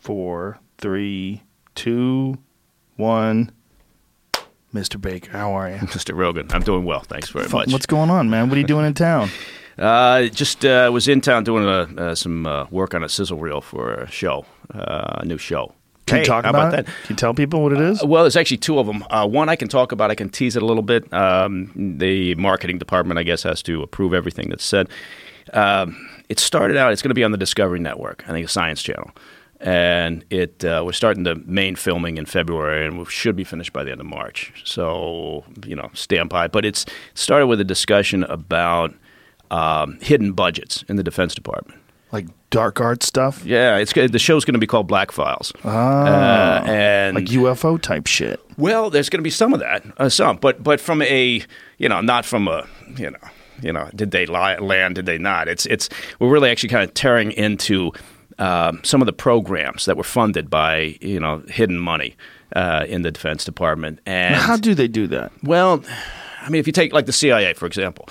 four, three, two, one. Mr. Baker, how are you? Mr. Rogan, I'm doing well. Thanks very much. What's going on, man? What are you doing in town? Uh, just uh, was in town doing uh uh, some uh, work on a sizzle reel for a show, uh, a new show. Can Hey, you talk about, about that? Can you tell people what it is? Well, there's actually two of them. Uh, one I can talk about. I can tease it a little bit. Um, the marketing department, I guess, has to approve everything that's said. Um, it started out. It's going to be on the Discovery Network. I think the Science Channel, and it uh, we're starting the main filming in February, and we should be finished by the end of March. So you know, stand by. But it's it started with a discussion about um, hidden budgets in the Defense Department. like dark art stuff? Yeah, it's the show's going to be called Black Files, Ah, uh, and like UFO type shit. well, there's going to be some of that, uh, some, but but from a you know not from a you know you know did they lie, land did they not? It's it's we're really actually kind of tearing into um, some of the programs that were funded by you know hidden money uh, in the Defense Department and How do they do that? well, I mean, if you take like the CIA, for example,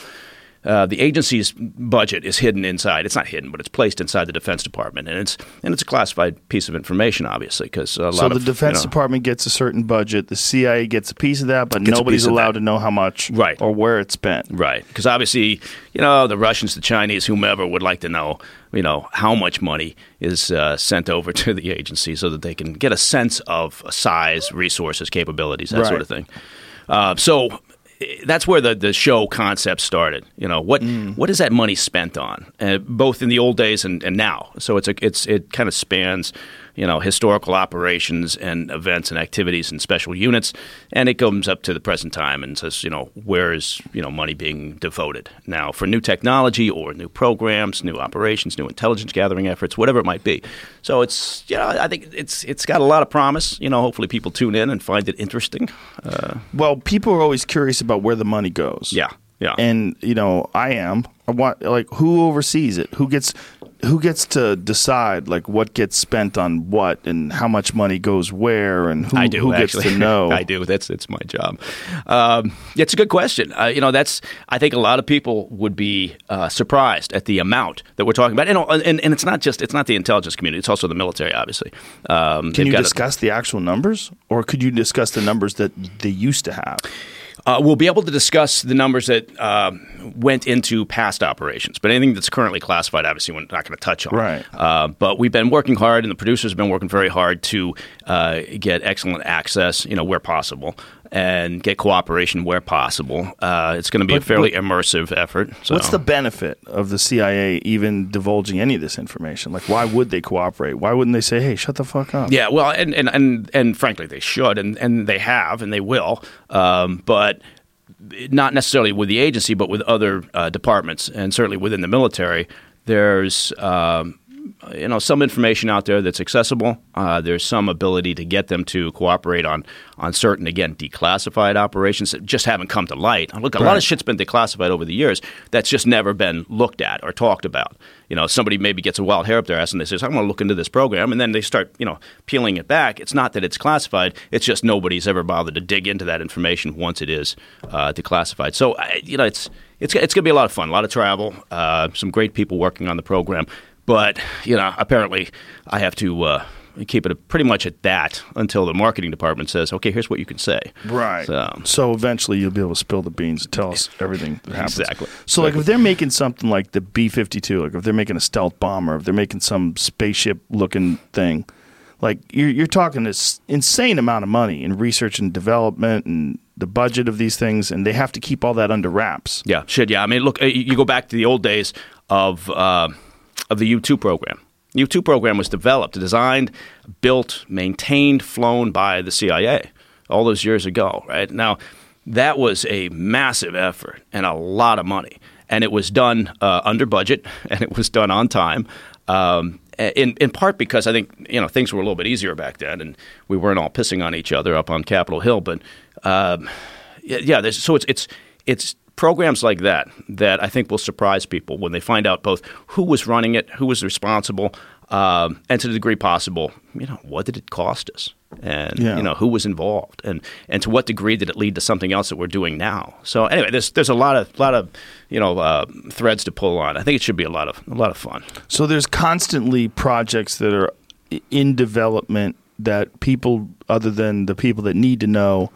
uh, the agency's budget is hidden inside. It's not hidden, but it's placed inside the Defense Department, and it's and it's a classified piece of information, obviously, because a lot So of the Defense you know, Department gets a certain budget, the CIA gets a piece of that, but nobody's allowed to know how much Right. or where it's spent. Right, because obviously, you know, the Russians, the Chinese, whomever would like to know, you know, how much money is uh, sent over to the agency so that they can get a sense of size, resources, capabilities, that Right. sort of thing. Uh, so that's where the, the show concept started. You know, what what is that money spent on, uh, both in the old days and, and now? So it's a, it's it kind of spans. You know, historical operations and events and activities and special units, and it comes up to the present time and says, you know, where is you know money being devoted now for new technology or new programs, new operations, new intelligence gathering efforts, whatever it might be. So it's you know, I think it's it's got a lot of promise. You know, hopefully people tune in and find it interesting. Uh, Well, people are always curious about where the money goes. yeah, yeah. And you know, I am. I want like who oversees it? Who gets who gets to decide like what gets spent on what and how much money goes where and who, I do who actually. gets to know? I do. That's it's my job. Um, it's a good question. Uh, you know, that's I think a lot of people would be uh, surprised at the amount that we're talking about. And, and and it's not just it's not the intelligence community. It's also the military, obviously. Um, Can you got a- discuss the actual numbers, or could you discuss the numbers that they used to have? Uh, we'll be able to discuss the numbers that um went into past operations, but anything that's currently classified, obviously, we're not going to touch on. Right. Uh, but we've been working hard, and the producers have been working very hard to uh, get excellent access, you know, where possible, and get cooperation where possible. Uh, it's going to be a But- fairly immersive effort. So. What's the benefit of the CIA even divulging any of this information? Like, why would they cooperate? Why wouldn't they say, "Hey, shut the fuck up"? Yeah, well, and and and, and frankly, they should, and, and they have, and they will, um, but not necessarily with the agency, but with other uh, departments, and certainly within the military. There's um, you know some information out there that's accessible. Uh, there's some ability to get them to cooperate on on certain again declassified operations that just haven't come to light. Look, a lot of shit's been declassified over the years that's just never been looked at or talked about. You know, somebody maybe gets a wild hair up their ass and they says, "I'm going to look into this program," and then they start you know peeling it back. It's not that it's classified; it's just nobody's ever bothered to dig into that information once it is uh, declassified. So you know, it's it's it's going to be a lot of fun, a lot of travel, uh, some great people working on the program. But you know, apparently, I have to uh, keep it pretty much at that until the marketing department says, "Okay, here's what you can say." Right. So, So eventually you'll be able to spill the beans and tell us everything that happens. Exactly. So like if they're making something like the B fifty two, like if they're making a stealth bomber, if they're making some spaceship looking thing, like you're you're talking this insane amount of money in research and development and the budget of these things, and they have to keep all that under wraps. Yeah, shit. Yeah, I mean, look, uh, you you go back to the old days of uh, of the U two program. U two program was developed, designed, built, maintained, flown by the CIA all those years ago. Right now, that was a massive effort and a lot of money, and it was done uh, under budget and it was done on time. Um, in in part because I think you know things were a little bit easier back then, and we weren't all pissing on each other up on Capitol Hill. But um, yeah, yeah so it's it's it's programs like that that I think will surprise people when they find out both who was running it, who was responsible, um, and to the degree possible, you know, what did it cost us, and Yeah. you know who was involved, and and to what degree did it lead to something else that we're doing now. So anyway, there's there's a lot of lot of you know uh, threads to pull on. I think it should be a lot of a lot of fun. So there's constantly projects that are in development that people other than the people that need to know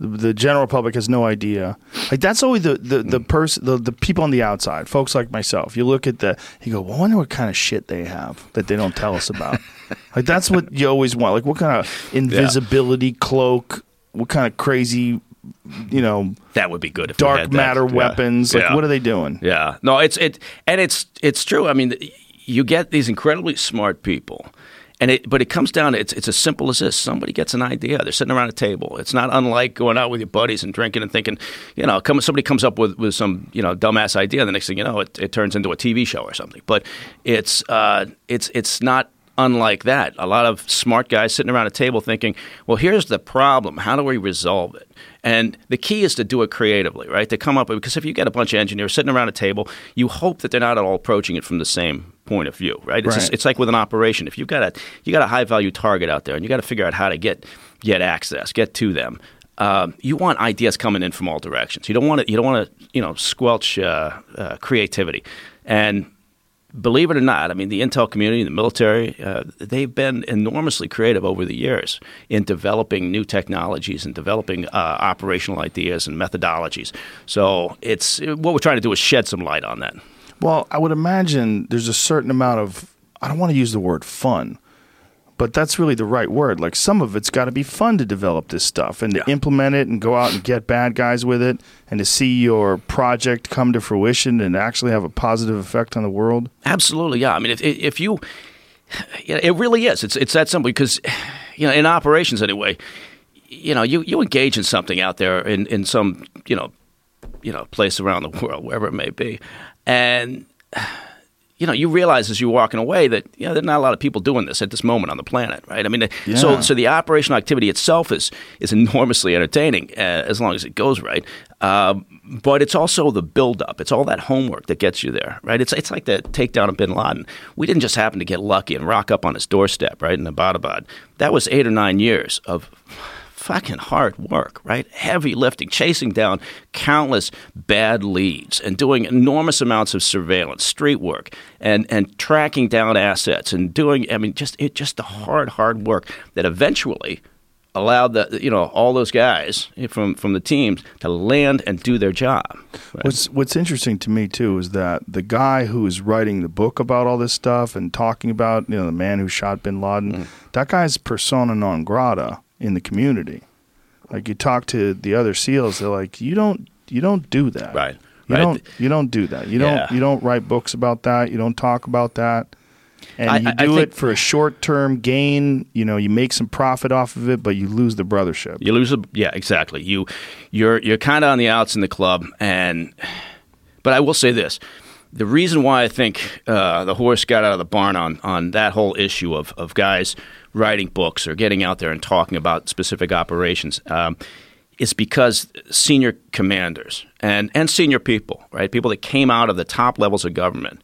the, the general public has no idea like that's always the the, the hmm. person the, the people on the outside folks like myself you look at the you go well, I wonder what kind of shit they have that they don't tell us about like that's what you always want like what kind of invisibility cloak what kind of crazy you know That would be good. Dark had that. matter Yeah. weapons like Yeah. what are they doing Yeah, no, it's it, and it's it's true. I mean, you get these incredibly smart people, and it, but it comes down to it's it's as simple as this: somebody gets an idea, they're sitting around a table. It's not unlike going out with your buddies and drinking and thinking, you know, come, somebody comes up with, with some you know dumbass idea, the next thing you know, it, it turns into a TV show or something. But it's uh, it's it's not unlike that. A lot of smart guys sitting around a table thinking, well, here's the problem. How do we resolve it? And the key is to do it creatively, right? To come up with, because if you get a bunch of engineers sitting around a table, you hope that they're not at all approaching it from the same point of view, right? It's, Right. it's like with an operation. If you've got a you got a high value target out there, and you got to figure out how to get get access, get to them. Um, you want ideas coming in from all directions. You don't want to you don't want to you know squelch uh, uh, creativity, and believe it or not, I mean, the intel community, the military, uh, they've been enormously creative over the years in developing new technologies and developing uh, operational ideas and methodologies. So it's what we're trying to do is shed some light on that. Well, I would imagine there's a certain amount of I don't want to use the word fun, but that's really the right word. Like some of it's got to be fun to develop this stuff and to Yeah. implement it and go out and get bad guys with it and to see your project come to fruition and actually have a positive effect on the world. Absolutely, yeah. I mean, if if you, you it really is. It's it's that simple because, you know, in operations anyway, you know, you, you engage in something out there in, in some you know, you know, place around the world, wherever it may be, and you know, you realize as you're walking away that you know there's not a lot of people doing this at this moment on the planet, right? I mean, Yeah. so so the operational activity itself is is enormously entertaining uh, as long as it goes right. Um, but it's also the buildup. It's all that homework that gets you there, right? It's it's like the takedown of Bin Laden. We didn't just happen to get lucky and rock up on his doorstep, right in Abbottabad. That was eight or nine years of fucking hard work, right? Heavy lifting, chasing down countless bad leads and doing enormous amounts of surveillance, street work, and and tracking down assets and doing I mean just it just the hard hard work that eventually allowed the you know all those guys from from the teams to land and do their job. right? What's What's interesting to me too is that the guy who is writing the book about all this stuff and talking about you know the man who shot Bin Laden, Mm. that guy's persona non grata in the community. Like you talk to the other SEALs, they're like, you don't you don't do that, Right, You right. don't you don't do that. You Yeah. don't you don't write books about that. You don't talk about that. And I- you do think- it for a short term gain. You know, you make some profit off of it, but you lose the brothership. You lose a yeah, exactly. You you're you're kind of on the outs in the club, and but I will say this: the reason why I think uh, the horse got out of the barn on on that whole issue of of guys writing books or getting out there and talking about specific operations. Um, is because senior commanders and, and senior people, right, people that came out of the top levels of government,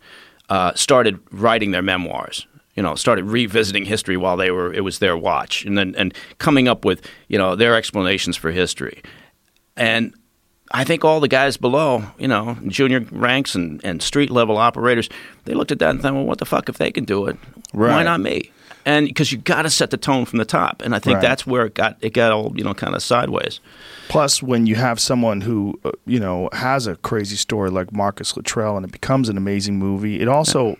uh, started writing their memoirs. You know, started revisiting history while they were it was their watch, and then and coming up with you know their explanations for history. And I think all the guys below, you know, junior ranks and, and street level operators, they looked at that and thought, well, what the fuck if they can do it? Why not me? And because you got to set the tone from the top, and I think Right. that's where it got it got all you know kind of sideways. Plus, when you have someone who uh, you know has a crazy story like Marcus Luttrell, and it becomes an amazing movie, it also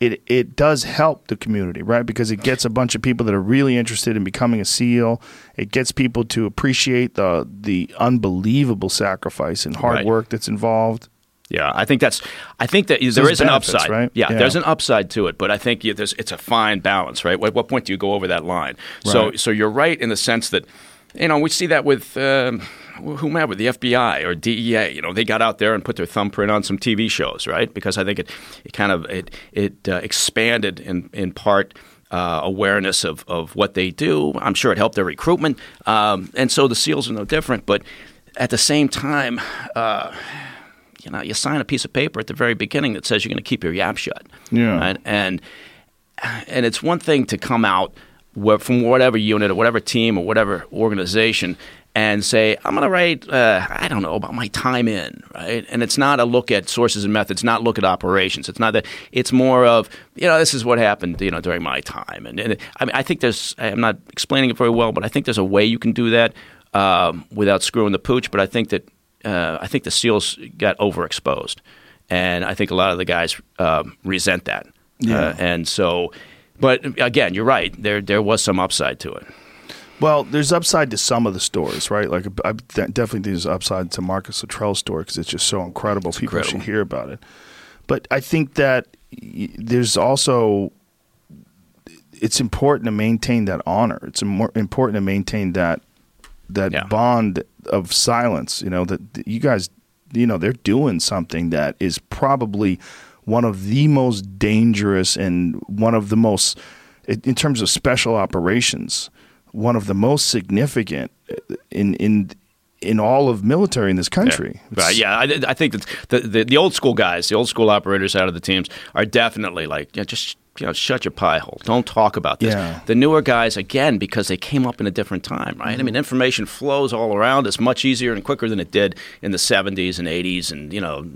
it it does help the community, right? Because it gets a bunch of people that are really interested in becoming a SEAL. It gets people to appreciate the the unbelievable sacrifice and hard Right. work that's involved. Yeah, I think that's. I think that there there's is an benefits, upside, right? Yeah, Yeah. there's an upside to it, but I think yeah, there's it's a fine balance, right? At what point do you go over that line? So, so you're right in the sense that, you know, we see that with um, whomever, the FBI or DEA. You know, they got out there and put their thumbprint on some TV shows, right? Because I think it, it kind of it it uh, expanded in in part. Uh, awareness of, of what they do. I'm sure it helped their recruitment. Um, and so the SEALs are no different. But at the same time, uh, you know, you sign a piece of paper at the very beginning that says you're going to keep your yap shut. Yeah. Right? And and it's one thing to come out from whatever unit or whatever team or whatever organization and say, I'm going to write, uh, I don't know, about my time in, right? And it's not a look at sources and methods, not look at operations. It's not that, it's more of, you know, this is what happened, you know, during my time. And, and I mean, I think there's, I'm not explaining it very well, but I think there's a way you can do that um, without screwing the pooch. But I think that, uh, I think the SEALs got overexposed. And I think a lot of the guys um, resent that. Yeah. Uh, and so, but again, you're right. There, there was some upside to it. Well, there's upside to some of the stores, right? Like I definitely think there's upside to Marcus Luttrell's store because it's just so incredible. It's People incredible. should hear about it. But I think that there's also it's important to maintain that honor. It's important to maintain that that yeah. bond of silence. You know that you guys, you know, they're doing something that is probably one of the most dangerous and one of the most in terms of special operations one of the most significant uh, in in in all of military in this country. Yeah, right. yeah. I, I think that the, the, the old school guys, the old school operators out of the teams, are definitely like, yeah, just you know, shut your pie hole. Don't talk about this. Yeah. The newer guys, again, because they came up in a different time, right? Mm-hmm. I mean, information flows all around It's much easier and quicker than it did in the 70s and 80s and, you know,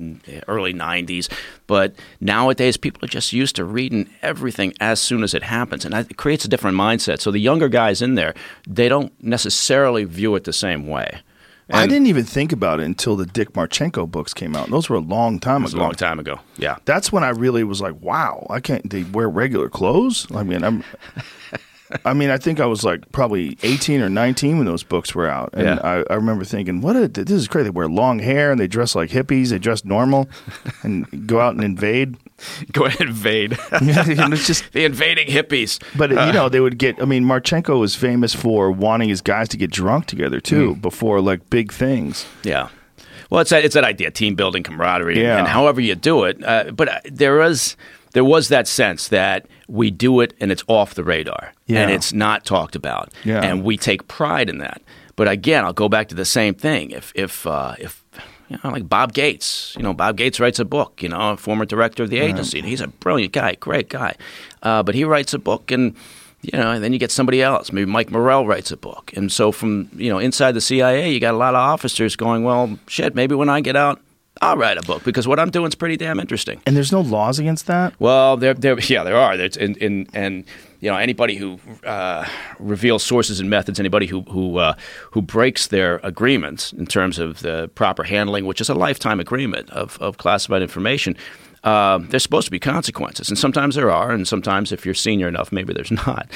early 90s. But nowadays, people are just used to reading everything as soon as it happens. And it creates a different mindset. So the younger guys in there, they don't necessarily view it the same way. And I didn't even think about it until the Dick Marcinko books came out. And those were a long time ago. A long time ago. Yeah. That's when I really was like, wow, I can't. They wear regular clothes. I mean, I'm. I mean, I think I was like probably 18 or 19 when those books were out. And yeah. I, I, remember thinking, what a, this is crazy. They wear long hair and they dress like hippies. They dress normal and go out and invade. Go ahead and invade. it's just the invading hippies. But uh, you know, they would get. I mean, Marcinko was famous for wanting his guys to get drunk together too mm. before like big things. Yeah. Well, it's that, it's that idea, team building, camaraderie, yeah. and, and however you do it. Uh, but uh, there is there was that sense that we do it and it's off the radar yeah. and it's not talked about, yeah. and we take pride in that. But again, I'll go back to the same thing. If if uh, if you know, like Bob Gates, you know, Bob Gates writes a book. You know, former director of the agency, right. and he's a brilliant guy, great guy. Uh, but he writes a book and you know, and then you get somebody else. Maybe Mike Morrell writes a book. And so from, you know, inside the CIA, you got a lot of officers going, well, shit, maybe when I get out, I'll write a book because what I'm doing is pretty damn interesting. And there's no laws against that. Well, there, there, yeah, there are. There's, in, in, and you know, anybody who uh, reveals sources and methods, anybody who who uh, who breaks their agreements in terms of the proper handling, which is a lifetime agreement of of classified information. Uh, there's supposed to be consequences, and sometimes there are, and sometimes if you're senior enough, maybe there's not.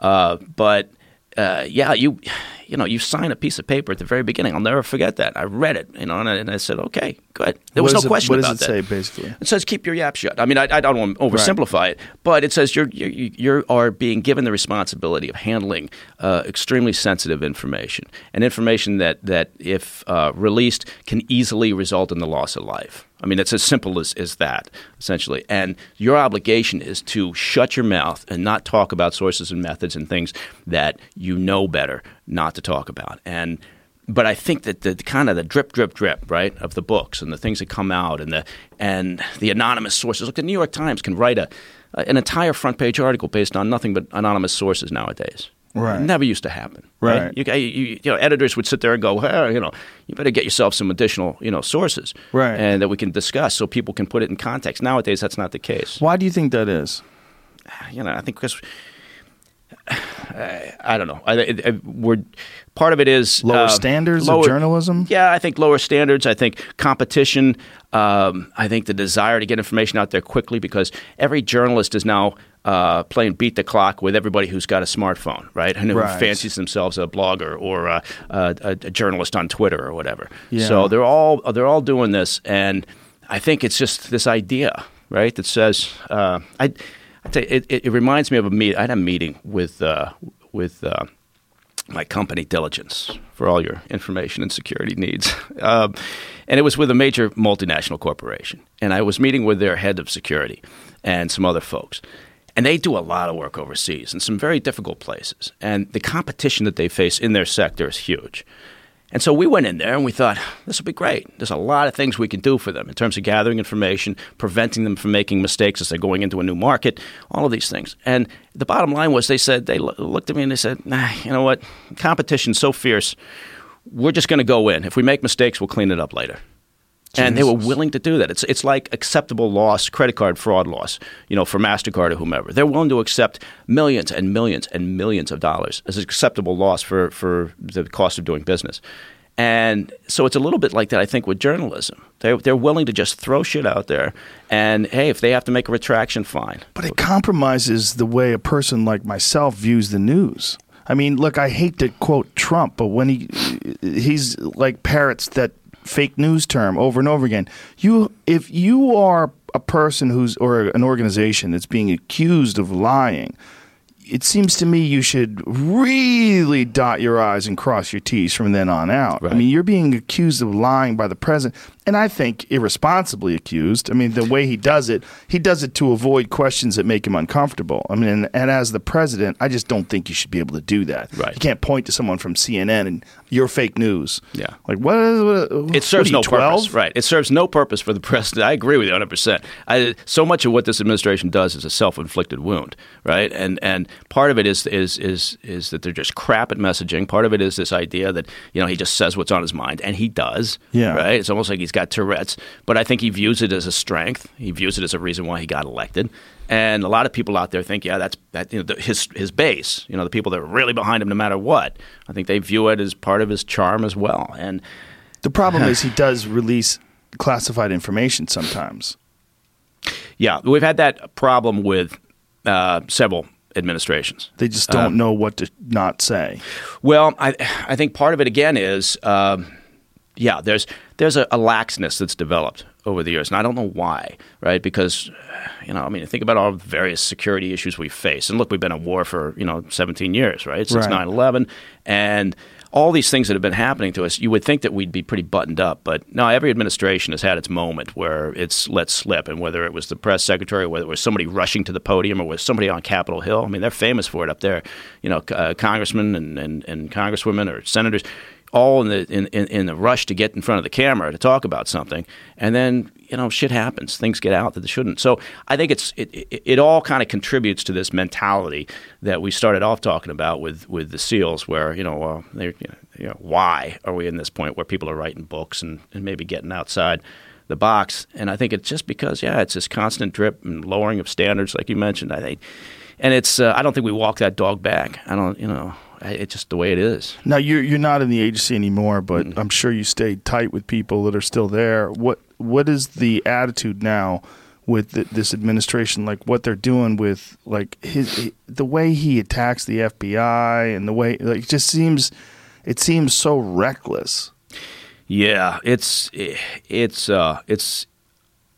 Uh, but uh, yeah, you you know, you sign a piece of paper at the very beginning. I'll never forget that. I read it, you know, and I, and I said, okay, good. There was no it, question about that. What does it say, basically? It says keep your yap shut. I mean, I, I don't want to oversimplify right. it, but it says you're, you're, you are being given the responsibility of handling uh, extremely sensitive information and information that, that if uh, released, can easily result in the loss of life. I mean, it's as simple as, as that, essentially. And your obligation is to shut your mouth and not talk about sources and methods and things that you know better not to talk about. And but I think that the kind of the drip, drip, drip, right, of the books and the things that come out and the and the anonymous sources. Look, the New York Times can write a an entire front page article based on nothing but anonymous sources nowadays. Right. It never used to happen. Right. right? You, you, you, know, editors would sit there and go, hey, you know, you better get yourself some additional, you know, sources, right, and that we can discuss so people can put it in context. Nowadays, that's not the case. Why do you think that is? You know, I think because I don't know. I, I, we're part of it is lower uh, standards lower, of journalism. Yeah, I think lower standards. I think competition. Um, I think the desire to get information out there quickly because every journalist is now uh, playing beat the clock with everybody who's got a smartphone, right? And who right. fancies themselves a blogger or a, a, a, journalist on Twitter or whatever. Yeah. So they're all they're all doing this, and I think it's just this idea, right, that says uh, I it, it, it, reminds me of a meet. I had a meeting with uh, with uh, my company Diligence for all your information and security needs, um, and it was with a major multinational corporation. And I was meeting with their head of security and some other folks. And they do a lot of work overseas in some very difficult places. And the competition that they face in their sector is huge. And so we went in there and we thought, this will be great. There's a lot of things we can do for them in terms of gathering information, preventing them from making mistakes as they're going into a new market, all of these things. And the bottom line was they said, they looked at me and they said, nah, you know what? Competition's so fierce. we're just going to go in. If we make mistakes, we'll clean it up later. And they were willing to do that. It's it's like acceptable loss, credit card fraud loss, you know, for Mastercard or whomever. They're willing to accept millions and millions and millions of dollars as acceptable loss for for the cost of doing business. And so it's a little bit like that, I think, with journalism. They're, they're willing to just throw shit out there, and hey, if they have to make a retraction, fine. But it compromises the way a person like myself views the news. I mean, look, I hate to quote Trump, but when he he's like parrots that fake news term over and over again. You if you are a person who's or an organization that's being accused of lying, it seems to me you should really dot your I's and cross your T's from then on out. I mean, you're being accused of lying by the president, and I think irresponsibly accused. I mean, the way he does it, he does it to avoid questions that make him uncomfortable. I mean, and, and as the president, I just don't think you should be able to do that. Right. You can't point to someone from CNN and you're fake news. Yeah. Like, what? what, what It serves what are no 12? purpose, right? It serves no purpose for the president. I agree with you 100. percent So much of what this administration does is a self-inflicted wound, right? And and part of it is is is is that they're just crap at messaging. Part of it is this idea that you know he just says what's on his mind, and he does, Yeah. right? It's almost like he's got Tourette's, but I think he views it as a strength. He views it as a reason why he got elected. And a lot of people out there think, yeah, that's that. You know, the, his his base, you know, the people that are really behind him, no matter what. I think they view it as part of his charm as well. And The problem is he does release classified information sometimes. Yeah, we've had that problem with uh, several administrations. They just don't know what to not say. Well, I I think part of it again is um, yeah, there's there's a, a laxness that's developed over the years, and I don't know why, right? Because you know, I mean, think about all the various security issues we face, and look, we've been at war for you know 17 years, right? Since Right. 9/11, and all these things that have been happening to us, you would think that we'd be pretty buttoned up, but no, every administration has had its moment where it's let slip, and whether it was the press secretary, or whether it was somebody rushing to the podium, or was somebody on Capitol Hill, I mean, they're famous for it up there, you know, uh, congressmen and, and, and congresswomen or senators, all in the in, in, in the rush to get in front of the camera to talk about something, and then you know shit happens, things get out that they shouldn't. So I think it's it it, it all kind of contributes to this mentality that we started off talking about with with the seals, where you know they you know why are we in this point where people are writing books and, and maybe getting outside the box, and I think it's just because yeah, it's this constant drip and lowering of standards, like you mentioned. I think, and it's uh, I don't think we walk that dog back. I don't you know. It's just the way it is. Now you're you're not in the agency anymore, but Mm-hmm. I'm sure you stay tight with people that are still there. What what is the attitude now with th this administration? Like what they're doing with like his the way he attacks the FBI and the way like it just seems it seems so reckless. Yeah, it's it's uh, it's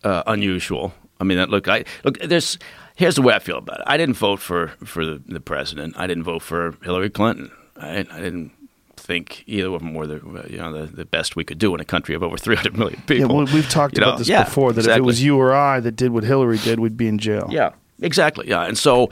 uh, unusual. I mean, look, I look. There's here's the way I feel about it. I didn't vote for for the, the president. I didn't vote for Hillary Clinton. I, I didn't think either of them were the you know the, the best we could do in a country of over 300 million people. Yeah, well, we've talked You about know, this yeah, before that if it was you or I that did what Hillary did, we'd be in jail. Yeah, exactly. Yeah, and so,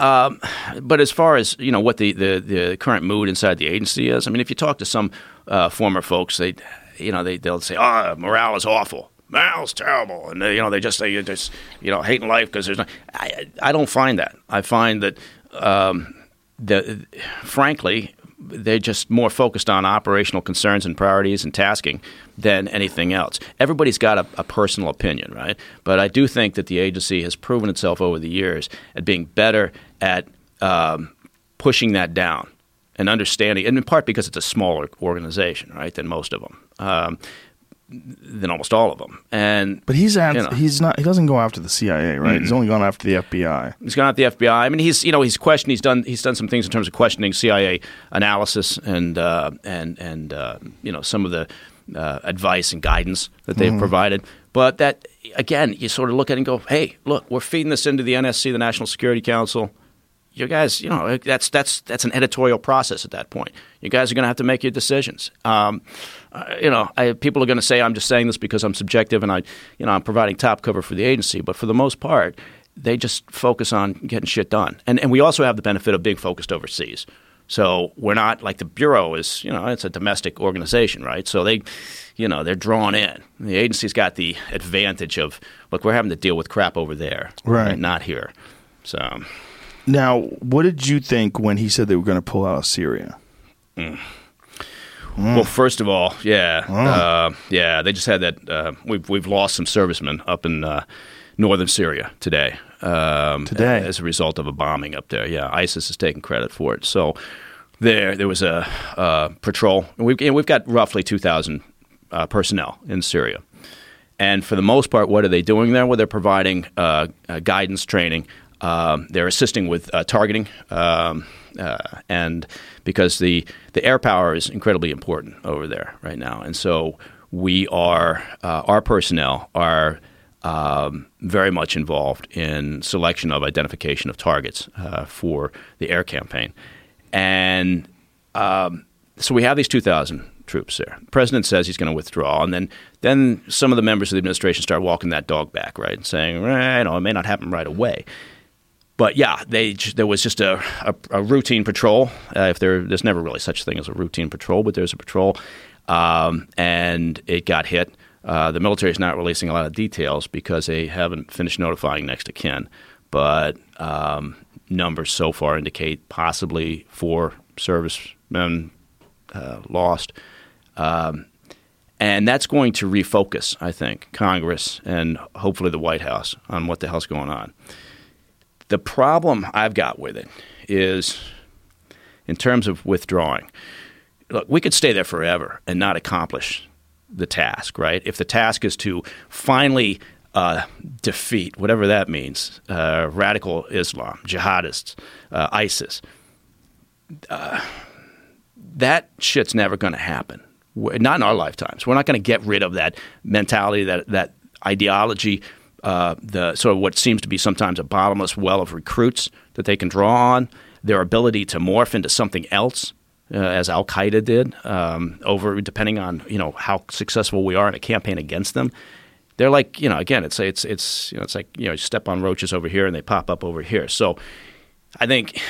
um, but as far as you know, what the, the, the current mood inside the agency is, I mean, if you talk to some uh, former folks, they, you know, they they'll say, "Oh, morale is awful." Morale's terrible, and they, you know they just say you're just you know hating life because there's no. I, I don't find that. I find that um, the frankly they're just more focused on operational concerns and priorities and tasking than anything else. Everybody's got a, a personal opinion, right? But I do think that the agency has proven itself over the years at being better at um, pushing that down and understanding, and in part because it's a smaller organization, right, than most of them, um, than almost all of them. And But he's at, You know. he's not he doesn't go after the CIA, right? He's only gone after the FBI. He's gone at the FBI. I mean, he's you know he's questioned. He's done he's done some things in terms of questioning CIA analysis and uh, and and uh, you know some of the uh, advice and guidance that they've provided. But that again, you sort of look at it and go, hey, look, we're feeding this into the NSC, the National Security Council. You guys, you know, that's that's that's an editorial process at that point. You guys are going to have to make your decisions. Um, uh, you know, I, people are going to say I'm just saying this because I'm subjective and I, you know, I'm providing top cover for the agency. But for the most part, they just focus on getting shit done. And and we also have the benefit of being focused overseas. So we're not like the bureau is, you know, it's a domestic organization, right? So they, you know, they're drawn in. The agency's got the advantage of, look, we're having to deal with crap over there, Right. Not here. So. Now, what did you think when he said they were going to pull out of Syria? Well, first of all, yeah, uh, yeah, they just had that. Uh, we've we've lost some servicemen up in uh, northern Syria today. Um, Today? as a result of a bombing up there. Yeah, ISIS is taking credit for it. So there, there was a uh, patrol. and We've and we've got roughly two thousand uh, personnel in Syria. And for the most part, what are they doing there? Well, they're providing uh, uh, guidance training. Um, they're assisting with uh, targeting, um, uh, and because the the air power is incredibly important over there right now, and so we are uh, our personnel are um, very much involved in selection of identification of targets uh, for the air campaign, and um, so we have these 2,000 troops there. The president says he's going to withdraw, and then then some of the members of the administration start walking that dog back, right, and saying, eh, you know, it may not happen right away. But yeah, they there was just a, a, a routine patrol. Uh, if there, there's never really such a thing as a routine patrol, but there's a patrol, um, and it got hit. Uh, the military is not releasing a lot of details because they haven't finished notifying next of kin. But um, numbers so far indicate possibly four servicemen uh, lost. Um, and that's going to refocus, I think, Congress and hopefully the White House on what the hell's going on. The problem I've got with it is, in terms of withdrawing, look, we could stay there forever and not accomplish the task, right? If the task is to finally uh, defeat, whatever that means, uh, radical Islam, jihadists, uh, ISIS, uh, that shit's never going to happen. We're, not in our lifetimes. We're not going to get rid of that mentality, that that ideology, uh, the sort of what seems to be sometimes a bottomless well of recruits that they can draw on. Their ability to morph into something else, uh, as Al Qaeda did, um, over depending on you know how successful we are in a campaign against them. They're like you know again, it's it's it's you know it's like you know you step on roaches over here and they pop up over here. So I think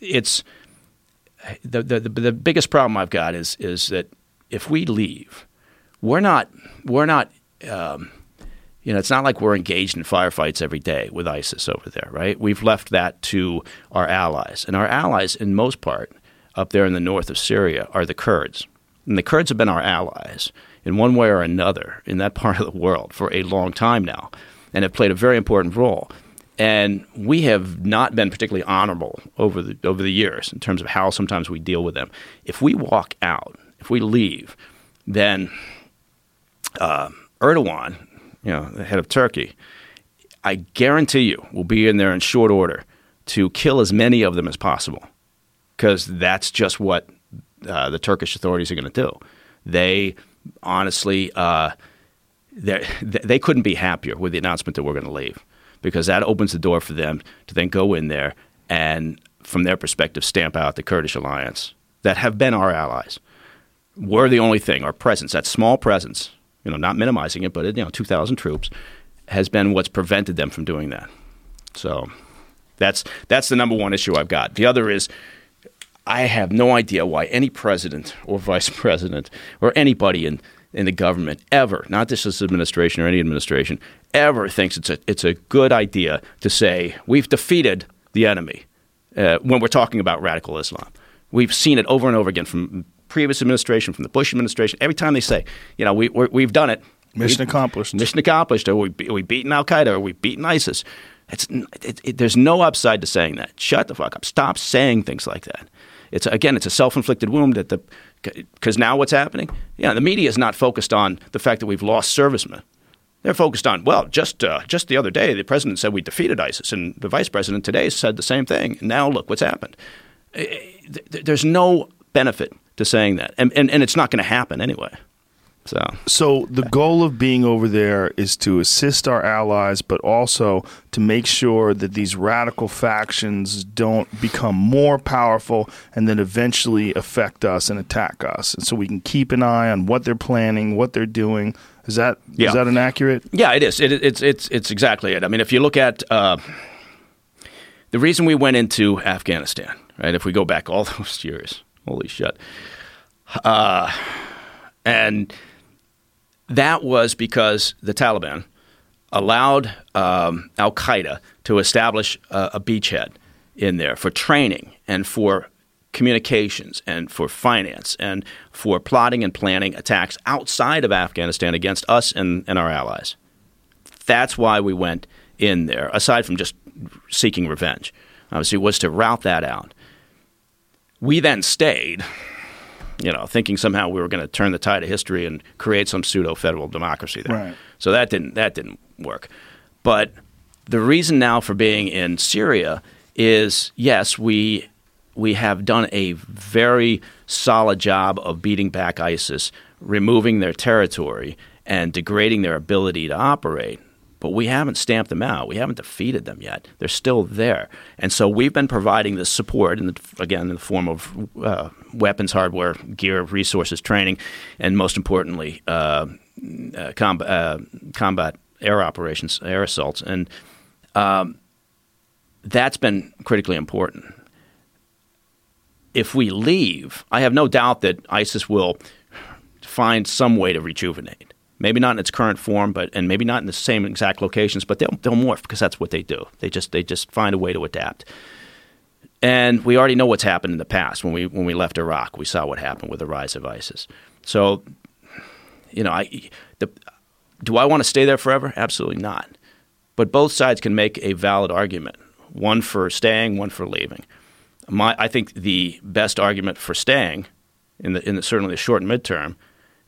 it's the, the the biggest problem I've got is is that if we leave, we're not we're not um, you know it's not like we're engaged in firefights every day with ISIS over there, right? We've left that to our allies, and our allies, in most part, up there in the north of Syria, are the Kurds, and the Kurds have been our allies in one way or another in that part of the world for a long time now, and have played a very important role and we have not been particularly honorable over the over the years in terms of how sometimes we deal with them. If we walk out, if we leave, then uh, Erdogan, you know, the head of Turkey, I guarantee you will be in there in short order to kill as many of them as possible, because that's just what uh, the Turkish authorities are going to do. They honestly, uh, they couldn't be happier with the announcement that we're going to leave because that opens the door for them to then go in there and, from their perspective, stamp out the Kurdish alliance that have been our allies. We're the only thing. Our presence, that small presence, you know, not minimizing it, but you know, two thousand troops, has been what's prevented them from doing that. So that's that's the number one issue I've got. The other is I have no idea why any president or vice president or anybody in in the government ever, not just this administration or any administration, ever thinks it's a it's a good idea to say we've defeated the enemy uh, when we're talking about radical Islam. We've seen it over and over again from previous administration, from the Bush administration. Every time they say, you know, we we have done it, mission we, accomplished, mission accomplished, or we we beaten Al Qaeda, or we beaten ISIS. It's it, it, there's no upside to saying that. Shut the fuck up. Stop saying things like that. It's again, it's a self-inflicted wound that the because now what's happening? Yeah, the media is not focused on the fact that we've lost servicemen. They're focused on well, just uh, just the other day, the president said we defeated ISIS, and the vice president today said the same thing. And now look what's happened. There's no benefit to saying that, and and, and it's not going to happen anyway. So, so the goal of being over there is to assist our allies, but also to make sure that these radical factions don't become more powerful and then eventually affect us and attack us. And so we can keep an eye on what they're planning, what they're doing. Is that yeah. is that an accurate? Yeah, it is. It, it's it's it's exactly it. I mean, if you look at uh, the reason we went into Afghanistan, right? If we go back all those years, holy shit, uh, and that was because the Taliban allowed um, Al Qaeda to establish a, a beachhead in there for training and for communications and for finance and for plotting and planning attacks outside of Afghanistan against us and, and our allies. That's why we went in there, aside from just seeking revenge. Obviously, was to rout that out. We then stayed, you know, thinking somehow we were going to turn the tide of history and create some pseudo federal democracy there. Right. So that didn't that didn't work. But the reason now for being in Syria is yes, we we have done a very solid job of beating back ISIS, removing their territory and degrading their ability to operate. But we haven't stamped them out. We haven't defeated them yet. They're still there. And so we've been providing this support, in the, again, in the form of uh, weapons, hardware, gear, resources, training, and most importantly, uh, uh, uh, combat air operations, air assaults. And um, that's been critically important. If we leave, I have no doubt that ISIS will find some way to rejuvenate. Maybe not in its current form, but and maybe not in the same exact locations, but they'll they'll morph because that's what they do. They just they just find a way to adapt. And we already know what's happened in the past. When we when we left Iraq, we saw what happened with the rise of ISIS. So, you know, I the, do I want to stay there forever? Absolutely not. But both sides can make a valid argument: one for staying, one for leaving. My, I think the best argument for staying, in the in the, certainly the short and midterm,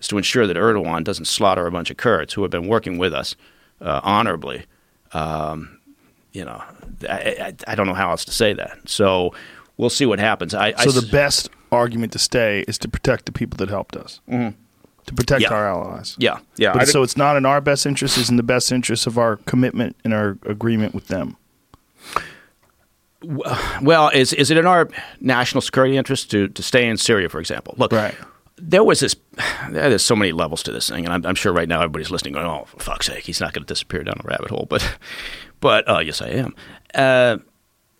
is to ensure that Erdogan doesn't slaughter a bunch of Kurds who have been working with us uh, honorably. Um, you know, I, I, I, don't know how else to say that. So we'll see what happens. I, so the best argument to stay is to protect the people that helped us. Mm-hmm. To protect Yeah. our allies. yeah, yeah. But so it's not in our best interest, it's in the best interest of our commitment and our agreement with them. Well, is is it in our national security interest to, to stay in Syria, for example? Look, Right. There was this. There's so many levels to this thing, and I'm, I'm sure right now everybody's listening, going, "Oh, for fuck's sake, he's not going to disappear down a rabbit hole." But, but uh, yes, I am. Uh,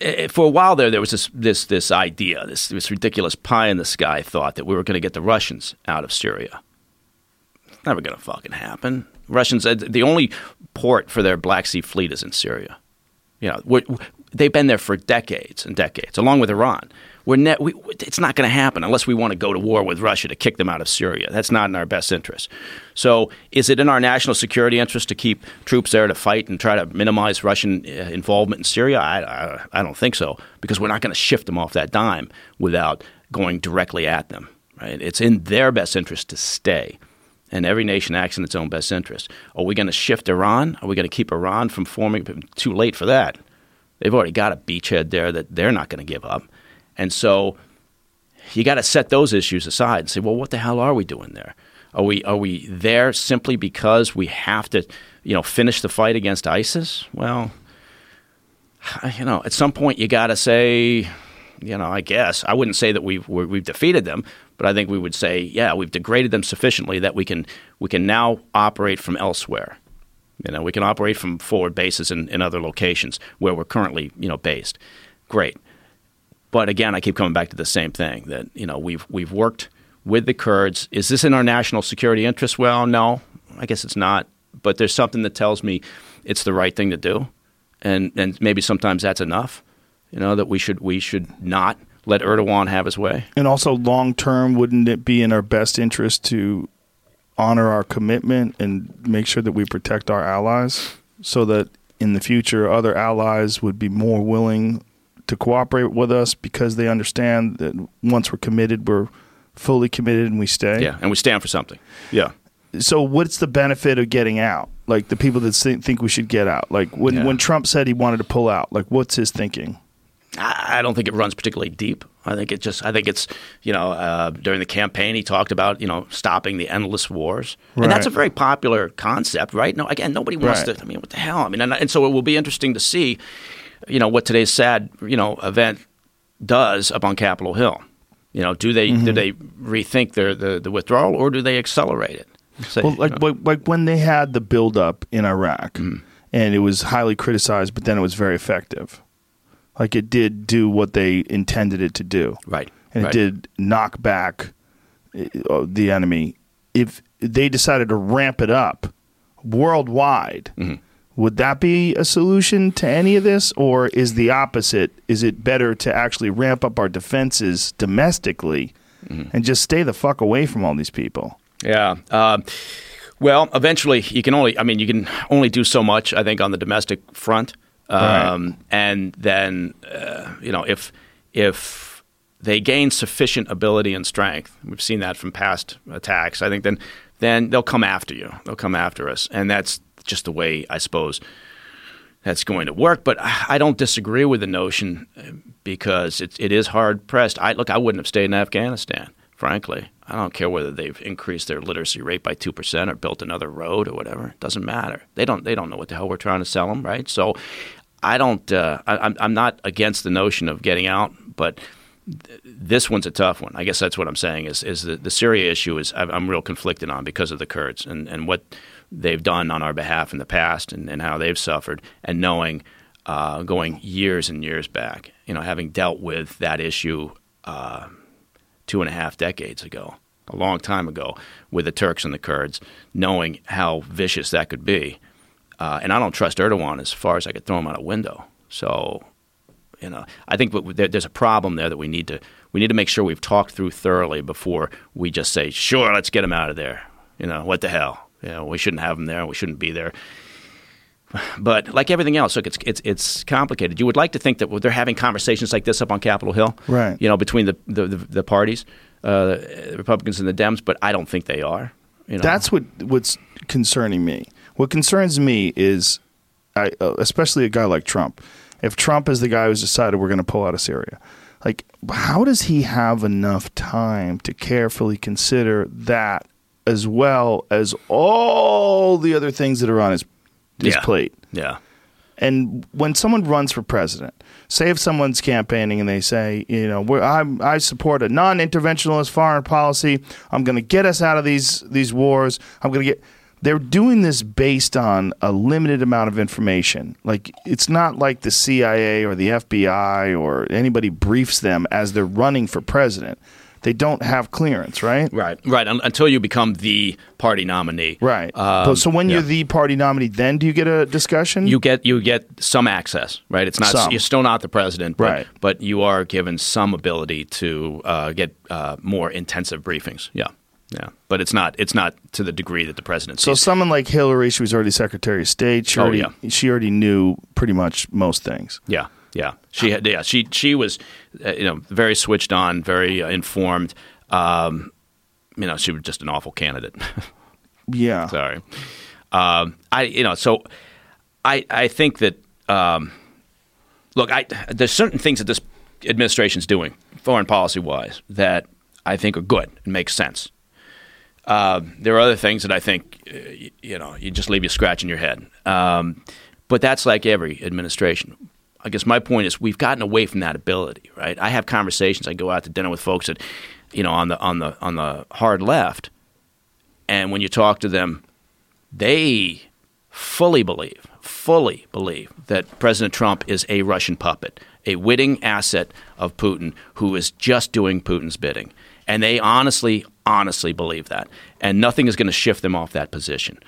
eh, for a while there, there was this this this idea, this this ridiculous pie in the sky thought that we were going to get the Russians out of Syria. It's never going to fucking happen. Russians, uh, the only port for their Black Sea fleet is in Syria. You know, we're, they've been there for decades and decades, along with Iran. We're ne- we, it's not going to happen unless we want to go to war with Russia to kick them out of Syria. That's not in our best interest. So, is it in our national security interest to keep troops there to fight and try to minimize Russian uh, involvement in Syria? I, I, I don't think so, because we're not going to shift them off that dime without going directly at them. Right? It's in their best interest to stay and every nation acts in its own best interest. Are we going to shift Iran? Are we going to keep Iran from forming? Too late for that. They've already got a beachhead there that they're not going to give up. And so you got to set those issues aside and say, well, what the hell are we doing there? Are we are we there simply because we have to, you know, finish the fight against ISIS? Well, you know, at some point you got to say, you know, I guess I wouldn't say that we've we've defeated them, but I think we would say, yeah, we've degraded them sufficiently that we can we can now operate from elsewhere. You know, we can operate from forward bases in, in other locations where we're currently, you know, based. Great. But again, I keep coming back to the same thing that, you know, we've we've worked with the Kurds. Is this in our national security interest? Well, no. I guess it's not. But there's something that tells me it's the right thing to do. And and maybe sometimes that's enough. You know, that we should we should not let Erdogan have his way. And also, long term, wouldn't it be in our best interest to honor our commitment and make sure that we protect our allies so that in the future, other allies would be more willing to cooperate with us because they understand that once we're committed, we're fully committed and we stay? Yeah, and we stand for something. Yeah. so what's the benefit of getting out? Like the people that think we should get out. Like when Yeah. when Trump said he wanted to pull out. Like what's his thinking? I don't think it runs particularly deep. I think it just. I think it's you know uh, during the campaign he talked about you know stopping the endless wars, and that's a very popular concept, right? No, again, nobody wants Right. to. I mean, what the hell? I mean, and, and so it will be interesting to see, you know, what today's sad you know event does up on Capitol Hill. You know, do they Mm-hmm. do they rethink their the, the withdrawal or do they accelerate it? Say, Well, like you know, like, when they had the buildup in Iraq, Mm-hmm. and it was highly criticized, but then it was very effective. Like it did do what they intended it to do, right, and right. it did knock back uh, the enemy. If they decided to ramp it up worldwide, Mm-hmm. Would that be a solution to any of this, or is the opposite? Is it better to actually ramp up our defenses domestically and just stay the fuck away from all these people? Yeah. Uh, well, eventually, you can only. I mean, you can only do so much. I think on the domestic front, um, and then uh, you know if if they gain sufficient ability and strength, we've seen that from past attacks. I think then then they'll come after you. They'll come after us, and that's just the way I suppose that's going to work. But I don't disagree with the notion uh, because it, it is hard pressed. I look, I wouldn't have stayed in Afghanistan, frankly. I don't care whether they've increased their literacy rate by two percent or built another road or whatever. It doesn't matter. They don't. They don't know what the hell we're trying to sell them, right? So, I don't. Uh, I, I'm. I'm not against the notion of getting out, but th- this one's a tough one. I guess that's what I'm saying. Is is the, the Syria issue is I'm real conflicted on because of the Kurds and and what they've done on our behalf in the past and, and how they've suffered, and knowing uh, going years and years back, you know, having dealt with that issue uh, two and a half decades ago, a long time ago, with the Turks and the Kurds, knowing how vicious that could be. Uh, and I don't trust Erdogan as far as I could throw him out a window. So, you know, I think there's a problem there that we need to we need to make sure we've talked through thoroughly before we just say, "Sure, let's get him out of there." You know, what the hell? You know, we shouldn't have them there. We shouldn't be there. But like everything else, look, it's it's it's complicated. You would like to think that they're having conversations like this up on Capitol Hill, Right. You know, between the the, the, the parties, uh, the Republicans and the Dems. But I don't think they are. You know? That's what what's concerning me. What concerns me is, I, uh, especially a guy like Trump. If Trump is the guy who's decided we're going to pull out of Syria, like how does he have enough time to carefully consider that as well as all the other things that are on his his Yeah. plate? yeah. And when someone runs for president, say if someone's campaigning and they say, you know, we're, I'm, I support a non-interventionist foreign policy. I'm going to get us out of these these wars. I'm going to get. They're doing this based on a limited amount of information. Like it's not like the CIA or the FBI or anybody briefs them as they're running for president. They don't have clearance, right? Right, right. Un- until you become the party nominee, Right. Um, But so when you're the party nominee, then do you get a discussion? you get you get some access, right? It's not Some. you're still not the president, but, Right. But you are given some ability to uh, get uh, more intensive briefings. Yeah, yeah. But it's not it's not to the degree that the president. So someone like Hillary, she was already Secretary of State. She Oh, already, yeah. she already knew pretty much most things. Yeah, yeah. She had, yeah, she she was, uh, you know, very switched on, very uh, informed. Um, you know, she was just an awful candidate. Yeah. Sorry. Um, I you know so I I think that um, look I there's certain things that this administration's doing foreign policy wise that I think are good and make sense. Uh, there are other things that I think uh, y- you know you just leave you scratching your head. Um, but that's like every administration. I guess my point is we've gotten away from that ability, right? I have conversations. I go out to dinner with folks that, you know, on the on the on the hard left, and when you talk to them, they fully believe, fully believe that President Trump is a Russian puppet, a witting asset of Putin who is just doing Putin's bidding. And they honestly, honestly believe that. And nothing is going to shift them off that position.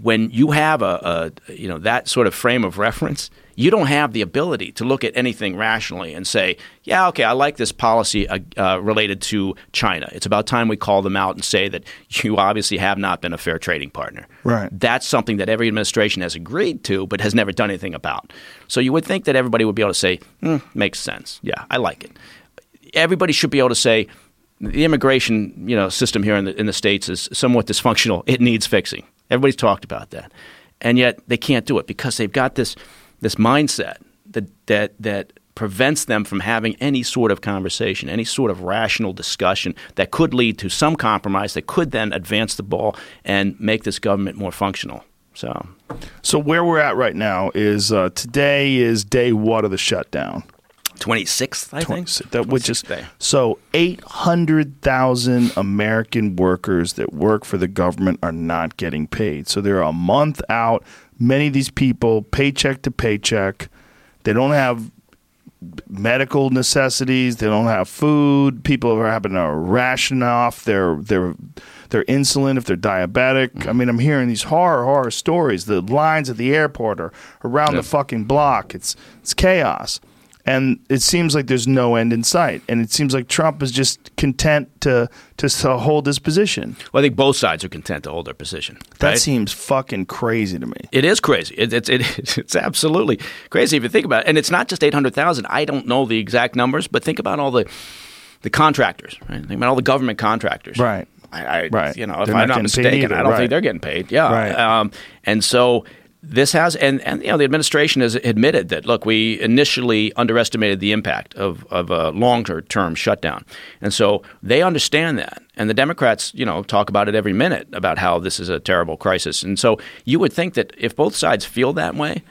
When you have a, a you know that sort of frame of reference, you don't have the ability to look at anything rationally and say, "Yeah, okay, I like this policy uh, uh, related to China. It's about time we call them out and say that you obviously have not been a fair trading partner." Right. That's something that every administration has agreed to, but has never done anything about. So you would think that everybody would be able to say, hmm, "Makes sense. Yeah, I like it." Everybody should be able to say, "The immigration, you know, system here in the in the states is somewhat dysfunctional. It needs fixing." Everybody's talked about that, and yet they can't do it because they've got this this mindset that that that prevents them from having any sort of conversation, any sort of rational discussion that could lead to some compromise that could then advance the ball and make this government more functional. So, So where we're at right now is uh, today is day one of the shutdown. 26th, I think. That which is 26th day. so eight hundred thousand American workers that work for the government are not getting paid. So they're a month out. Many of these people, paycheck to paycheck, they don't have medical necessities. They don't have food. People are having to ration off their their their insulin if they're diabetic. I mm-hmm. mean, I'm hearing these horror horror stories. The lines at the airport are around Yeah. the fucking block. It's it's chaos. And it seems like there's no end in sight. And it seems like Trump is just content to to, to hold his position. Well, I think both sides are content to hold their position. That right? seems fucking crazy to me. It is crazy. It, it's it, it's absolutely crazy if you think about it. And it's not just eight hundred thousand. I don't know the exact numbers, but think about all the the contractors. Right? Think about all the government contractors. Right. I, I Right. You know, if They're I'm not not getting paid mistaken, I don't right. think they're getting paid. Yeah. Right. Um, and so this has and, and you know the administration has admitted that look we initially underestimated the impact of, of a longer term shutdown. And so they understand that. And the democrats you know talk about it every minute about how this is a terrible crisis. And so you would think that if both sides feel that way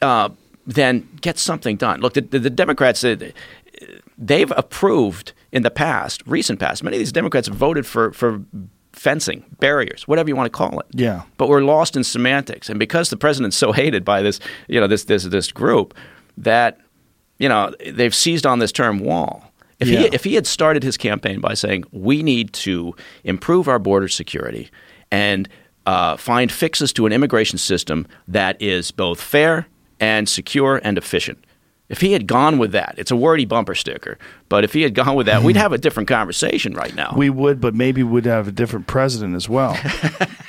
uh, then get something done. Look the, the, the democrats they've approved in the past recent past many of these democrats voted for for fencing barriers whatever you want to call it Yeah. but we're lost in semantics. And because the president's so hated by this, you know, this this this group, that you know they've seized on this term wall. If Yeah. he if he had started his campaign by saying we need to improve our border security and uh, find fixes to an immigration system that is both fair and secure and efficient. If he had gone with that, it's a wordy bumper sticker. But if he had gone with that, we'd hmm. have a different conversation right now. We would, but maybe we'd have a different president as well.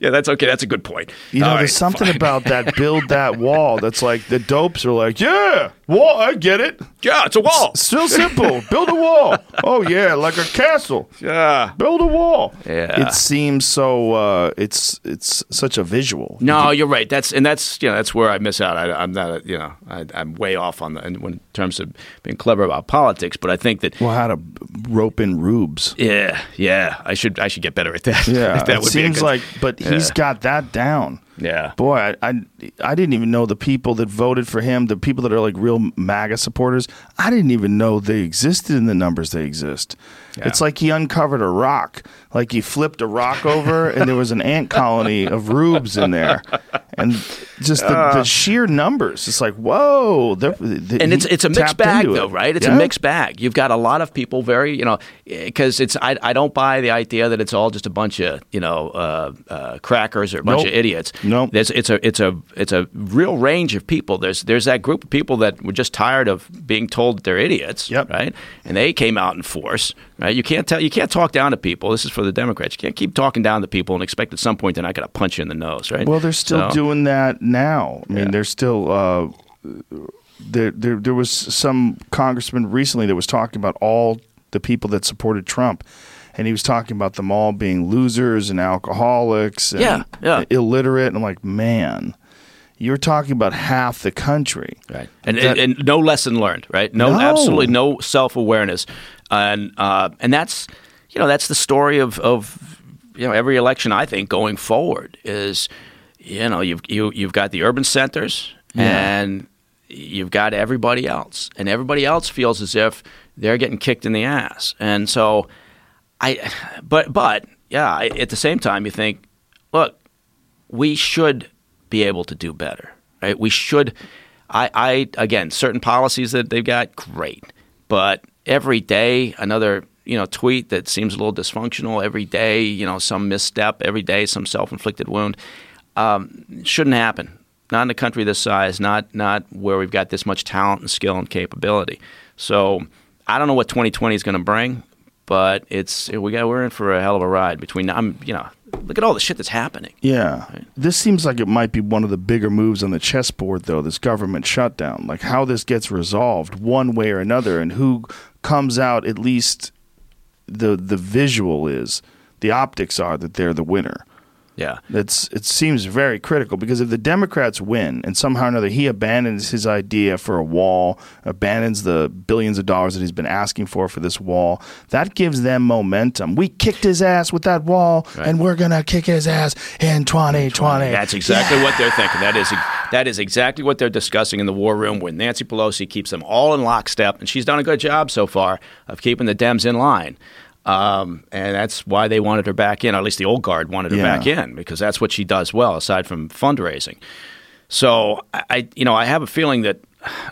yeah, that's okay. That's a good point. You know, All there's right, something fine. about that build that wall that's like the dopes are like, yeah, wall, I get it. Yeah, it's a wall. Still simple. Build a wall. Oh yeah, like a castle. Yeah. Build a wall. Yeah. It seems so. Uh, it's it's such a visual. No, you're right. That's and that's you know that's where I miss out. I, I'm not a, you know I, I'm way off on the in, in terms of being clever about politics. But I think that Well, how to rope in rubes. yeah, yeah, I should I should get better at that. Yeah, that it would seems good- like, but he's got that down. yeah. Boy, I, I I didn't even know the people that voted for him, the people that are like real MAGA supporters. I didn't even know they existed in the numbers they exist. Yeah. It's like he uncovered a rock, like he flipped a rock over, and there was an ant colony of rubes in there, and just the, the sheer numbers. It's like whoa, they're- they- and it's it's a mixed bag though, it. right? It's Yeah? a mixed bag. You've got a lot of people very, you know, because it's I, I don't buy the idea that it's all just a bunch of you know uh, uh, crackers or a bunch Nope. of idiots. Nope. There's it's a it's a it's a real range of people. There's there's that group of people that were just tired of being told that they're idiots, Yep. right? And they came out in force, right? You can't tell you can't talk down to people. This is for the Democrats. You can't keep talking down to people and expect at some point they're not going to punch you in the nose, right? Well, they're still So- doing that now. I mean, Yeah. they're still. Uh, there, there, there was some congressman recently that was talking about all the people that supported Trump, and he was talking about them all being losers and alcoholics and Yeah, yeah. illiterate. And I'm like, man, you're talking about half the country. Right. And, That- and, and no lesson learned, right? No, No. absolutely no self awareness, and uh, and that's you know that's the story of of you know every election. I think going forward is you know you've you, you've got the urban centers Yeah. and you've got everybody else, and everybody else feels as if they're getting kicked in the ass, and so I, but but yeah, I, at the same time you think, look, we should be able to do better, right? We should. I, I again, certain policies that they've got, great, but every day another you know tweet that seems a little dysfunctional. Every day, you know, some misstep. Every day, some self-inflicted wound. Um, shouldn't happen. Not in a country this size. Not not where we've got this much talent and skill and capability. So I don't know what 2020 is going to bring, but it's we got we're in for a hell of a ride. Between I'm you know look at all the shit that's happening. Yeah. This seems like it might be one of the bigger moves on the chessboard, though, this government shutdown. Like how this gets resolved one way or another and who comes out, at least the the visual is, the optics are that they're the winner. Yeah. It's it seems very critical because if the Democrats win and somehow or another he abandons his idea for a wall, abandons the billions of dollars that he's been asking for for this wall, that gives them momentum. We kicked his ass with that wall, Right. and we're gonna kick his ass in 2020. That's exactly what they're thinking. That is that is exactly what they're discussing in the war room when Nancy Pelosi keeps them all in lockstep, and she's done a good job so far of keeping the Dems in line. Um, and that's why they wanted her back in, or at least the old guard wanted her Yeah. back in, because that's what she does well, aside from fundraising. So I, you know, I have a feeling that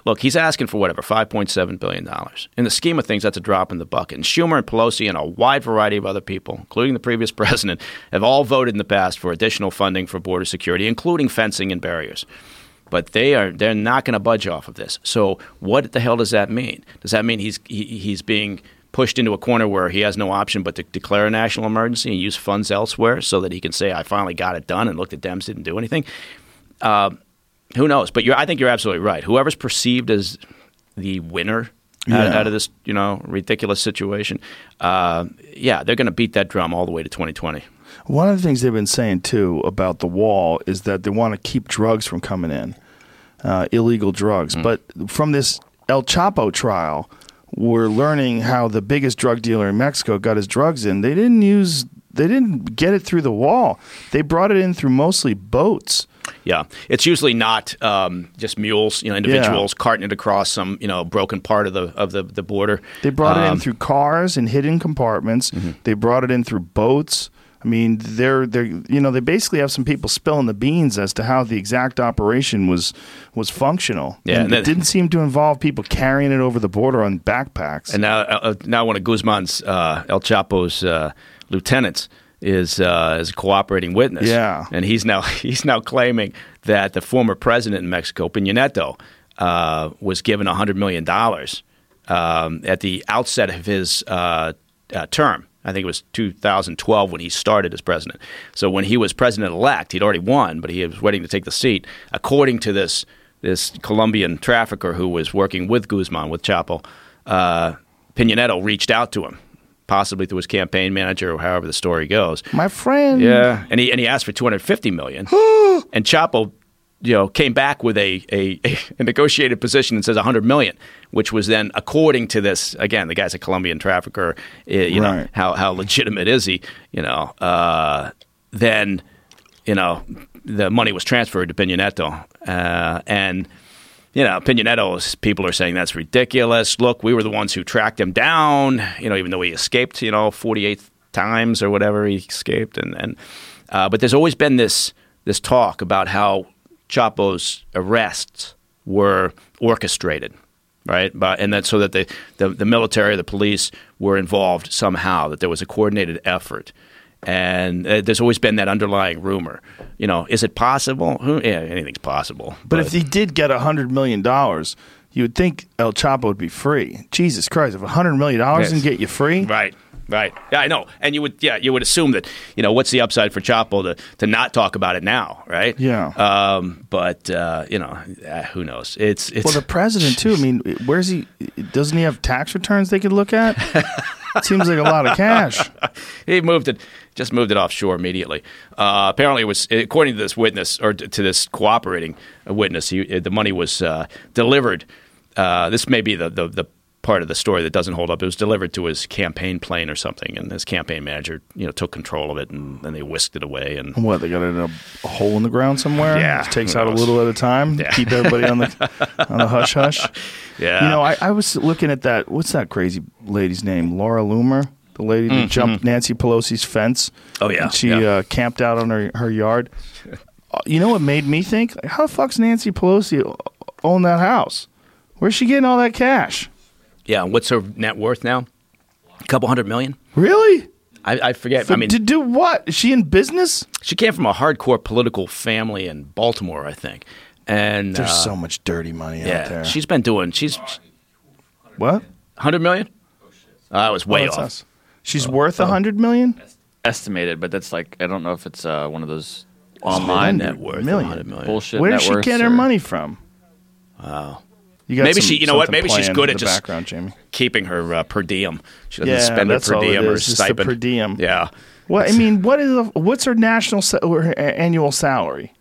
look, he's asking for whatever five point seven billion dollars. In the scheme of things, that's a drop in the bucket. And Schumer and Pelosi and a wide variety of other people, including the previous president, have all voted in the past for additional funding for border security, including fencing and barriers. But they are they're not going to budge off of this. So what the hell does that mean? Does that mean he's he, he's being pushed into a corner where he has no option but to declare a national emergency and use funds elsewhere so that he can say, "I finally got it done," and look, the Dems didn't do anything. Uh, who knows? But I think you're absolutely right. Whoever's perceived as the winner yeah. out, out, of this, you know, ridiculous situation, uh, yeah, they're going to beat that drum all the way to 2020. One of the things they've been saying too about the wall is that they want to keep drugs from coming in, uh, illegal drugs. Mm. But from this El Chapo trial, we're learning how the biggest drug dealer in Mexico got his drugs in. They didn't use, they didn't get it through the wall. They brought it in through mostly boats. Yeah, it's usually not um, just mules, you know, individuals yeah. carting it across some, you know, broken part of the of the, the border. They brought um, it in um, through cars and hidden compartments. Mm-hmm. They brought it in through boats. I mean, they're they're you know they basically have some people spilling the beans as to how the exact operation was was functional. Yeah, and, and it didn't seem to involve people carrying it over the border on backpacks. And now, uh, uh now one of Guzman's uh, El Chapo's uh, lieutenants is uh, is a cooperating witness. Yeah, and he's now he's now claiming that the former president in Mexico, Peña Nieto, uh, was given hundred million dollars um, at the outset of his uh, uh term. I think it was 2012 when he started as president. So when he was president elect, he'd already won, but he was waiting to take the seat. According to this this Colombian trafficker who was working with Guzman with Chapo, uh, reached out to him possibly through his campaign manager or however the story goes. My friend. Yeah, and he and he asked for 250 million. and Chapo you know, came back with a, a, a, negotiated position that says 100 million, which was then, according to this, again, the guy's a Colombian trafficker. Eh, you right. know, how how legitimate is he? You know, uh, then, you know, the money was transferred to Peña uh, and you know, Peña people are saying that's ridiculous. Look, we were the ones who tracked him down, you know, even though he escaped, you know, 48 times or whatever he escaped. And, and uh, But there's always been this, this talk about how Chapo's arrests were orchestrated, right? But, and that so that the, the, the military, the police were involved somehow, that there was a coordinated effort and uh, there's always been that underlying rumor. You know, is it possible? Who, yeah, anything's possible. But, but if he did get a hundred million dollars, you would think El Chapo would be free. Jesus Christ, if a hundred million dollars yes. can get you free, right? Right. Yeah, I know. And you would, yeah, you would assume that, you know, what's the upside for Chapo to, to not talk about it now, right? Yeah. Um, but uh, you know, uh, who knows? It's it's well, the president too. I mean, where's he? Doesn't he have tax returns they could look at? Seems like a lot of cash. he moved it, just moved it offshore immediately. Uh, apparently, it was according to this witness or to this cooperating witness, he, the money was uh, delivered. Uh, this may be the, the, the part of the story that doesn't hold up. It was delivered to his campaign plane or something, and his campaign manager, you know, took control of it, and then they whisked it away. And what they got it in a, a hole in the ground somewhere? Yeah, Just takes out a little at a time. Yeah. keep everybody on the on the hush hush. Yeah, you know, I, I was looking at that. What's that crazy lady's name? Laura Loomer, the lady that mm-hmm. jumped Nancy Pelosi's fence. Oh yeah, she yeah. Uh, camped out on her her yard. Uh, you know what made me think? How the fuck's Nancy Pelosi own that house? Where's she getting all that cash? Yeah, what's her net worth now? A couple hundred million. Really? I, I forget. For, I mean, to do what? Is she in business? She came from a hardcore political family in Baltimore, I think. And there's uh, so much dirty money yeah, out there. She's been doing. She's what? Hundred million? Oh, I was way oh, off. Us. She's oh, worth a oh. hundred million. Estimated, but that's like I don't know if it's uh, one of those online net worth. Million. million. Bullshit. Where does she get her money from? Wow. Maybe some, she, you know what? Maybe she's good at just background, Jamie. keeping her uh, per diem. She doesn't yeah, spend her per diem or stipend. per diem. Yeah. Well, I mean, what is a, what's her national or her annual salary?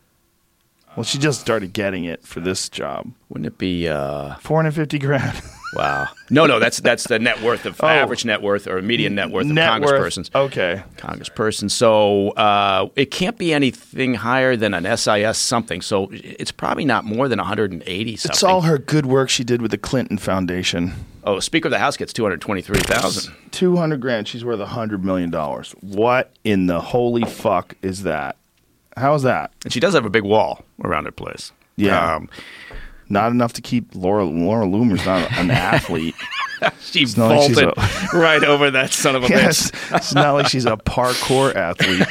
Well, she just started getting it for this job. Wouldn't it be uh, four hundred fifty grand? wow. No, no, that's that's the net worth of oh. average net worth or median net worth of net congresspersons. Worth. Okay, congressperson. So uh, it can't be anything higher than an SIS something. So it's probably not more than one hundred and eighty. something. It's all her good work she did with the Clinton Foundation. Oh, Speaker of the House gets two hundred twenty-three thousand. Two hundred grand. She's worth hundred million dollars. What in the holy fuck is that? How's that? And she does have a big wall around her place. Yeah. Um, not enough to keep Laura Laura Loomer's not an athlete. She not like she's vaulted right over that son of a yes, bitch. it's not like she's a parkour athlete.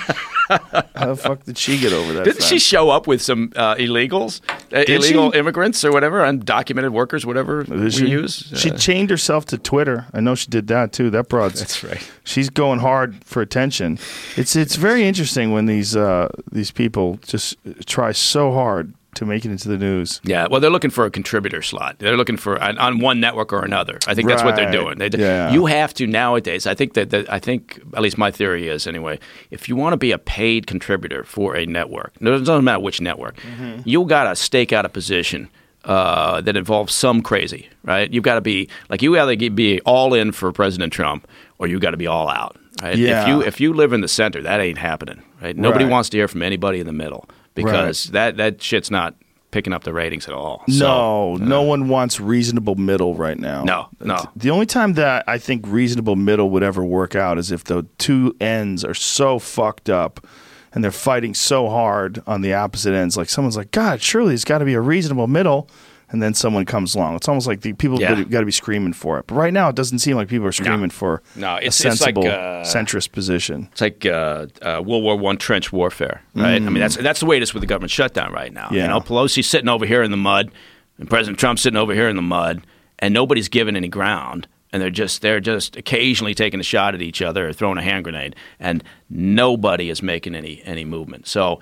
How the fuck did she get over that? Didn't she show up with some uh, illegals, uh, illegal she? immigrants or whatever, undocumented workers, whatever Did we she? use? She Uh, chained herself to Twitter. I know she did that too. That broad's That's right. She's going hard for attention. It's it's very interesting when these uh, these people just try so hard to make it into the news. Yeah, well, they're looking for a contributor slot. They're looking for on, on one network or another. I think that's what they're doing. They, Yeah. You have to nowadays. I think that, that I think at least my theory is anyway. If you want to be a paid contributor for a network, it doesn't matter which network, Mm-hmm. you got to stake out a position. Uh, that involves some crazy, right? You've got to be like you either be all in for President Trump, or you got to be all out. Right? Yeah. If you if you live in the center, that ain't happening. Right? Nobody Right. wants to hear from anybody in the middle because that that shit's not picking up the ratings at all. So, no, no uh, one wants reasonable middle right now. No, no. The only time that I think reasonable middle would ever work out is if the two ends are so fucked up and they're fighting so hard on the opposite ends. Like someone's like, God, surely there's got to be a reasonable middle. And then someone comes along. It's almost like the people Yeah. got to be screaming for it. But right now, it doesn't seem like people are screaming for No, it's- a it's like, sensible uh, centrist position. It's like uh, uh, World War One trench warfare, right? I mean, that's that's the way it is with the government shutdown right now. Yeah. You Mm. Know, Pelosi's sitting over here in the mud, and President Trump's sitting over here in the mud, and nobody's giving any ground. And they're just they're just occasionally taking a shot at each other or throwing a hand grenade, and nobody is making any any movement. So,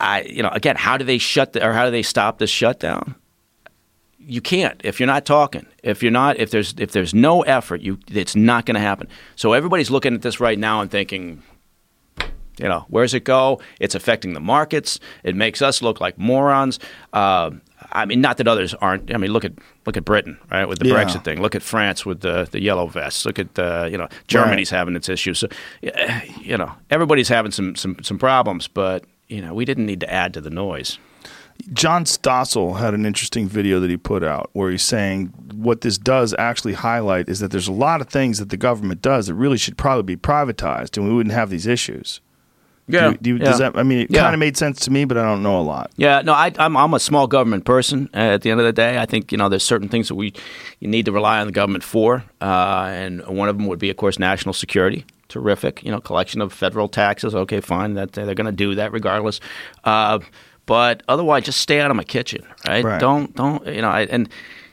I you know again, how do they shut the, or how do they stop this shutdown? You can't if you're not talking. If you're not if there's if there's no effort you it's not going to happen. So everybody's looking at this right now and thinking you know where's it go? It's affecting the markets. It makes us look like morons. Uh, i mean not that others aren't. I mean look at look at britain right with the Yeah. brexit thing. Look at france with the the yellow vests. Look at uh, you know germany's having its issues. So you know everybody's having some some some problems but you know we didn't need to add to the noise John Stossel had an interesting video that he put out where he's saying what this does actually highlight is that there's a lot of things that the government does that really should probably be privatized and we wouldn't have these issues. Do you- do you- Does that? I mean, it Yeah. kind of made sense to me, but I don't know a lot. Yeah, no, I, I'm I'm a small government person. Uh, at the end of the day, I think you know there's certain things that we you need to rely on the government for, uh, and one of them would be, of course, national security. Terrific, you know, collection of federal taxes. Okay, fine, that they're going to do that regardless. Uh, but otherwise, just stay out of my kitchen, right? Right. Don't don't you know? I, and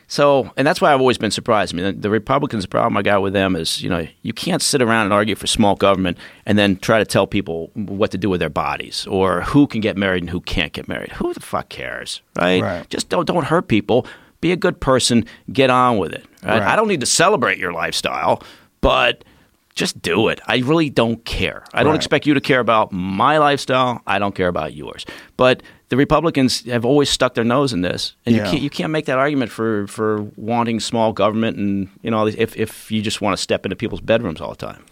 so, and that's why I've always been surprised. I mean, the, the Republicans' problem I got with them is, you know, you can't sit around and argue for small government and then try to tell people what to do with their bodies or who can get married and who can't get married. Who the fuck cares, right? Right. Just don't don't hurt people. Be a good person. Get on with it. Right. I don't need to celebrate your lifestyle, but just do it. I really don't care. I don't Right. expect you to care about my lifestyle. I don't care about yours. But the Republicans have always stuck their nose in this, and Yeah. you can't you can't make that argument for for wanting small government and you know if if you just want to step into people's bedrooms all the time.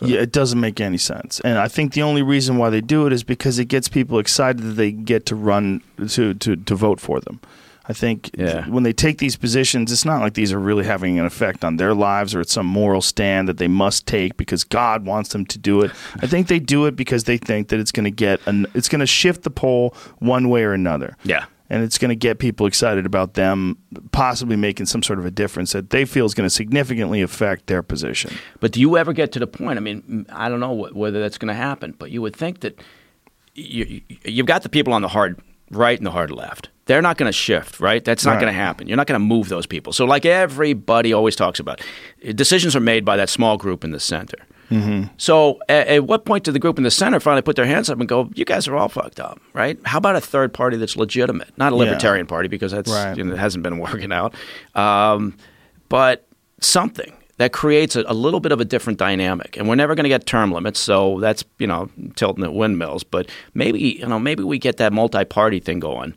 Yeah, it doesn't make any sense. And I think the only reason why they do it is because it gets people excited that they get to run to to, to vote for them. I think Yeah. when they take these positions, it's not like these are really having an effect on their lives or it's some moral stand that they must take because God wants them to do it. I think they do it because they think that it's going to get an, it's going to shift the poll one way or another. Yeah. And it's going to get people excited about them possibly making some sort of a difference that they feel is going to significantly affect their position. But do you ever get to the point? I mean, I don't know wh- whether that's going to happen, but you would think that you, you- you've got the people on the hard right and the hard left. They're not going to shift, right? That's not Right. going to happen. You're not going to move those people. So, like everybody always talks about, decisions are made by that small group in the center. Mm-hmm. So, at, at what point did the group in the center finally put their hands up and go, "You guys are all fucked up, right? How about a third party that's legitimate, not a Yeah. libertarian party because that's Right. you know, it hasn't been working out, um, but something that creates a, a little bit of a different dynamic. And we're never going to get term limits, so that's you know tilting at windmills. But maybe you know maybe we get that multi-party thing going.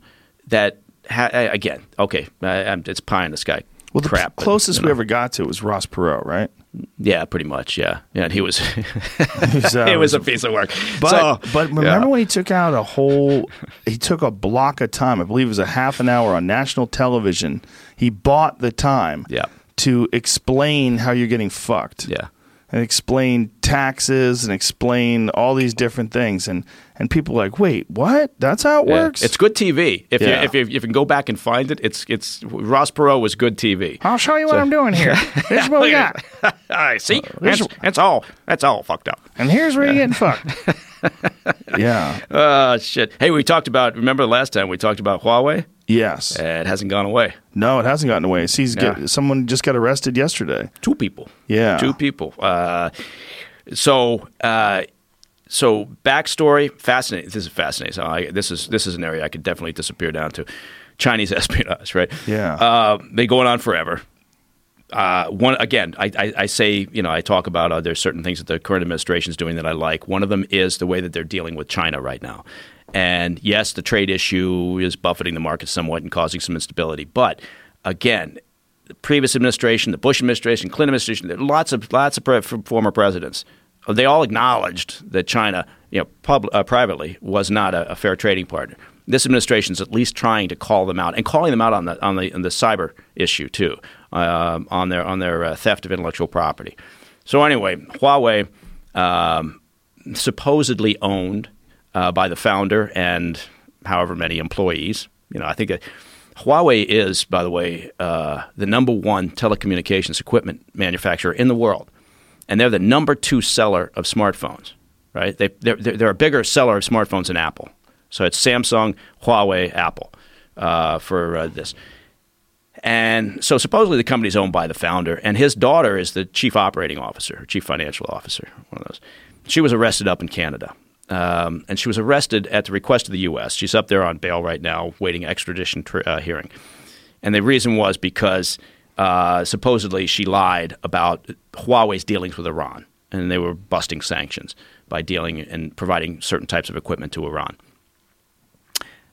That ha- again, okay, I, it's pie in the sky. Well, the crap. but, closest you we know. ever got to was Ross Perot, right? yeah, pretty much, yeah, yeah. And he was, He's, uh, it was a piece of work. But So, but remember yeah. when he took out a whole he took a block of time, I believe it was a half an hour on national television. He bought the time Yeah. To explain how you're getting fucked. Yeah. and explain taxes and explain all these different things and and people are like wait what that's how it Yeah. works It's good TV. If Yeah. you if you, if you can go back and find it, it's it's Ross Perot was good TV. I'll show you what I'm doing here. Here's what we got, All right, see, here's- that's, that's all. That's all fucked up. and here's where you're getting fucked. yeah. Uh, shit. Hey, we talked about. Remember the last time we talked about Huawei? Yes. Uh, it hasn't gone away. No, it hasn't gotten away. See, he's Yeah. get, someone just got arrested yesterday. Two people. Yeah. Two people. Uh, so. Uh, so backstory, fascinating. This is fascinating. So I, this is this is an area I could definitely disappear down to. Chinese espionage, right? Yeah. Uh, they going on forever. Uh, one again, I, I, I say, you know, I talk about uh, there's certain things that the current administration is doing that I like. One of them is the way that they're dealing with China right now. And yes, the trade issue is buffeting the market somewhat and causing some instability. But again, the previous administration, the Bush administration, Clinton administration, lots of lots of pre- former presidents. They all acknowledged that China, you know, pub, uh, privately was not a, a fair trading partner. This administration is at least trying to call them out and calling them out on the on the, on the cyber issue too, um, on their on their uh, theft of intellectual property. So anyway, Huawei um, supposedly owned uh, by the founder and however many employees. You know, I think that Huawei is, by the way, uh, the number one telecommunications equipment manufacturer in the world, and they're the number two seller of smartphones. Right? They, they're, they're they're a bigger seller of smartphones than Apple. So it's Samsung, Huawei, Apple uh, for uh, this. And so supposedly the company's owned by the founder, and his daughter is the chief operating officer, chief financial officer, one of those. She was arrested up in Canada. Um, and she was arrested at the request of the U.S. She's up there on bail right now, waiting extradition tr- uh, hearing. And the reason was because uh, supposedly she lied about Huawei's dealings with Iran, and they were busting sanctions by dealing and providing certain types of equipment to Iran.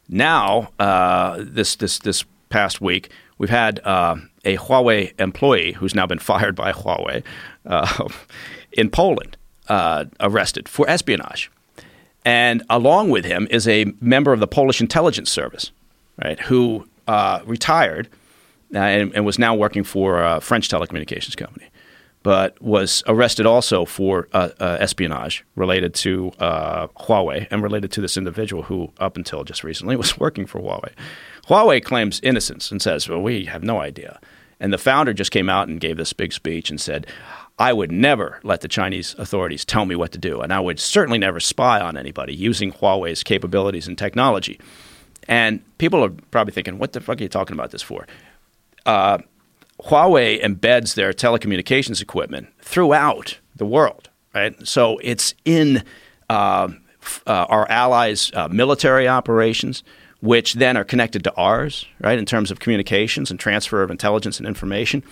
Now, uh, this this this past week, we've had uh, a Huawei employee who's now been fired by Huawei uh, in Poland uh, arrested for espionage, and along with him is a member of the Polish intelligence service, right? Who uh, retired uh, and, and was now working for a French telecommunications company but was arrested also for uh, uh, espionage related to uh, Huawei and related to this individual who, up until just recently, was working for Huawei. Huawei claims innocence and says, "Well, we have no idea." And the founder just came out and gave this big speech and said, "I would never let the Chinese authorities tell me what to do, and I would certainly never spy on anybody using Huawei's capabilities and technology." And people are probably thinking, "What the fuck are you talking about this for?" Uh, Huawei embeds their telecommunications equipment throughout the world, right? So it's in uh, uh, our allies' uh, military operations, which then are connected to ours, right, in terms of communications and transfer of intelligence and information.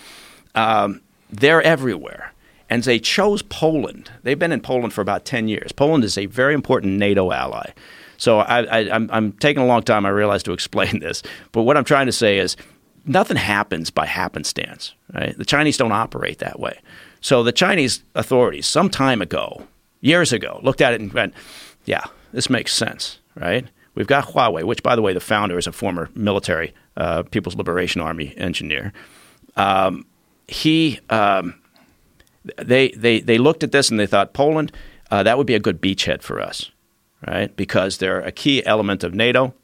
Um, they're everywhere. And they chose Poland. They've been in Poland for about 10 years. Poland is a very important NATO ally. So I, I'm taking a long time, I realize, to explain this. But what I'm trying to say is nothing happens by happenstance, right? The Chinese don't operate that way. So the Chinese authorities, some time ago, years ago, looked at it and went, yeah, this makes sense, right? We've got Huawei, which, by the way, the founder is a former military uh, People's Liberation Army engineer. Um, he, um, they, they, they looked at this and they thought, Poland, uh, that would be a good beachhead for us, right? Because they're a key element of NATO.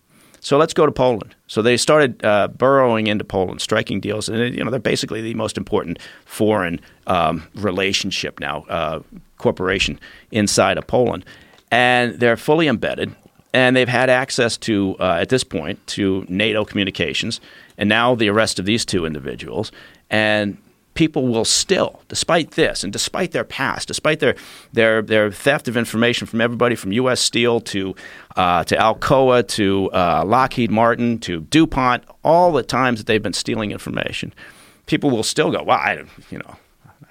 So let's go to Poland. So they started uh, burrowing into Poland, striking deals, and you know they're basically the most important foreign um, relationship now, uh, corporation inside of Poland, and they're fully embedded, and they've had access to uh, at this point to NATO communications, and now the arrest of these two individuals, and people will still, despite this, and despite their past, despite their their their theft of information from everybody from U.S. Steel to uh, to Alcoa to uh, Lockheed Martin to DuPont, all the times that they've been stealing information, people will still go, "Well, I, you know."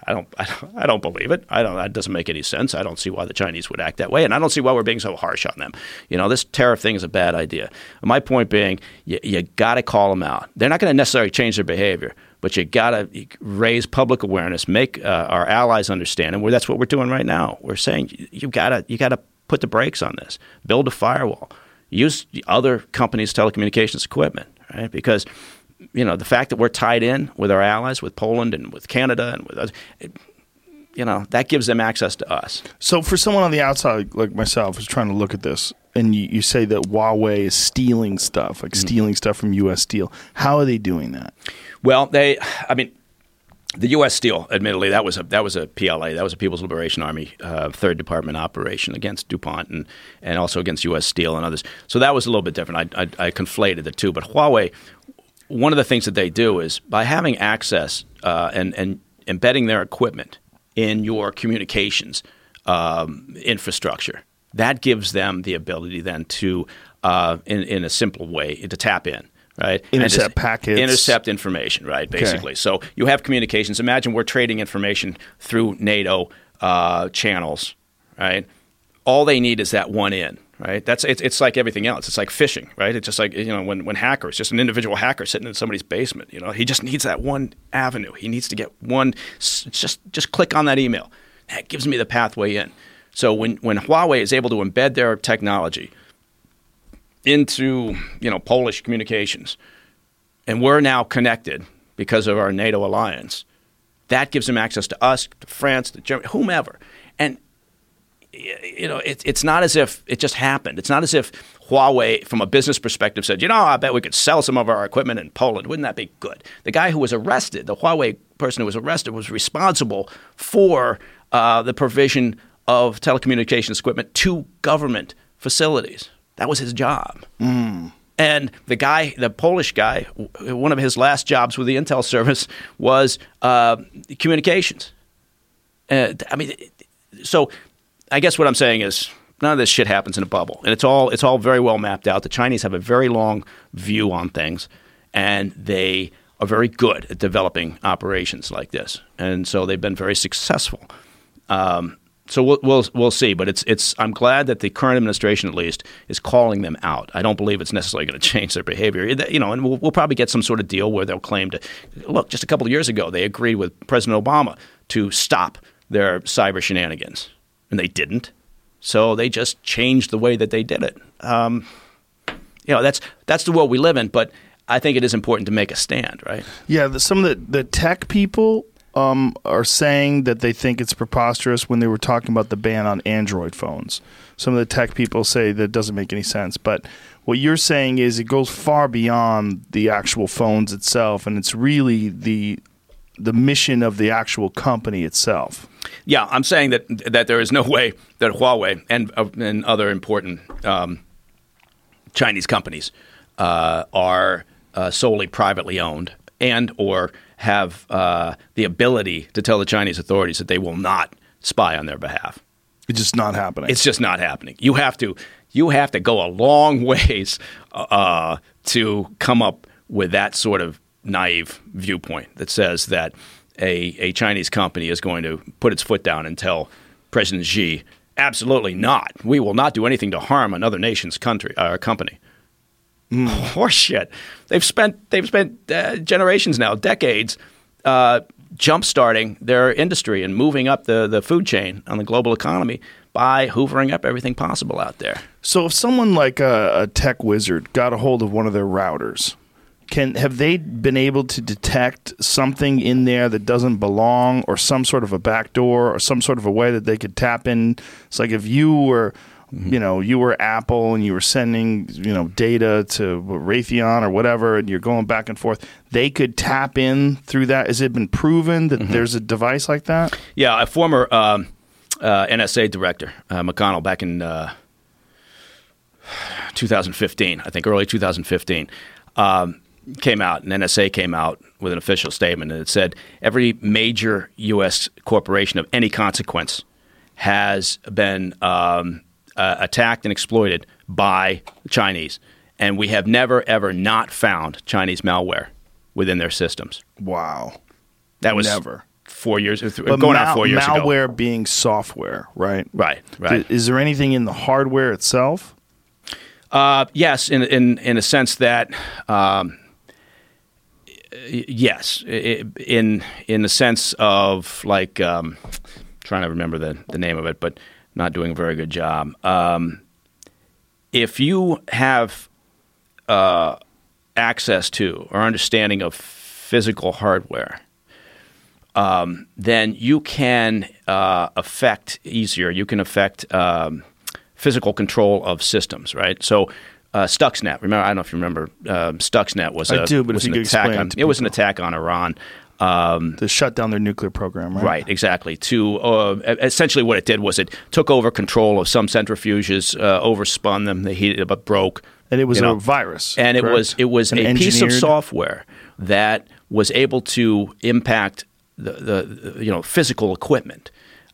I don't, I don't, I don't believe it. I don't. That doesn't make any sense. I don't see why the Chinese would act that way, and I don't see why we're being so harsh on them. You know, this tariff thing is a bad idea. My point being, you, you got to call them out. They're not going to necessarily change their behavior, but you got to raise public awareness, make uh, our allies understand, and that's what we're doing right now. We're saying you got to, you got to put the brakes on this. Build a firewall. Use other companies' telecommunications equipment, right? Because you know the fact that we're tied in with our allies, with Poland and with Canada and with us, you know, that gives them access to us. So for someone on the outside like myself who's trying to look at this, and you, you say that Huawei is stealing stuff, like stealing stuff from U.S. Steel, how are they doing that? Well, they, I mean, the U.S. Steel, admittedly, that was a that was a PLA, that was a People's Liberation Army uh, Third Department operation against DuPont and and also against U.S. Steel and others. So that was a little bit different. I, I, I conflated the two, but Huawei, one of the things that they do is by having access uh, and and embedding their equipment in your communications um, infrastructure, that gives them the ability then to, uh, in in a simple way, to tap in right? Intercept packets. Intercept information, right? Basically. So you have communications. Imagine we're trading information through NATO uh, channels, right? All they need is that one in, right? That's it's, it's like everything else. It's like phishing, right? It's just like you know when when hackers, just an individual hacker sitting in somebody's basement, you know, he just needs that one avenue. He needs to get one. Just just click on that email. That gives me the pathway in. So when when Huawei is able to embed their technology into you know Polish communications, and we're now connected because of our NATO alliance. That gives them access to us, to France, to Germany, whomever, and you know it, it's not as if it just happened. It's not as if Huawei, from a business perspective, said, you know, I bet we could sell some of our equipment in Poland. Wouldn't that be good? The guy who was arrested, the Huawei person who was arrested, was responsible for uh, the provision of telecommunications equipment to government facilities. That was his job. And the guy, the Polish guy, one of his last jobs with the Intel service was uh, communications. Uh, I mean, so I guess what I'm saying is none of this shit happens in a bubble, and it's all it's all very well mapped out. The Chinese have a very long view on things, and they are very good at developing operations like this, and so they've been very successful. Um, so we'll, we'll we'll see, but it's it's. I'm glad that the current administration, at least, is calling them out. I don't believe it's necessarily going to change their behavior, you know. And we'll, we'll probably get some sort of deal where they'll claim to look. Just a couple of years ago, they agreed with President Obama to stop their cyber shenanigans, and they didn't. So they just changed the way that they did it. Um, you know, that's that's the world we live in. But I think it is important to make a stand, right? Yeah, the, some of the, the tech people um, are saying that they think it's preposterous when they were talking about the ban on Android phones. Some of the tech people say that doesn't make any sense. But what you're saying is it goes far beyond the actual phones itself, and it's really the the mission of the actual company itself. Yeah, I'm saying that that there is no way that Huawei and uh, and other important um, Chinese companies uh, are uh, solely privately owned and or have uh, the ability to tell the Chinese authorities that they will not spy on their behalf. It's just not happening. It's just not happening. You have to you have to go a long ways uh, to come up with that sort of naive viewpoint that says that a, a Chinese company is going to put its foot down and tell President Xi, absolutely not. We will not do anything to harm another nation's country uh, company. Horseshit. They've spent they've spent uh, generations now, decades, uh, jumpstarting their industry and moving up the, the food chain on the global economy by hoovering up everything possible out there. So if someone like a, a tech wizard got a hold of one of their routers, can have they been able to detect something in there that doesn't belong, or some sort of a backdoor, or some sort of a way that they could tap in? It's like if you were, you know, you were Apple and you were sending, you know, data to Raytheon or whatever, and you're going back and forth. They could tap in through that. Has it been proven that there's a device like that? Yeah, a former um, uh, NSA director, uh, McConnell, back in uh, 2015, I think early 2015, um, came out, and NSA came out with an official statement, and it said every major U.S. corporation of any consequence has been um, uh, attacked and exploited by Chinese, and we have never ever not found Chinese malware within their systems. Wow. That was Never. four years, But going mal- on four years ago. malware being software, right? Right, right. Is there anything in the hardware itself? Uh, yes, in in in a sense that. Um, yes, i- in in the sense of like um, trying to remember the the name of it, but not doing a very good job. Um, if you have uh, access to or understanding of physical hardware, um, then you can uh, affect easier. You can affect um, physical control of systems, right? So. Uh, Stuxnet. Remember, I don't know if you remember. Um, Stuxnet was I a do, but was if an you could attack explain on it it was an attack on Iran. Um, to shut down their nuclear program, right? Right, exactly. To uh, essentially, what it did was it took over control of some centrifuges, uh, overspun them, they heated up, broke, And it was you a know. virus, and it was it was An a piece of software that was able to impact the, the, the you know physical equipment.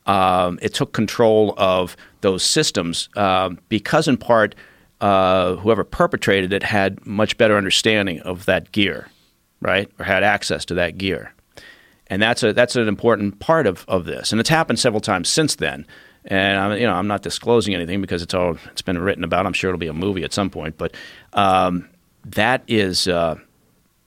Um, it took control of those systems um, because, in part, uh, whoever perpetrated it had much better understanding of that gear, right, or had access to that gear and that's a that's an important part of, of this. And it's happened several times since then. And I'm, you know, I'm not disclosing anything because it's all it's been written about. I'm sure it'll be a movie at some point. But um, that is uh,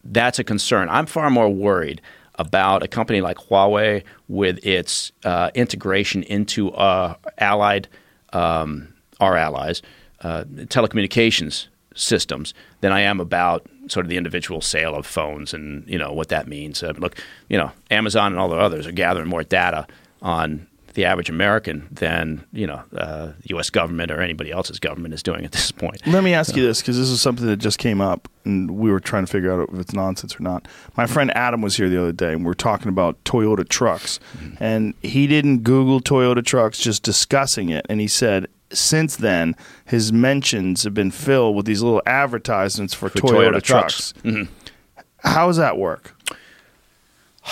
that's a concern. I'm far more worried about a company like Huawei with its uh, integration into uh, allied um, our allies uh, telecommunications systems than I am about sort of the individual sale of phones and you know what that means. Uh, look, you know, Amazon and all the others are gathering more data on the average American than you know uh, the U.S. government or anybody else's government is doing at this point. Let me ask you this because this is something that just came up, and we were trying to figure out if it's nonsense or not. My friend Adam was here the other day, and we were talking about Toyota trucks, and he didn't Google Toyota trucks, just discussing it, and he said. Since then, his mentions have been filled with these little advertisements for, Toyota, Toyota trucks. trucks. How does that work?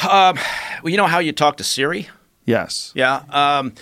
Well, you know how you talk to Siri? Yes. Yeah, um,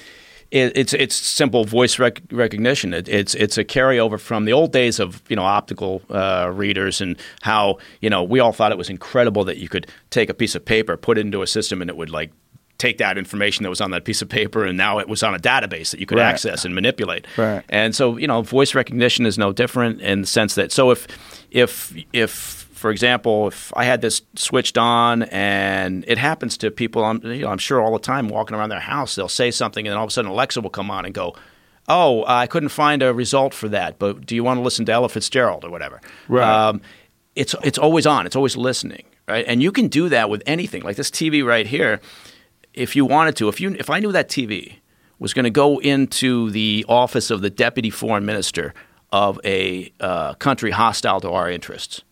it, it's it's simple voice rec- recognition. It, it's it's a carryover from the old days of you know optical uh, readers and how you know we all thought it was incredible that you could take a piece of paper, put it into a system, and it would like take that information that was on that piece of paper, and now it was on a database that you could Right. access and manipulate. Right. And so you know, voice recognition is no different in the sense that so if if if for example, if I had this switched on and it happens to people, I'm, you know, I'm sure all the time walking around their house, they'll say something and then all of a sudden Alexa will come on and go, "Oh, I couldn't find a result for that, but do you want to listen to Ella Fitzgerald or whatever?" Right. Um, it's it's always on. It's always listening, right? And you can do that with anything, like this TV right here. If you wanted to, if you if I knew that TV was going to go into the office of the deputy foreign minister of a uh, country hostile to our interests,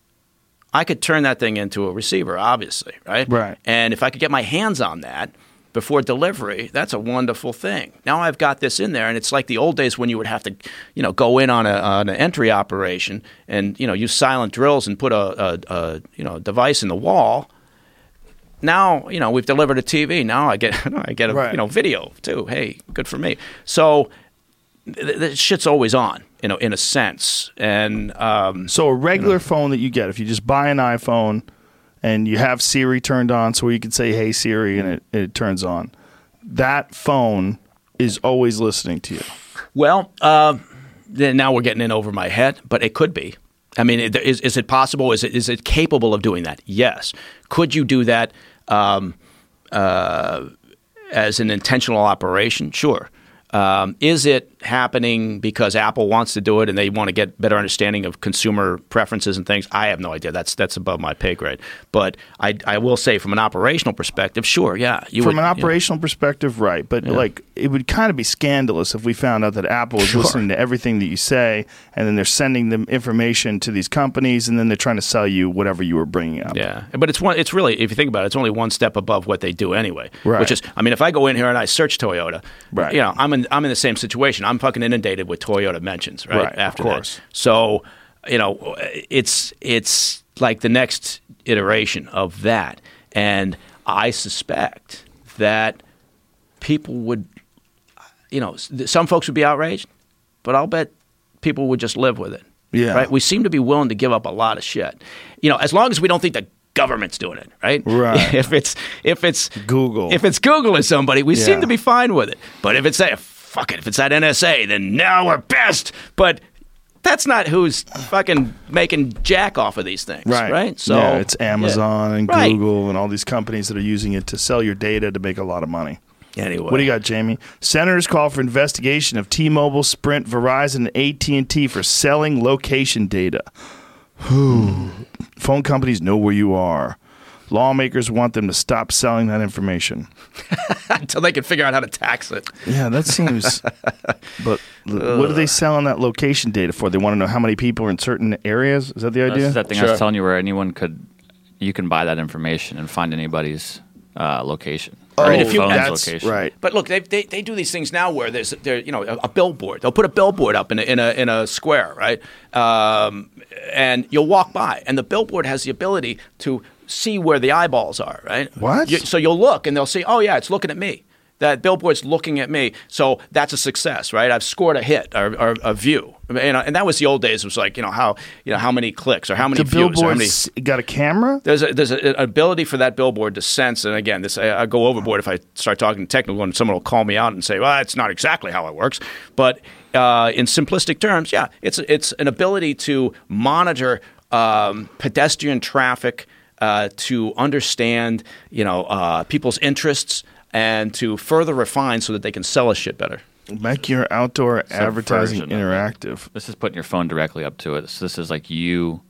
I could turn that thing into a receiver, obviously, right? Right. And if I could get my hands on that before delivery, that's a wonderful thing. Now I've got this in there, and it's like the old days when you would have to, you know, go in on, a, on an entry operation and you know use silent drills and put a, a, a you know device in the wall. Now you know we've delivered a TV. Now I get I get a Right. you know video too. Hey, good for me. So th- th- shit's always on, you know, in a sense, and um, So a regular phone that you get, if you just buy an iPhone and you have Siri turned on, so you can say "Hey Siri" and it, it turns on, that phone is always listening to you. Well, uh, then now we're getting in over my head, but it could be. I mean, is, is it possible? Is it, is it capable of doing that? Yes. Could you do that um, uh, as an intentional operation? Sure. Um, is it happening because Apple wants to do it and they want to get better understanding of consumer preferences and things? I have no idea. That's that's above my pay grade. But I, I will say, from an operational perspective, sure, yeah. You From would- an you know. operational perspective, right? But like, it would kind of be scandalous if we found out that Apple is Sure. listening to everything that you say, and then they're sending them information to these companies, and then they're trying to sell you whatever you were bringing up. Yeah, but it's one. It's really, if you think about it, it's only one step above what they do anyway. Right. Which is, I mean, if I go in here and I search Toyota, Right. You know, I'm in, I'm in the same situation. I'm fucking inundated with Toyota mentions, right? Right, of After course. that, so you know, it's it's like the next iteration of that, and I suspect that people would, you know, some folks would be outraged, but I'll bet people would just live with it. Yeah. Right. We seem to be willing to give up a lot of shit. You know, as long as we don't think the government's doing it, right? Right. if it's if it's Google. if it's Google or somebody, we Yeah. seem to be fine with it. But if it's that fuck it, if it's that NSA, then now we're pissed. But that's not who's fucking making jack off of these things, Right. right? So yeah, it's Amazon and Right. Google and all these companies that are using it to sell your data to make a lot of money. Anyway, What do you got, Jamie? Senators call for investigation of T-Mobile, Sprint, Verizon, and AT&T for selling location data. Phone companies know where you are. Lawmakers want them to stop selling that information. until they can figure out how to tax it. Yeah, that seems. but l- what are they selling that location data for? They want to know how many people are in certain areas. Is that the That's idea? that thing I Sure. was telling you where anyone could, you can buy that information and find anybody's uh, location. Oh, or any if you- phone's that's location. right. But look, they, they, they do these things now where there's there you know a, a billboard. They'll put a billboard up in a, in a in a square, right? Um, and you'll walk by, and the billboard has the ability to see where the eyeballs are, right? What? You- so you'll look, and they'll see, oh yeah, it's looking at me. That billboard's looking at me, so that's a success, right? I've scored a hit or, or a view, and, and that was the old days. It was like you know how you know how many clicks or how many the views billboard many got a camera. there's a, there's a, an ability for that billboard to sense, and again, this I, I go overboard if I start talking technical, and someone will call me out and say, "Well, it's not exactly how it works," but uh, in simplistic terms, yeah, it's it's an ability to monitor um, pedestrian traffic, uh, to understand you know uh, people's interests, and to further refine so that they can sell us shit better. Make your outdoor advertising version of it. interactive. This is putting your phone directly up to it. So this is like you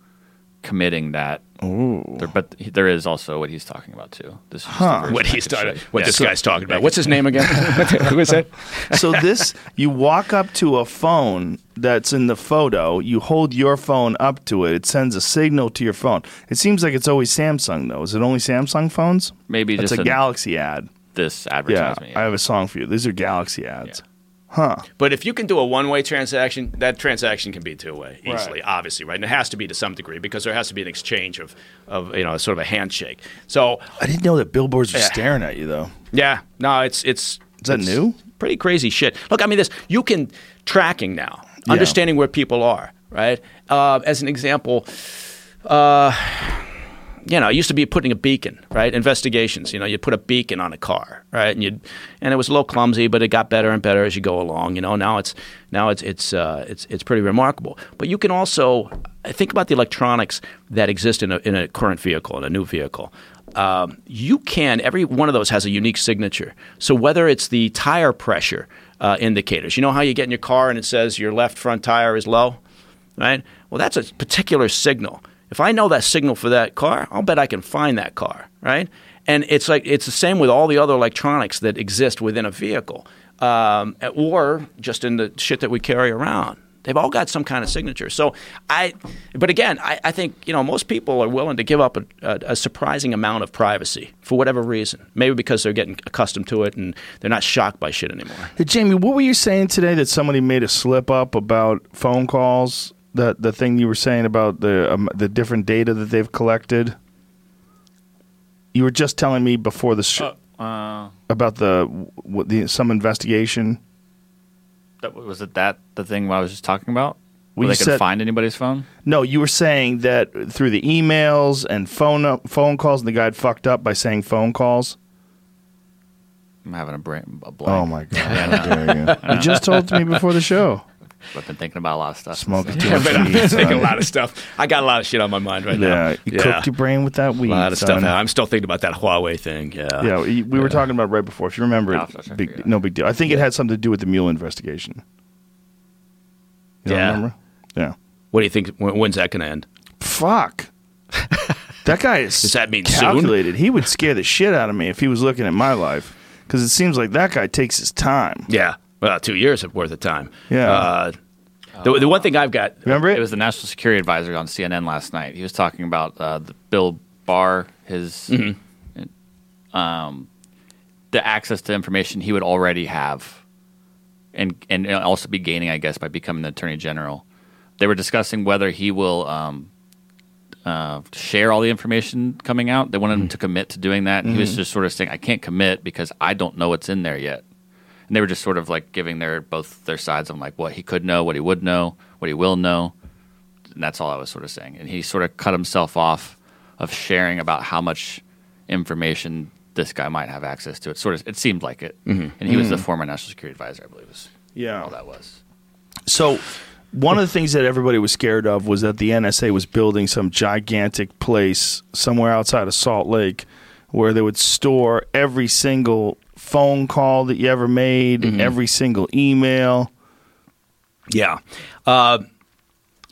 committing that. There, but there is also what he's talking about too. This is Huh. What he's talking, what Yeah. this So- guy's talking about. What's his name again? Who is that? So this, you walk up to a phone that's in the photo. You hold your phone up to it. It sends a signal to your phone. It seems like it's always Samsung though. Is it only Samsung phones? Maybe It's a an- Galaxy ad. this advertisement. Yeah, advertisement. I have a song for you. These are Galaxy ads. Yeah. Huh. But if you can do a one-way transaction, that transaction can be two-way easily, Right. obviously, right? And it has to be to some degree because there has to be an exchange of, of you know, sort of a handshake. So, I didn't know that billboards were Yeah. staring at you though. yeah, no, it's it's Is that it's new? Pretty crazy shit. Look, I mean, this you can tracking now, Yeah. understanding where people are, right? Uh, as an example, uh, you know, it used to be putting a beacon, right? Investigations, you know, you put a beacon on a car, right? And you and it was a little clumsy, but it got better and better as you go along. You know, now it's now it's it's uh, it's it's pretty remarkable. But you can also think about the electronics that exist in a in a current vehicle, in a new vehicle. Um, you can every one of those has a unique signature. So whether it's the tire pressure uh, indicators, you know how you get in your car and it says your left front tire is low, right? Well, that's a particular signal. If I know that signal for that car, I'll bet I can find that car, right? And it's like it's the same with all the other electronics that exist within a vehicle, um, or just in the shit that we carry around. They've all got some kind of signature. So I, but again, I, I think you know most people are willing to give up a, a, a surprising amount of privacy for whatever reason. Maybe because they're getting accustomed to it and they're not shocked by shit anymore. Hey, Jamie, what were you saying today that somebody made a slip up about phone calls? That the thing you were saying about the um, the different data that they've collected. You were just telling me before the sh- Uh, about the, what the some investigation. that, was it that the thing I was just talking about? Well, you they could said- find anybody's phone? No, you were saying that through the emails and phone up, phone calls, and the guy had fucked up by saying phone calls. I'm having a brain a blank. Oh my god! How dare you? You just told me before the show. I've been thinking about a lot of stuff. Smoking too Yeah, much but I've weed. thinking a lot of stuff. I got a lot of shit on my mind right now. Yeah, you cooked your brain with that weed. a lot of son. stuff. I'm still thinking about that Huawei thing. Yeah. Yeah, we we were talking about it right before. If you remember, No, it, try to big, no big deal. I think it had something to do with the Mueller investigation. You don't Yeah. remember? Yeah. What do you think? When, when's that going to end? Fuck. that guy is Does that mean soon? calculated. He would scare the shit out of me if he was looking at my life, because it seems like that guy takes his time. Yeah. Well, two years worth of time. Yeah. Uh, the, the one thing I've got. Remember it? It was the national security advisor on CNN last night. He was talking about uh, the Bill Barr, his um, the access to information he would already have, and and also be gaining, I guess, by becoming the attorney general. They were discussing whether he will um, uh, share all the information coming out. They wanted him to commit to doing that. And He was just sort of saying, "I can't commit because I don't know what's in there yet." And they were just sort of like giving their both their sides on like what he could know, what he would know, what he will know. And that's all I was sort of saying. And he sort of cut himself off of sharing about how much information this guy might have access to. It sort of it seemed like it. Mm-hmm. And he was the mm-hmm. former national security advisor, I believe, was Yeah. all that was. So, one of the things that everybody was scared of was that the NSA was building some gigantic place somewhere outside of Salt Lake where they would store every single phone call that you ever made, every single email. Yeah. Uh,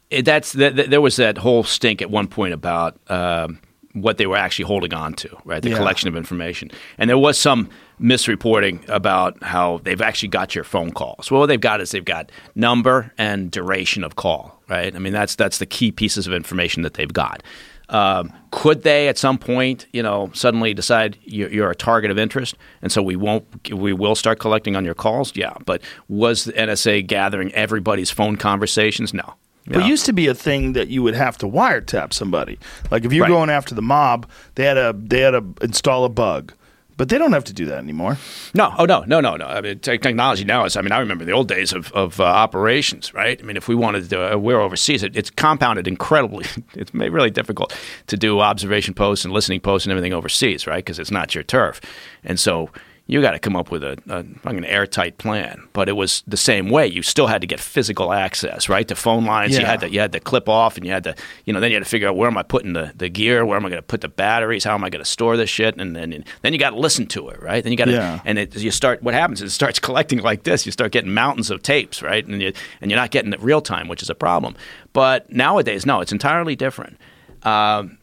it- that's that, that- there was that whole stink at one point about um what they were actually holding on to, right? The Yeah. collection of information. And there was some misreporting about how they've actually got your phone calls. Well, what they've got is they've got number and duration of call, right? I mean, that's that's the key pieces of information that they've got. Um, could they at some point, you know, suddenly decide you're, you're a target of interest, and so we won't, we will start collecting on your calls? Yeah, but was the NSA gathering everybody's phone conversations? No. But it used to be a thing that you would have to wiretap somebody. Like if you're Right. going after the mob, they had to they had to install a bug. But they don't have to do that anymore. No, oh no, no, no, no. I mean, technology now is. I mean, I remember the old days of, of uh, operations, right? I mean, if we wanted to, uh, we're overseas. It, it's compounded incredibly. It's really difficult to do observation posts and listening posts and everything overseas, right? Because it's not your turf, and so you got to come up with a, a fucking airtight plan. But it was the same way. You still had to get physical access, right? To phone lines, you had to you had to clip off, and you had to, you know, then you had to figure out where am I putting the, the gear, where am I going to put the batteries, how am I going to store this shit, and then then you got to listen to it, right? Then you got to, Yeah. and it, you start. What happens is it starts collecting like this. You start getting mountains of tapes, right? And you and you're not getting it real time, which is a problem. But nowadays, no, it's entirely different. Um,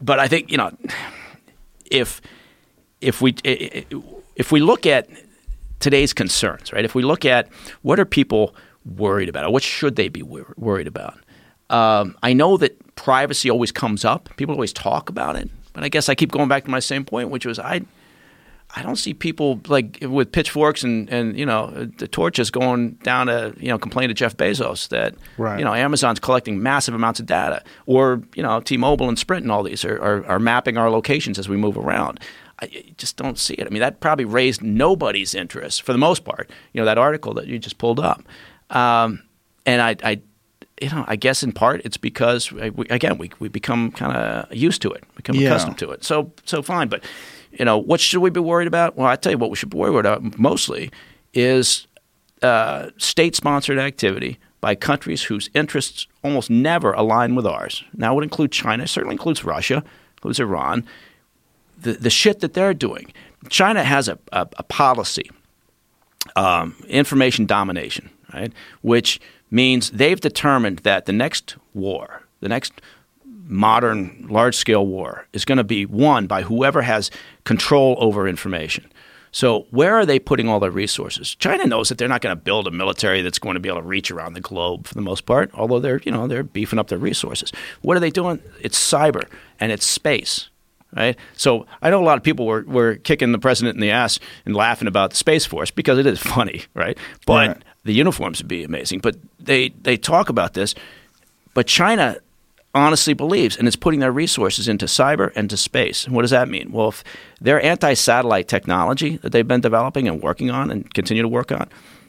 but I think you know, if if we if we look at today's concerns, right? If we look at what are people worried about, or what should they be wor- worried about? Um, I know that privacy always comes up. People always talk about it, but I guess I keep going back to my same point, which was I. I don't see people like with pitchforks and, and you know the torches going down to you know complain to Jeff Bezos that Right. you know Amazon's collecting massive amounts of data, or you know T-Mobile and Sprint and all these are, are, are mapping our locations as we move around. I just don't see it. I mean, that probably raised nobody's interest for the most part. You know, that article that you just pulled up, um, and I, I, you know, I guess in part it's because uh, we, again we we become kind of used to it, become Yeah. accustomed to it. So so fine, but you know, what should we be worried about? Well, I tell you what we should be worried about mostly is uh, state-sponsored activity by countries whose interests almost never align with ours. Now, it would include China, certainly includes Russia, includes Iran. The, the shit that they're doing. China has a, a, a policy, um, information domination, right? Which means they've determined that the next war, the next modern large scale war, is going to be won by whoever has control over information. So where are they putting all their resources? China knows that they're not going to build a military that's going to be able to reach around the globe for the most part, although they're, you know, they're beefing up their resources. What are they doing? It's cyber and it's space. Right? So I know a lot of people were, were kicking the president in the ass and laughing about the Space Force because it is funny, right? But Right. the uniforms would be amazing. But they, they talk about this. But China honestly believes and is putting their resources into cyber and to space. And what does that mean? Well, if their anti satellite technology that they've been developing and working on and continue to work on,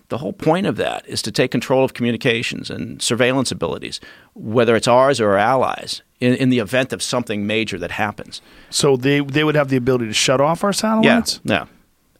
the whole point of that is to take control of communications and surveillance abilities, whether it's ours or our allies, in, in the event of something major that happens. So they they would have the ability to shut off our Yeah, satellites. yeah.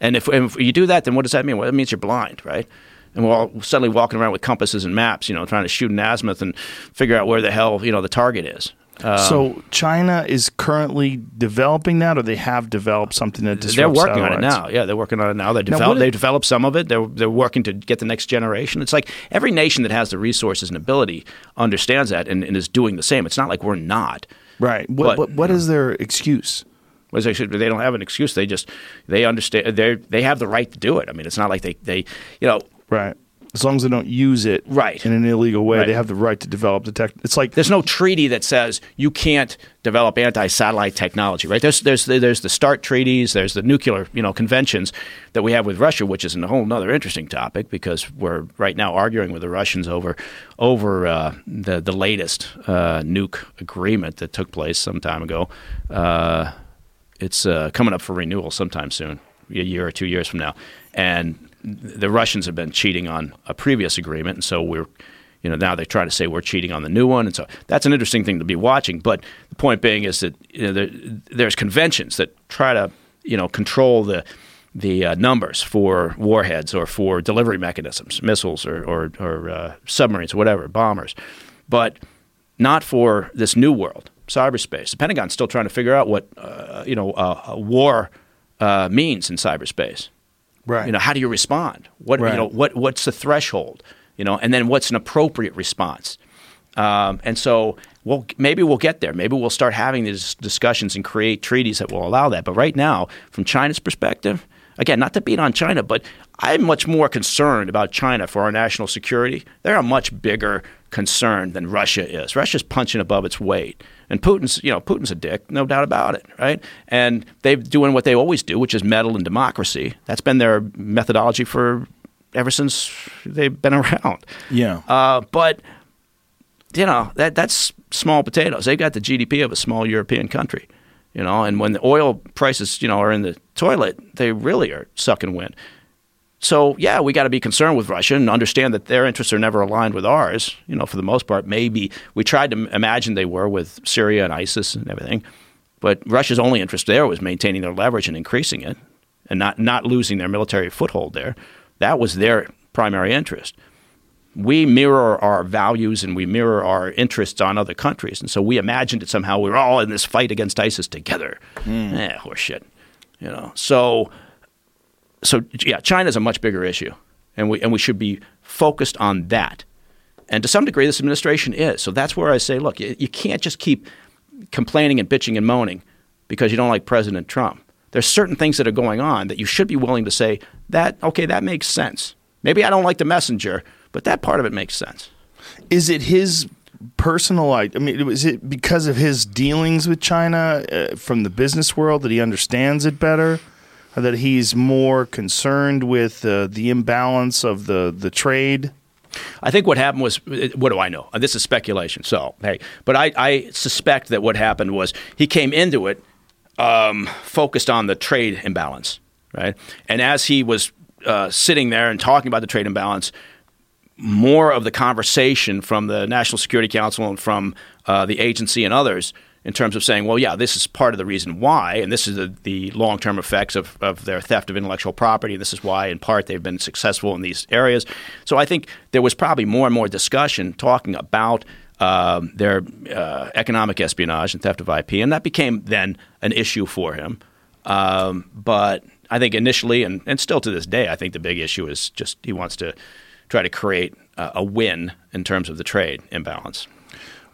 And if, and if you do that, then what does that mean? Well, it means you're blind, right? And we're all suddenly walking around with compasses and maps, you know, trying to shoot an azimuth and figure out where the hell you know the target is. Um, so China is currently developing that, or they have developed something that disrupts they're working on it now. Yeah, they're working on it now. They develop, they've developed some of it. They're they're working to get the next generation. It's like every nation that has the resources and ability understands that and, and is doing the same. It's not like we're not. Right. What, But- what, what is their excuse? They, should, they don't have an excuse. They just they understand. They they have the right to do it. I mean, it's not like they they you know Right. As long as they don't use it Right. in an illegal way, Right. they have the right to develop the tech. It's like there's no treaty that says you can't develop anti-satellite technology, right? There's there's there's the START treaties, there's the nuclear you know conventions that we have with Russia, which is a whole other interesting topic because we're right now arguing with the Russians over over uh, the the latest uh, nuke agreement that took place some time ago. Uh, it's uh, coming up for renewal sometime soon, a year or two years from now, and the Russians have been cheating on a previous agreement, and so we're, you know, now they try to say we're cheating on the new one, and so that's an interesting thing to be watching. But the point being is that you know, there, there's conventions that try to, you know, control the the uh, numbers for warheads or for delivery mechanisms, missiles or or, or uh, submarines or whatever, bombers, but not for this new world, cyberspace. The Pentagon's still trying to figure out what uh, you know uh, a war uh, means in cyberspace. Right. You know, how do you respond? What Right. you know, what what's the threshold? You know, and then what's an appropriate response? Um, and so we'll, maybe we'll get there. Maybe we'll start having these discussions and create treaties that will allow that. But right now, from China's perspective, again, not to beat on China, but I'm much more concerned about China for our national security. They're a much bigger concern than Russia is. Russia's punching above its weight. And Putin's, you know, Putin's a dick, no doubt about it, right? And they're doing what they always do, which is meddle in democracy. That's been their methodology for ever since they've been around. Yeah. Uh, but you know that that's small potatoes. They've got the GDP of a small European country, you know. And when the oil prices, you know, are in the toilet, they really are sucking wind. So yeah, we got to be concerned with Russia and understand that their interests are never aligned with ours. You know, for the most part, maybe we tried to imagine they were with Syria and ISIS and everything, but Russia's only interest there was maintaining their leverage and increasing it, and not not losing their military foothold there. That was their primary interest we mirror our values and we mirror our interests on other countries. And so we imagined that somehow we were all in this fight against ISIS together. Mm. Eh, horseshit. You know. So so yeah, China is a much bigger issue. And we and we should be focused on that. And to some degree this administration is. So that's where I say, look, you, you can't just keep complaining and bitching and moaning because you don't like President Trump. There's certain things that are going on that you should be willing to say that okay, that makes sense. Maybe I don't like the messenger, but that part of it makes sense. Is it his personal? I mean, is it because of his dealings with China uh, from the business world that he understands it better? That he's more concerned with uh, the imbalance of the, the trade? I think what happened was, what do I know? This is speculation. So, hey, but I, I suspect that what happened was he came into it um, focused on the trade imbalance, right? And as he was uh, sitting there and talking about the trade imbalance, more of the conversation from the National Security Council and from uh, the agency and others in terms of saying, well, yeah, this is part of the reason why, and this is the, the long term effects of, of their theft of intellectual property. This is why, in part, they've been successful in these areas. So I think there was probably more and more discussion talking about uh, their uh, economic espionage and theft of IP, and that became then an issue for him. Um, but I think initially, and, and still to this day, I think the big issue is just he wants to try to create a, a win in terms of the trade imbalance.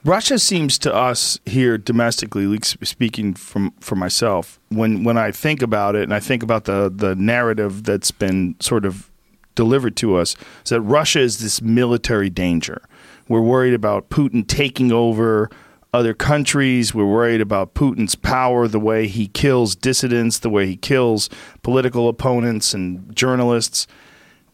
Russia seems to us here domestically, speaking from for myself, when when I think about it and I think about the the narrative that's been sort of delivered to us, is that Russia is this military danger. We're worried about Putin taking over other countries. We're worried about Putin's power, the way he kills dissidents, the way he kills political opponents and journalists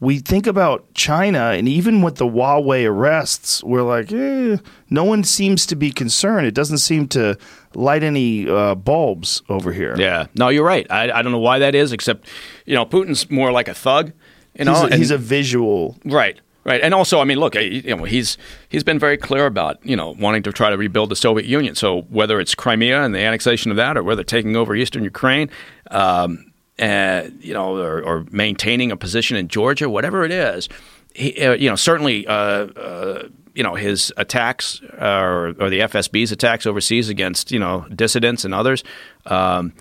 we think about China, and even with the Huawei arrests, we're like, eh, no one seems to be concerned. It doesn't seem to light any uh, bulbs over here. Yeah, no, you're right. I, I don't know why that is, except you know, Putin's more like a thug. You know, he's a, he's a visual, right? Right, and also, I mean, look, you know, he's he's been very clear about you know wanting to try to rebuild the Soviet Union. So whether it's Crimea and the annexation of that, or whether taking over eastern Ukraine, um, uh, you know, or, or, maintaining a position in Georgia, whatever it is, he, uh, you know, certainly, uh, uh you know, his attacks uh, or, or, the FSB's attacks overseas against you know dissidents and others. Um,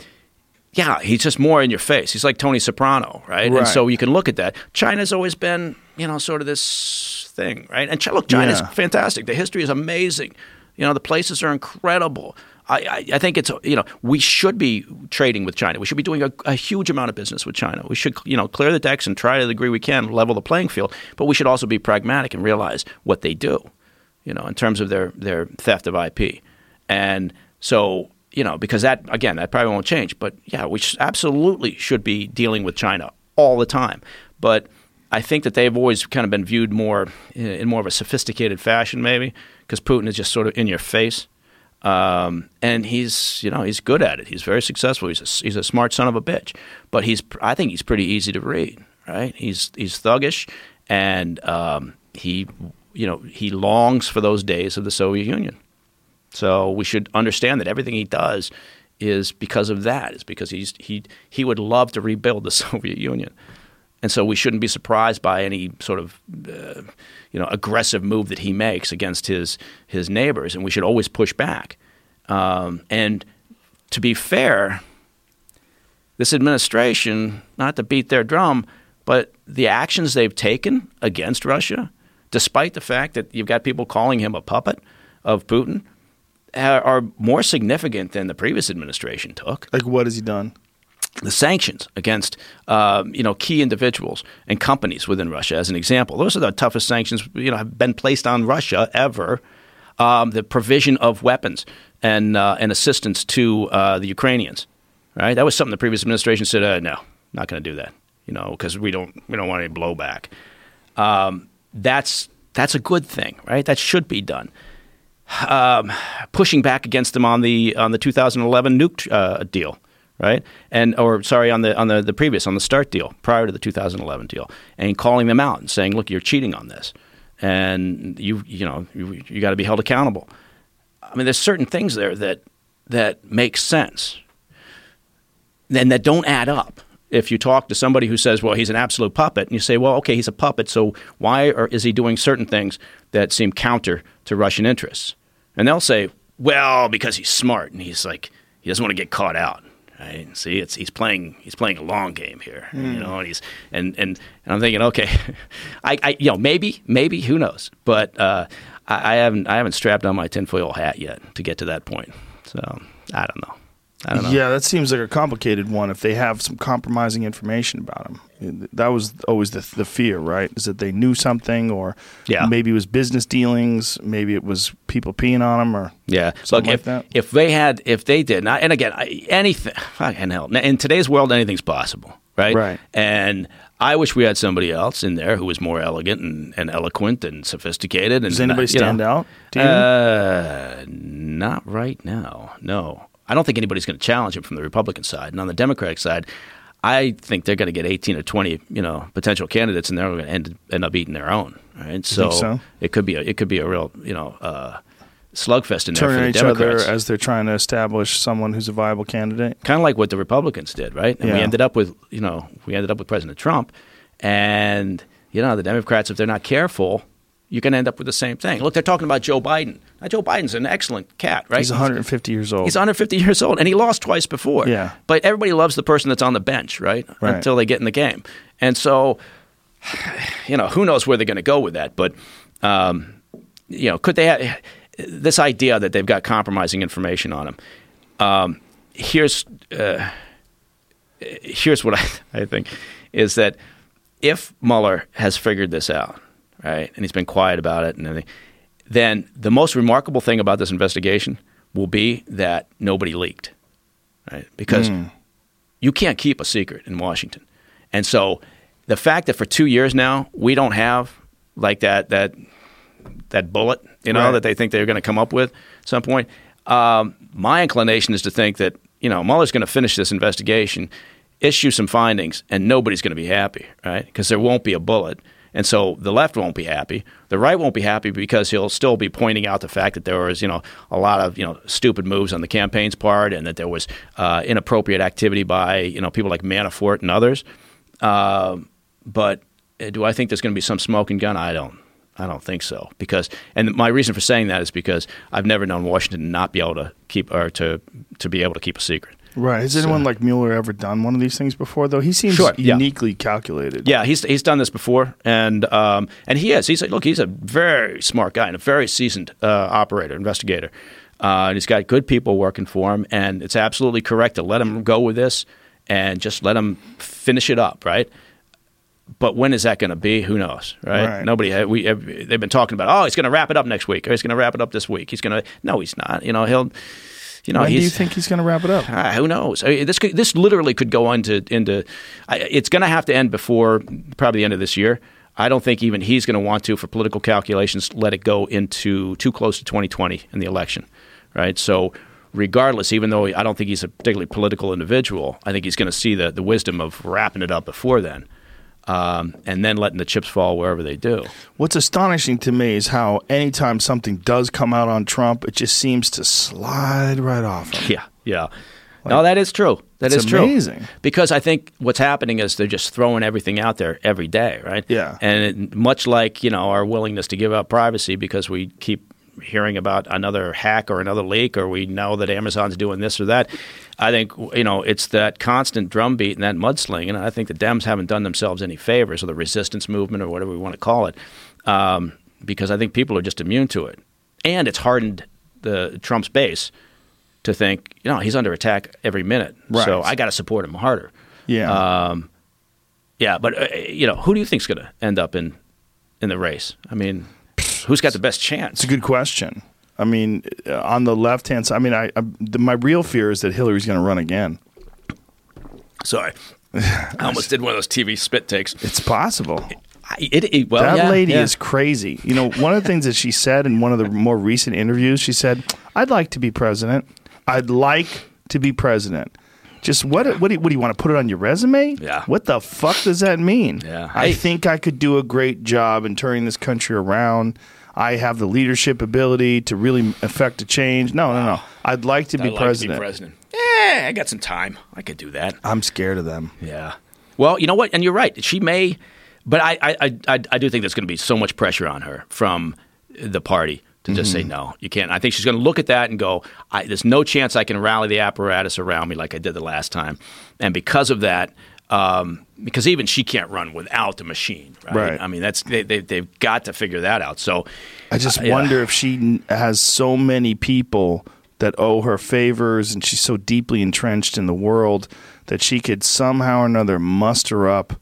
yeah, he's just more in your face. He's like Tony Soprano, right? right? And so you can look at that. China's always been, you know, sort of this thing, right? And look, China's yeah. fantastic. The history is amazing. You know, the places are incredible. I, I, think it's you know we should be trading with China. We should be doing a, a, huge amount of business with China. We should you know clear the decks and try to the degree we can level the playing field. But we should also be pragmatic and realize what they do, you know, in terms of their their theft of IP. And so you know because that again that probably won't change. But yeah, we absolutely should be dealing with China all the time. But I think that they've always kind of been viewed more in more of a sophisticated fashion, maybe because Putin is just sort of in your face um, and he's, you know, he's good at it. He's very successful. He's a, he's a smart son of a bitch. But he's, I think he's pretty easy to read, right? He's, he's thuggish, and um, he, you know, he longs for those days of the Soviet Union. So we should understand that everything he does is because of that. Is because he's he he would love to rebuild the Soviet Union, and so we shouldn't be surprised by any sort of uh, you know aggressive move that he makes against his his neighbors, and we should always push back. Um, and to be fair, this administration, not to beat their drum, but the actions they've taken against Russia, despite the fact that you've got people calling him a puppet, of Putin are, more significant than the previous administration took. Like, what has he done? The sanctions against uh, you know key individuals and companies within Russia, as an example. Those are the toughest sanctions you know have been placed on Russia ever. Um, the provision of weapons and uh, and assistance to uh, the Ukrainians, right? That was something the previous administration said, uh, no, not going to do that, you know, because we don't we don't want any blowback. Um, that's that's a good thing, right? That should be done. Um, pushing back against them on the on the 2011 nuke uh, deal right? And or sorry, on the on the, the previous on the start deal prior to the 2011 deal, and calling them out and saying, look, you're cheating on this, and you you know you, you got to be held accountable. I mean, there's certain things there that that make sense, and that don't add up. If you talk to somebody who says, "Well, he's an absolute puppet," and you say, "Well, okay, he's a puppet, so why or is he doing certain things that seem counter to Russian interests?" And they'll say, "Well, because he's smart and he's like he doesn't want to get caught out." Right? See, it's he's playing he's playing a long game here, mm. you hmm. know, and he's and, and and I'm thinking, okay, I, I you know maybe maybe who knows, but uh, I, I, haven't I haven't strapped on my tinfoil hat yet to get to that point, so I don't know. I don't know. Yeah, that seems like a complicated one. If they have some compromising information about him, that was always the the fear, right? Is that they knew something, or yeah. maybe it was business dealings, maybe it was people peeing on him, or yeah. Look, if like if they had, if they did, not, and again, anything, fucking hell, in today's world, anything's possible, right? Right. And I wish we had somebody else in there who was more elegant and, and eloquent and sophisticated. And Does anybody stand know, out? Uh, not right now. No. I don't think anybody's going to challenge him from the Republican side. And on the Democratic side, I think they're going to get 18 or 20, you know, potential candidates, and they're going to end, end up eating their own. Right? So, so, it could be a, it could be a real, you know, uh, slugfest in there Turning for the each Democrats. other as they're trying to establish someone who's a viable candidate. Kind of like what the Republicans did, right? And yeah. we ended up with, you know, we ended up with President Trump, and you know, the Democrats, if they're not careful, you can end up with the same thing. Look, they're talking about Joe Biden. Now, Joe Biden's an excellent cat, right? He's 150 years old. He's 150 years old, and he lost twice before. Yeah. But everybody loves the person that's on the bench, right? right. Until they get in the game. And so, you know, who knows where they're going to go with that. But, um, you know, could they have this idea that they've got compromising information on him? Um, here's, uh, here's what I, I think is that if Mueller has figured this out, right? And he's been quiet about it and everything. Then the most remarkable thing about this investigation will be that nobody leaked, right? Because mm. you can't keep a secret in Washington, and so the fact that for two years now we don't have like that that that bullet, you know, right. that they think they're going to come up with at some point. Um, my inclination is to think that you know Mueller's going to finish this investigation, issue some findings, and nobody's going to be happy, right? Because there won't be a bullet. And so the left won't be happy. The right won't be happy because he'll still be pointing out the fact that there was, you know, a lot of, you know, stupid moves on the campaign's part and that there was uh, inappropriate activity by, you know, people like Manafort and others. Uh, but do I think there's going to be some smoking gun? I don't. I don't think so. Because, and my reason for saying that is because I've never known Washington not be able to keep or to to be able to keep a secret. Right. Has so, anyone like Mueller ever done one of these things before? Though he seems sure, uniquely yeah. calculated. Yeah, he's he's done this before, and um, and he is. He's look, he's a very smart guy and a very seasoned uh, operator, investigator. Uh, and he's got good people working for him, and it's absolutely correct to let him go with this and just let him finish it up, right? But when is that going to be? Who knows, right? right. Nobody. We they've been talking about. Oh, he's going to wrap it up next week, or he's going to wrap it up this week. He's going to. No, he's not. You know, he'll you know, when do you think he's going to wrap it up? Uh, who knows? I mean, this could, this literally could go into into. It's going to have to end before probably the end of this year. I don't think even he's going to want to, for political calculations, let it go into too close to 2020 in the election, right? So, regardless, even though I don't think he's a particularly political individual, I think he's going to see the the wisdom of wrapping it up before then um, and then letting the chips fall wherever they do. What's astonishing to me is how anytime something does come out on Trump, it just seems to slide right off. Him. Yeah, yeah. Like, no, that is true. That is true. Amazing. Because I think what's happening is they're just throwing everything out there every day, right? Yeah. And it, much like you know our willingness to give up privacy because we keep hearing about another hack or another leak, or we know that Amazon's doing this or that. I think you know it's that constant drumbeat and that mudslinging, and I think the Dems haven't done themselves any favors, or the resistance movement, or whatever we want to call it, um, because I think people are just immune to it. and it's hardened the Trump's base to think, you know, he's under attack every minute, so I got to support him harder. Yeah. Yeah, but uh, you know, who do you think's going to end up in in the race? I mean, who's got the best chance? It's a good question. I mean, uh, on the left hand side, I mean, I, I the, my real fear is that Hillary's going to run again. Sorry, I almost did one of those TV spit takes. It's possible. I- It, it- well, that yeah, lady yeah. is crazy. You know, one of the things that she said in one of the more recent interviews, she said, "I'd like to be president. I'd like to be president." Just what? What do you, what do you want to put it on your resume? Yeah. What the fuck does that mean? Yeah. I Hey. think I could do a great job in turning this country around. I have the leadership ability to really affect a change. No, no, no. Ah. I'd like to be I'd like to president. president. Yeah, I got some time. I could do that. I'm scared of them. Yeah. Well, you know what? And you're right. She may, but I, I, I, I I do think there's going to be so much pressure on her from the party to just say no, you can't. I think she's going to look at that and go, I, "There's no chance I can rally the apparatus around me like I did the last time," and because of that. Um, because even she can't run without the machine, right? Right. I mean, that's they, they, they've got to figure that out. So, I just uh, yeah. wonder if she has so many people that owe her favors and she's so deeply entrenched in the world that she could somehow or another muster up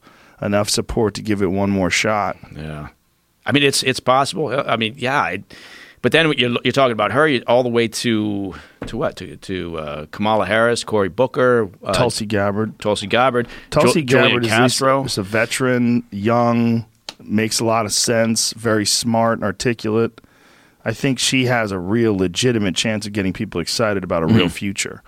enough support to give it one more shot. Yeah, I mean it's it's possible. I mean, yeah, but then you're you're talking about her you- all the way to to what to to uh, Kamala Harris, Cory Booker, uh, Tulsi Gabbard. Tulsi Gabbard, Tulsi Jo- Julian Gabbard is, Castro. is a veteran, young, makes a lot of sense, very smart and articulate. I think she has a real legitimate chance of getting people excited about a real Mm-hmm. future.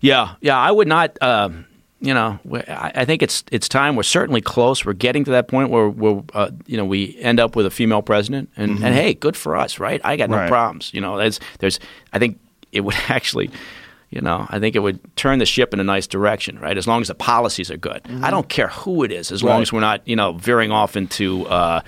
Yeah, yeah, I would not. Um, you know, I I think it's it's time. We're certainly close. We're getting to that point where where uh, you know we end up with a female president, and, and hey, good for us, right? I got no Mm-hmm. Right. problems. You know, there's there's. I think it would actually. You know, I think it would turn the ship in a nice direction, right? As long as the policies are good. I don't care who it is, as long Mm-hmm. As we're not, you know, veering off into, uh,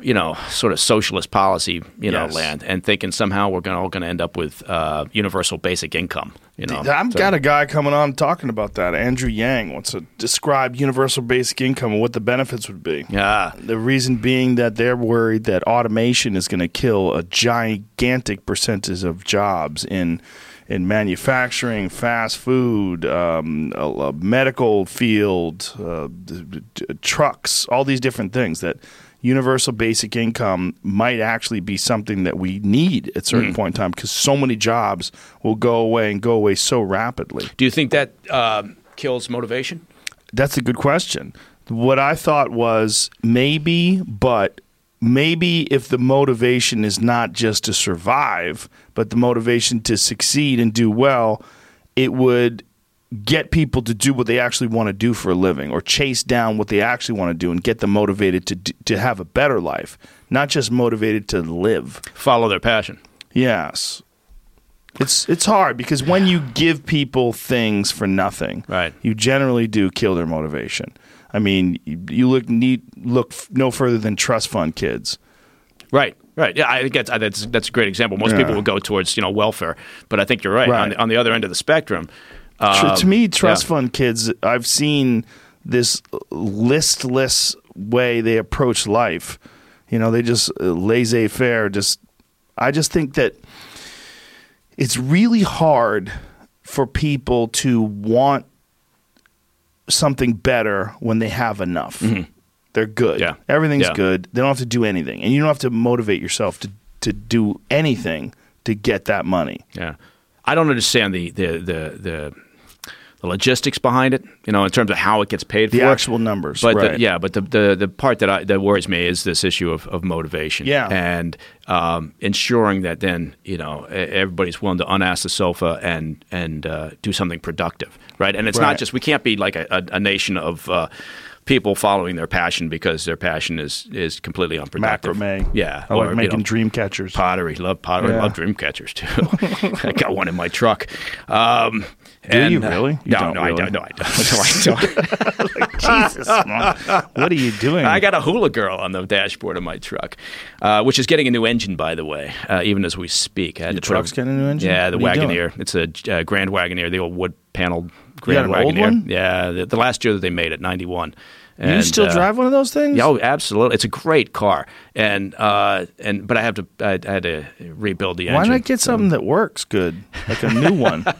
you know, sort of socialist policy, you know, Yes. land, and thinking somehow we're going all going to end up with uh, universal basic income. You know, I've So- got a guy coming on talking about that. Andrew Yang wants to describe universal basic income and what the benefits would be. Yeah. The reason being that they're worried that automation is going to kill a gigantic percentage of jobs in in manufacturing, fast food, um, a, a medical field, uh, d- d- trucks, all these different things. That universal basic income might actually be something that we need at a certain point in time because so many jobs will go away and go away so rapidly. Do you think that um, kills motivation? That's a good question. What I thought was maybe, but maybe if the motivation is not just to survive, but the motivation to succeed and do well, it would get people to do what they actually want to do for a living or chase down what they actually want to do and get them motivated to to have a better life, not just motivated to live. Follow their passion. Yes. It's it's hard because when you give people things for nothing, Right. you generally do kill their motivation. I mean, you, you look need look f- no further than trust fund kids. Right. Right. Yeah, I think that's that's, that's a great example. Most Yeah. people will go towards you know welfare, but I think you're right, Right. On, the, on the other end of the spectrum. Um, to me, trust yeah. fund kids, I've seen this listless way they approach life. You know, they just uh, laissez faire. Just, I just think that it's really hard for people to want something better when they have enough. They're good. Mm-hmm. Yeah. Everything's Yeah. good. They don't have to do anything, and you don't have to motivate yourself to to do anything to get that money. Yeah, I don't understand the the the the, the logistics behind it. You know, in terms of how it gets paid The for. actual numbers, But right. the, yeah, but the, the the part that I, that worries me is this issue of, of motivation. Yeah. and um, ensuring that then you know everybody's willing to unask the sofa and and uh, do something productive, right? And it's Right. not just we can't be like a, a, a nation of. Uh, People following their passion because their passion is is completely unproductive. macrame. yeah, I like or, you making know, dream catchers. pottery. Love pottery. Yeah. Love dream catchers too. I got one in my truck. Um, Do and, you uh, really? You no, don't no, I don't. No, I don't. No, I don't. Jesus, Mom. what are you doing? I got a hula girl on the dashboard of my truck, uh, which is getting a new engine, by the way, uh, even as we speak. I had Your to put truck's getting a new engine? Yeah, the What are you doing? Wagoneer. It's a uh, Grand Wagoneer, the old wood paneled You Grand Wagoneer. one? Yeah, the, the last year that they made it, ninety one. you still uh, drive one of those things? Yeah, oh, absolutely. It's a great car, and uh, and but I have to I, I had to rebuild the Why engine. Why not get something that works good, like a new one?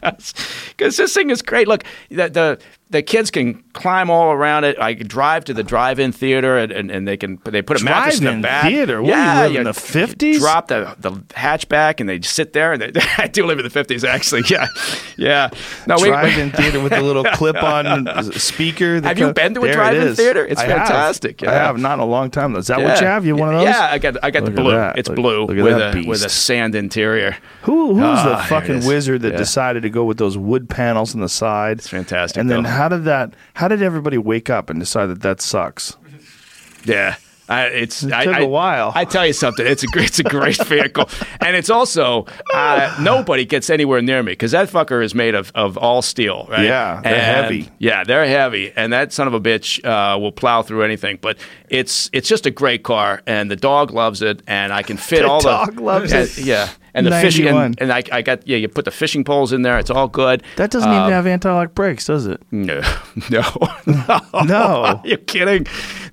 Because this thing is great. Look, the, the the kids can climb all around it. I can drive to the drive-in theater, and, and, and they can they put a mattress in the back. theater? What, you yeah, live in the 50s? Drop the the hatchback, and they sit there. And they, I do live in the fifties, actually. Yeah, yeah. No, drive-in theater with a little clip-on speaker. Have you been to a drive-in is. theater? It's I have. fantastic, I have not in a long time. Though. Is that what you have? You have one of those? Yeah, I got I got Look the blue. that. It's Look- blue look with a with a sand interior. Who who's Ah, the fucking wizard that Yeah. decided to go with those wood panels on the side? It's fantastic, And then though. How did that? How did everybody wake up and decide that that sucks? Yeah. I, it's It took I- a while. I tell you something. It's a great, it's a great vehicle, and it's also uh, nobody gets anywhere near me because that fucker is made of, of all steel, right? Yeah, they're And- heavy. Yeah, they're heavy, and that son of a bitch uh, will plow through anything. But it's it's just a great car, and the dog loves it, and I can fit The all dog the dog loves yeah, it. Yeah, and the fishing, and, and I, I got yeah, you put the fishing poles in there. It's all good. That doesn't Um, even have anti-lock brakes, does it? no, no, no. No. Are you kidding?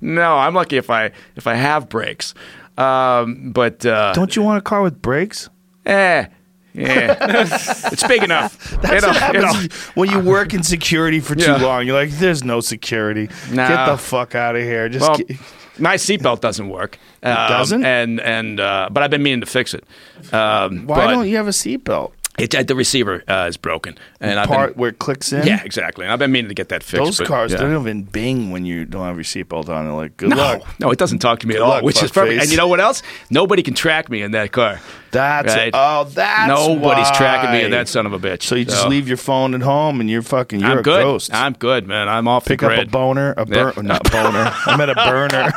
No, I'm lucky if I if I have brakes. Um, but uh, Don't you want a car with brakes? eh, yeah, it's big enough. That's know, what happens know. when you work in security for too Yeah. long. You're like, there's no security. Nah. Get the fuck out of here. Just Well, get- my seatbelt doesn't work. Um, doesn't? and and uh, but I've been meaning to fix it. Um, why but don't you have a seatbelt? It, uh, the receiver uh, is broken, and I've Part been, where it clicks in. yeah, exactly. And I've been meaning to get that fixed. Those cars, yeah. don't even bing when you don't have your seatbelt on. They're like, good No, luck. no, it doesn't talk to me at Good all, luck, which is perfect. And you know what else? Nobody can track me in that car. That's Right. oh, that's Nobody's tracking me in that son of a bitch. So you just leave your phone at home and you're fucking you're I'm a good. ghost. I'm good, man. I'm off Pick the up a boner, a burn, Yeah. not boner. I meant a burner.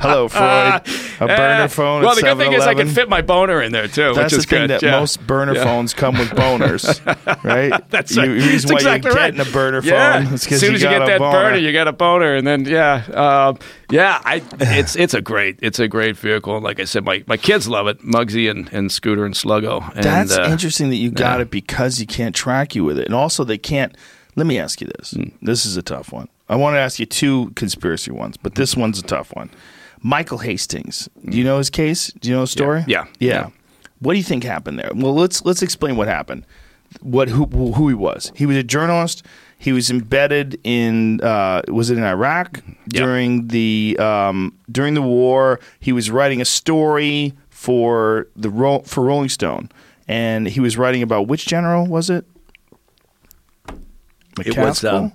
Hello, Freud. A burner phone. Well, at the good thing is I can fit my boner in there too, That's which is the thing good. that yeah. most burner Yeah. phones come with boners, right? That's you, right. reason That's why exactly you're right. getting a burner phone is As soon as you get that boner. burner, you got a boner, and then yeah, um, yeah. I it's it's a great it's a great vehicle. Like I said, my, my kids love it. Muggsy and, and Scooter and Sluggo. And, That's uh, interesting that you got yeah. it because you can't track you with it, and also they can't. Let me ask you this. Hmm. This is a tough one. I want to ask you two conspiracy ones, but this one's a tough one. Michael Hastings. Do you know his case? Do you know his story? Yeah. yeah. Yeah. What do you think happened there? Well, let's let's explain what happened. What who who he was? He was a journalist. He was embedded in uh, was it in Iraq Yeah. during the um, during the war. He was writing a story for the Ro- for Rolling Stone, and he was writing about which general was it? It was, um,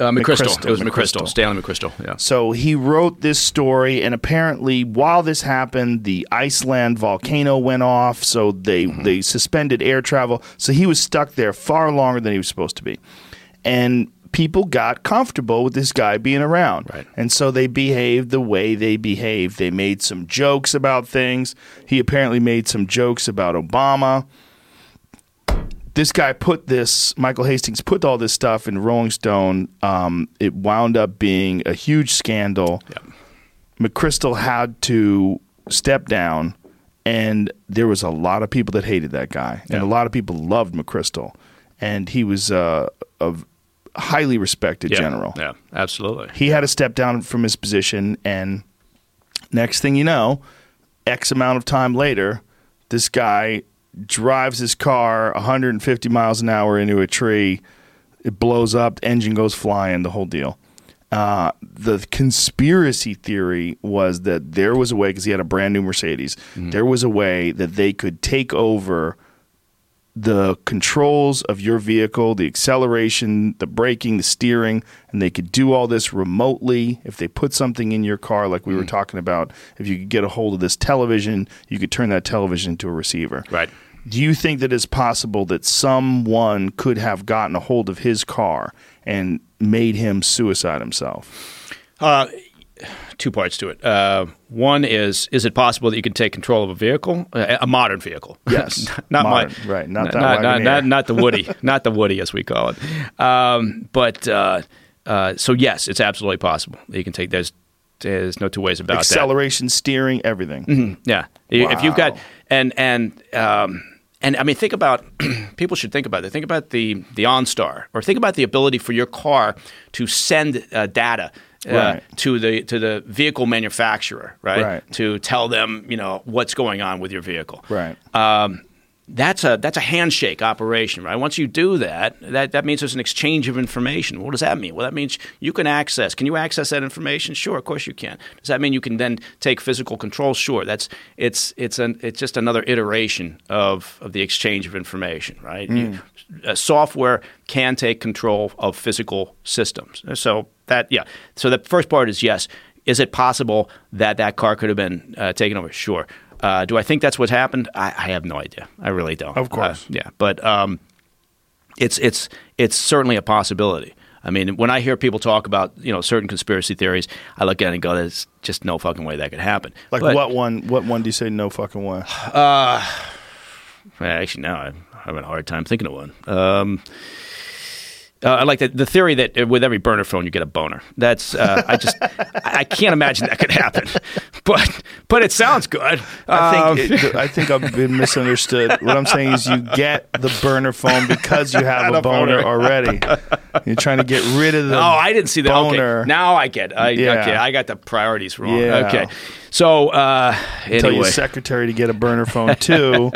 uh, McChrystal. McChrystal, It was McChrystal. McChrystal. Stanley McChrystal. Yeah. So he wrote this story, and apparently, while this happened, the Iceland volcano went off, so they they suspended air travel. So he was stuck there far longer than he was supposed to be, and people got comfortable with this guy being around, Right. and so they behaved the way they behaved. They made some jokes about things. He apparently made some jokes about Obama this guy put this Michael Hastings put all this stuff in Rolling Stone. Um, it wound up being a huge scandal. Yeah. McChrystal had to step down, and there was a lot of people that hated that guy, and a lot of people loved McChrystal, and he was uh, a highly respected Yeah. general. Yeah. Absolutely. He had to step down from his position, and next thing you know, X amount of time later, this guy drives his car 150 miles an hour into a tree. It blows up, engine goes flying, the whole deal. Uh, the conspiracy theory was that there was a way, because he had a brand new Mercedes, there was a way that they could take over the controls of your vehicle, the acceleration, the braking, the steering, and they could do all this remotely. If they put something in your car, like we were talking about, if you could get a hold of this television, you could turn that television into a receiver. Right. Do you think that it's possible that someone could have gotten a hold of his car and made him suicide himself? Uh, two parts to it. Uh, one is: is it possible that you can take control of a vehicle, a, a modern vehicle? Yes. not Modern, my right, not that not, not, not, not the Woody, not the Woody as we call it. Um, but uh, uh, so yes, it's absolutely possible. That you can take. There's there's no two ways about that. Acceleration, steering, everything. Yeah, if you've got and and um, and I mean, think about people should think about it. Think about the the OnStar, or think about the ability for your car to send uh, data. Uh, Right. to the to the vehicle manufacturer, right? Right. To tell them, you know, what's going on with your vehicle. Right. Um, that's a that's a handshake operation, right? Once you do that, that that means there's an exchange of information. What does that mean? Well, that means you can access. Can you access that information? Sure, of course you can. Does that mean you can then take physical control? Sure. That's it's it's an it's just another iteration of of the exchange of information, right? You, uh, software can take control of physical systems. So that yeah. So the first part is yes. Is it possible that that car could have been uh, taken over? Sure. Uh, do I think that's what happened? I, I have no idea. I really don't. Of course. Uh, yeah, but um, it's it's it's certainly a possibility. I mean, when I hear people talk about you know certain conspiracy theories, I look at it and go, "There's just no fucking way that could happen." Like But- what one? What one do you say no fucking way? Well, Actually, now I'm having a hard time thinking of one. Um, uh, I like the, the theory that uh, with every burner phone you get a boner. That's uh, I just I, can't imagine that could happen, but but it sounds good. I Um, think it, I think I've been misunderstood. What I'm saying is you get the burner phone because you have a a boner boner. already. You're trying to get rid of the. Oh, I didn't see that. boner. Okay, now I get. I, Yeah. Okay, I got the priorities wrong. Yeah. Okay, so uh, Tell your secretary to get a burner phone too,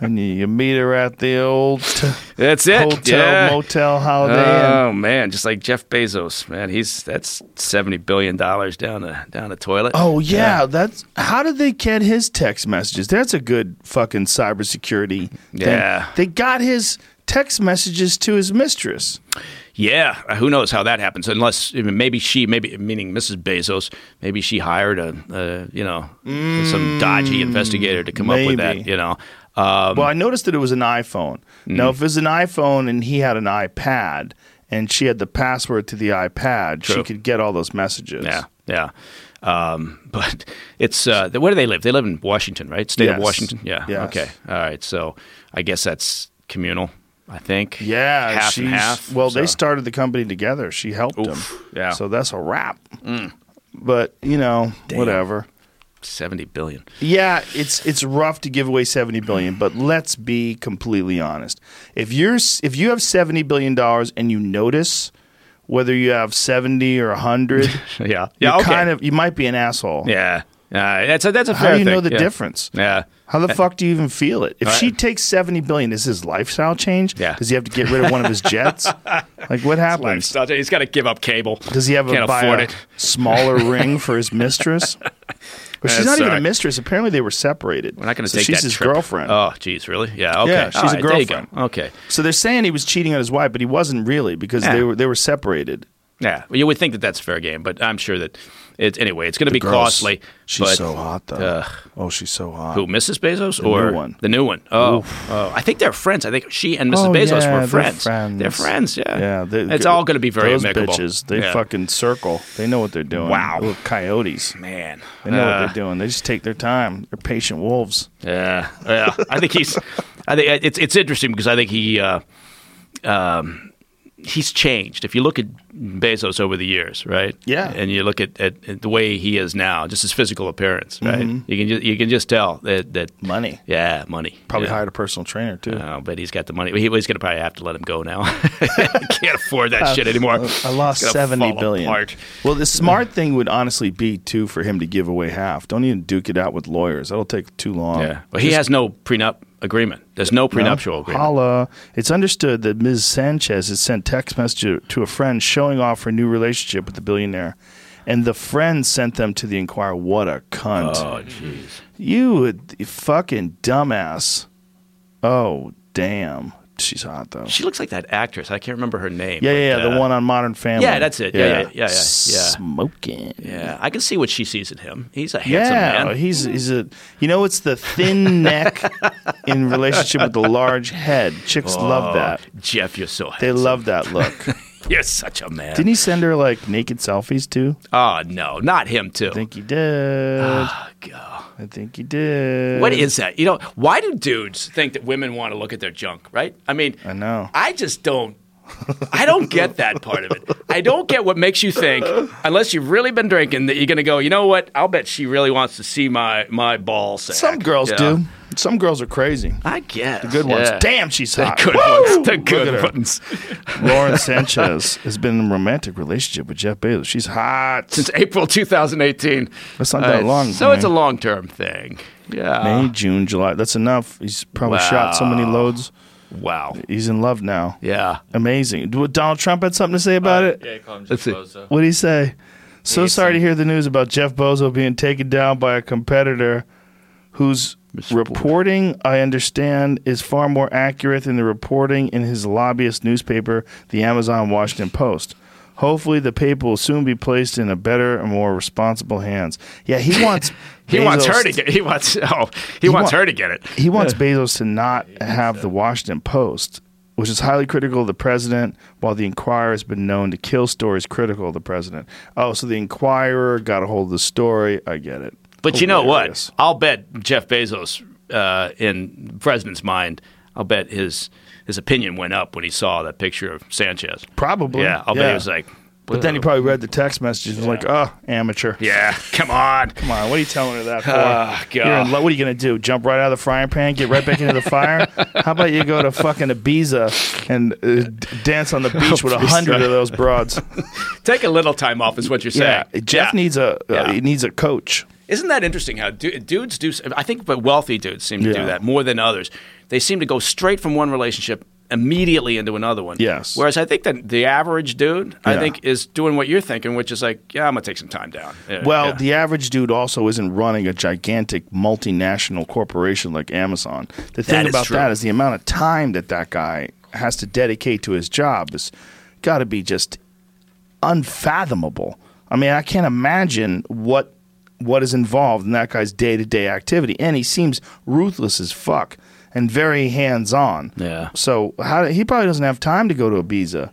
and you, you meet her at the old t- that's it. hotel, yeah. motel, Holiday Inn. Oh man, just like Jeff Bezos, man, he's that's seventy billion dollars down the down the toilet. Oh yeah, that's how did they get his text messages? That's a good fucking cybersecurity. Thing. Yeah. they got his text messages to his mistress. Yeah, uh, who knows how that happens? Unless maybe she, maybe meaning Mrs. Bezos, maybe she hired a, a you know, some dodgy investigator to come up with that. You know, um, Well, I noticed that it was an iPhone. Now, if it was an iPhone and he had an iPad and she had the password to the iPad, she could get all those messages. yeah, yeah. Um, but it's uh, where do they live? They live in Washington, right? State of Washington. Yeah. Yes. Okay. All right. So I guess that's communal. I think. Yeah, half and half. Well, they started the company together. She helped Oof, him. yeah. Mm. So that's a wrap. But you know, whatever. Seventy billion. Yeah, it's it's rough to give away seventy billion, but let's be completely honest. If you're if you have seventy billion dollars and you notice whether you have seventy or hundred, Yeah. you're Yeah. Okay. kind of you might be an asshole. yeah. Uh, that's a that's a How do you know the Yeah. difference? Yeah. How the fuck do you even feel it? If Right. she takes seventy billion, is his lifestyle change? Yeah. Does he have to get rid of one of his jets? like what happens? He's got to give up cable. Does he have Can't a, buy afford a it. smaller ring for his mistress? But she's not even a uh, mistress. Apparently, they were separated. We're not going to so take she's that his trip. girlfriend. Oh, geez, really? Yeah. Okay. Yeah, she's All a right, girlfriend. Okay. So they're saying he was cheating on his wife, but he wasn't really because Yeah. they were they were separated. Yeah. Well, you would think that that's fair game, but I'm sure that it's anyway. It's going to be Gross. costly. She's but, so hot though. Ugh. oh, she's so hot. Who, Mrs. Bezos The or new one. the new one? Oh, oh, I think they're friends. I think she and Mrs. Oh, Bezos yeah, were they're friends. friends. They're friends. Yeah. Yeah, they- it's all going to be very Those amicable. bitches, they Yeah. fucking circle. They know what they're doing. Wow. Little coyotes. man. They know Uh, what they're doing. They just take their time. They're patient wolves. Yeah, yeah. I think he's. I think it's it's interesting because I think he, uh, um, he's changed. If you look at Bezos over the years, right? Yeah. and you look at, at, at the way he is now, just his physical appearance, right? Mm-hmm. You can just you can just tell that that Money. yeah, money. Probably yeah. hired a personal trainer too. Oh, but he's got the money. He, he's going to probably have to let him go now. can't afford that uh, shit anymore. Uh, I lost seventy billion. apart. Well, the smart thing would honestly be too for him to give away half. Don't even duke it out with lawyers. That'll take too long. Yeah, but he has no prenup agreement. There's no prenuptial agreement. Holla. It's understood that Ms. Sanchez has sent text message to a friend showing off her new relationship with the billionaire. And the friend sent them to the Inquirer. What a cunt. Oh, jeez. You a fucking dumbass. Oh, damn. She's hot, though. She looks like that actress. I can't remember her name. Yeah, yeah, yeah. uh, The one on Modern Family. yeah, that's it. Yeah, yeah, yeah, yeah, yeah. Smoking. Yeah, I can see what she sees in him. He's a handsome Yeah, man. he's he's a you know it's the thin neck in relationship with the large head. Chicks love that. Jeff, you're so They love that look. You're such a man. Didn't he send her like naked selfies too? oh no, not him too. I think he did. Oh, God. I think he did. What is that? You know, why do dudes think that women want to look at their junk? Right? I mean, I know. I just don't. I don't get that part of it. I don't get what makes you think, unless you've really been drinking, that you're going to go. You know what? I'll bet she really wants to see my my ball sack. Some girls You know? do. Some girls are crazy. I guess. The good ones. Yeah. Damn, she's hot. The good Woo! ones. The good ones. Lauren Sanchez has been in a romantic relationship with Jeff Bezos. She's hot. Since April 2018. That's not that Uh, long, So it's a long term thing. Yeah. May, June, July. That's enough. He's probably shot so many loads. Wow. He's in love now. Yeah. Amazing. Do Donald Trump had something to say about it? Yeah, call him Let's Jeff see. Bozo. What did he say? So sorry to hear the news about Jeff Bozo being taken down by a competitor whose Misreported. reporting, I understand, is far more accurate than the reporting in his lobbyist newspaper, the Amazon Washington Post. Hopefully, the paper will soon be placed in a better and more responsible hands. Yeah, he wants. He wants her to get. He wants. Oh, he, wants wa- her to get it. He wants Bezos to not have the Washington Post, which is highly critical of the president, while the Inquirer has been known to kill stories critical of the president. Oh, so the Inquirer got a hold of the story. I get it. But you know what? I'll bet Jeff Bezos, uh, in the president's mind, I'll bet his his opinion went up when he saw that picture of Sanchez. Probably. Yeah, I'll bet he was like. But then he probably read the text messages and was like, oh, amateur. Yeah, come on. Come on, what are you telling her that for? Ah, You're in God. what are you going to do? Jump right out of the frying pan, get right back into the fire? How about you go to fucking Ibiza and uh, dance on the beach with a hundred of those broads? Take a little time off, is what you're saying. Yeah, Jeff Yeah. needs a uh, Yeah. he needs a coach. Isn't that interesting how du- dudes do? I think, but wealthy dudes seem to Yeah. do that more than others. They seem to go straight from one relationship immediately into another one. Yes. Whereas I think that the average dude, I think, is doing what you're thinking, which is like, yeah, I'm gonna take some time down. Yeah, Well, yeah. the average dude also isn't running a gigantic multinational corporation like Amazon. The thing That is about that is the amount of time that that guy has to dedicate to his job has got to be just unfathomable. I mean, I can't imagine what what is involved in that guy's day to day activity, and he seems ruthless as fuck and very hands on. Yeah. So how he probably doesn't have time to go to Ibiza.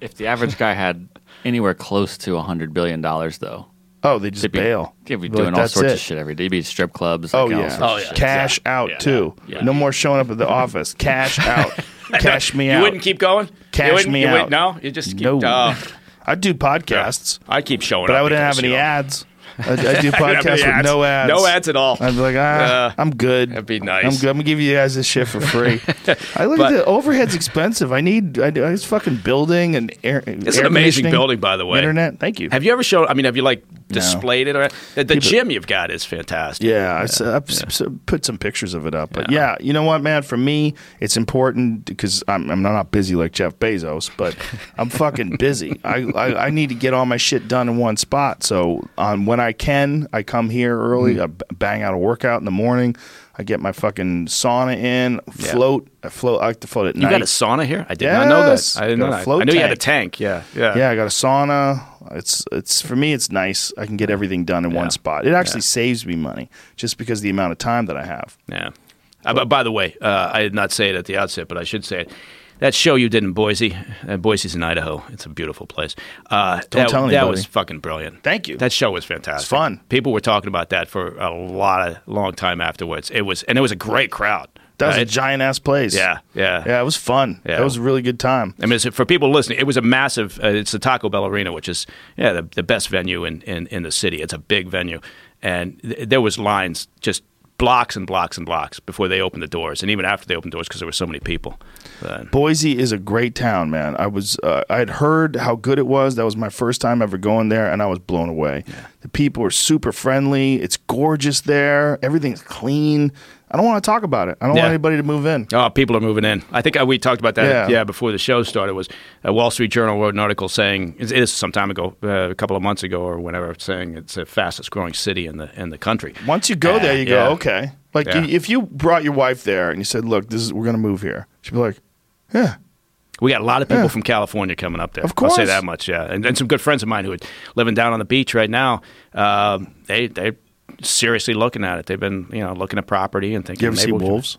If the average guy had anywhere close to hundred billion dollars, though, Oh, they just they'd be, bail. they'd be Like, doing all sorts it. of shit every day. They'd be strip clubs. Oh like, all yeah. Oh, yeah. shit. Cash out Yeah. too. Yeah. No more showing up at the office. Cash out. Cash me you out. You wouldn't keep going. Cash you me you would- out. no, you just keep. No. Oh, I'd do podcasts, I keep showing but up. I wouldn't have any you know, ads. Do I don't have podcasts with no ads. No ads at all. I'd be like, ah, Uh, I'm good. that'd be nice. I'm good. I'm gonna give you guys this shit for free. I look But- at the overhead's expensive. I need. I, I just fucking building and air. It's an amazing building, by the way. Internet. Thank you. Have you ever shown? I mean, have you like displayed it? Or the, People- gym you've got is fantastic. Yeah, I s- I've s- s- put some pictures of it up. But yeah. you know what, man? For me, it's important because I'm, I'm not busy like Jeff Bezos, but I'm fucking busy. I, I, I need to get all my shit done in one spot. So um, when I can, I come here early, Mm-hmm. I b- bang out a workout in the morning. I get my fucking sauna in, float. I float. I like to float at You night. You got a sauna here? I did not know Yes. that. I didn't Got know a that. float I knew you had a tank. tank. Yeah, yeah. Yeah, I got a sauna. It's it's for me. It's nice. I can get everything done in Yeah. one spot. It actually Yeah. saves me money just because of the amount of time that I have. Yeah. Uh, but by the way, uh, I did not say it at the outset, but I should say it. That show you did in Boise, uh, Boise's in Idaho. It's a beautiful place. Uh, Don't that, tell That was fucking brilliant. Thank you. That show was fantastic. It's fun. People were talking about that for a lot of long time afterwards. It was, and it was a great crowd. That was a giant ass place. Yeah, yeah. Yeah, it was fun. Yeah. That was a really good time. I mean, for people listening, it was a massive. Uh, it's the Taco Bell Arena, which is yeah the, the best venue in, in, in the city. It's a big venue, and th- there was lines just blocks and blocks and blocks before they opened the doors, and even after they opened doors because there were so many people. But, Boise is a great town, man. I was uh, I had heard how good it was. That was my first time ever going there, and I was blown away. The people are super friendly. It's gorgeous there. Everything's clean. I don't want to talk about it. I don't Yeah. want anybody to move in. Oh, people are moving in. I think uh, we talked about that. Yeah. Yeah, before the show started. Was a Wall Street Journal wrote an article saying it is some time ago, uh, a couple of months ago or whenever, saying it's the fastest growing city in the in the country. Once you go Uh, there, you yeah. go okay. Like Yeah. you, if you brought your wife there and you said, "Look, this is we're going to move here," she'd be like, "Yeah." We got a lot of people Yeah. from California coming up there. Of course, I'll say that much. Yeah, and, and some good friends of mine who are living down on the beach right now. Um, they they seriously looking at it. They've been you know looking at property and thinking. You ever maybe see wolves?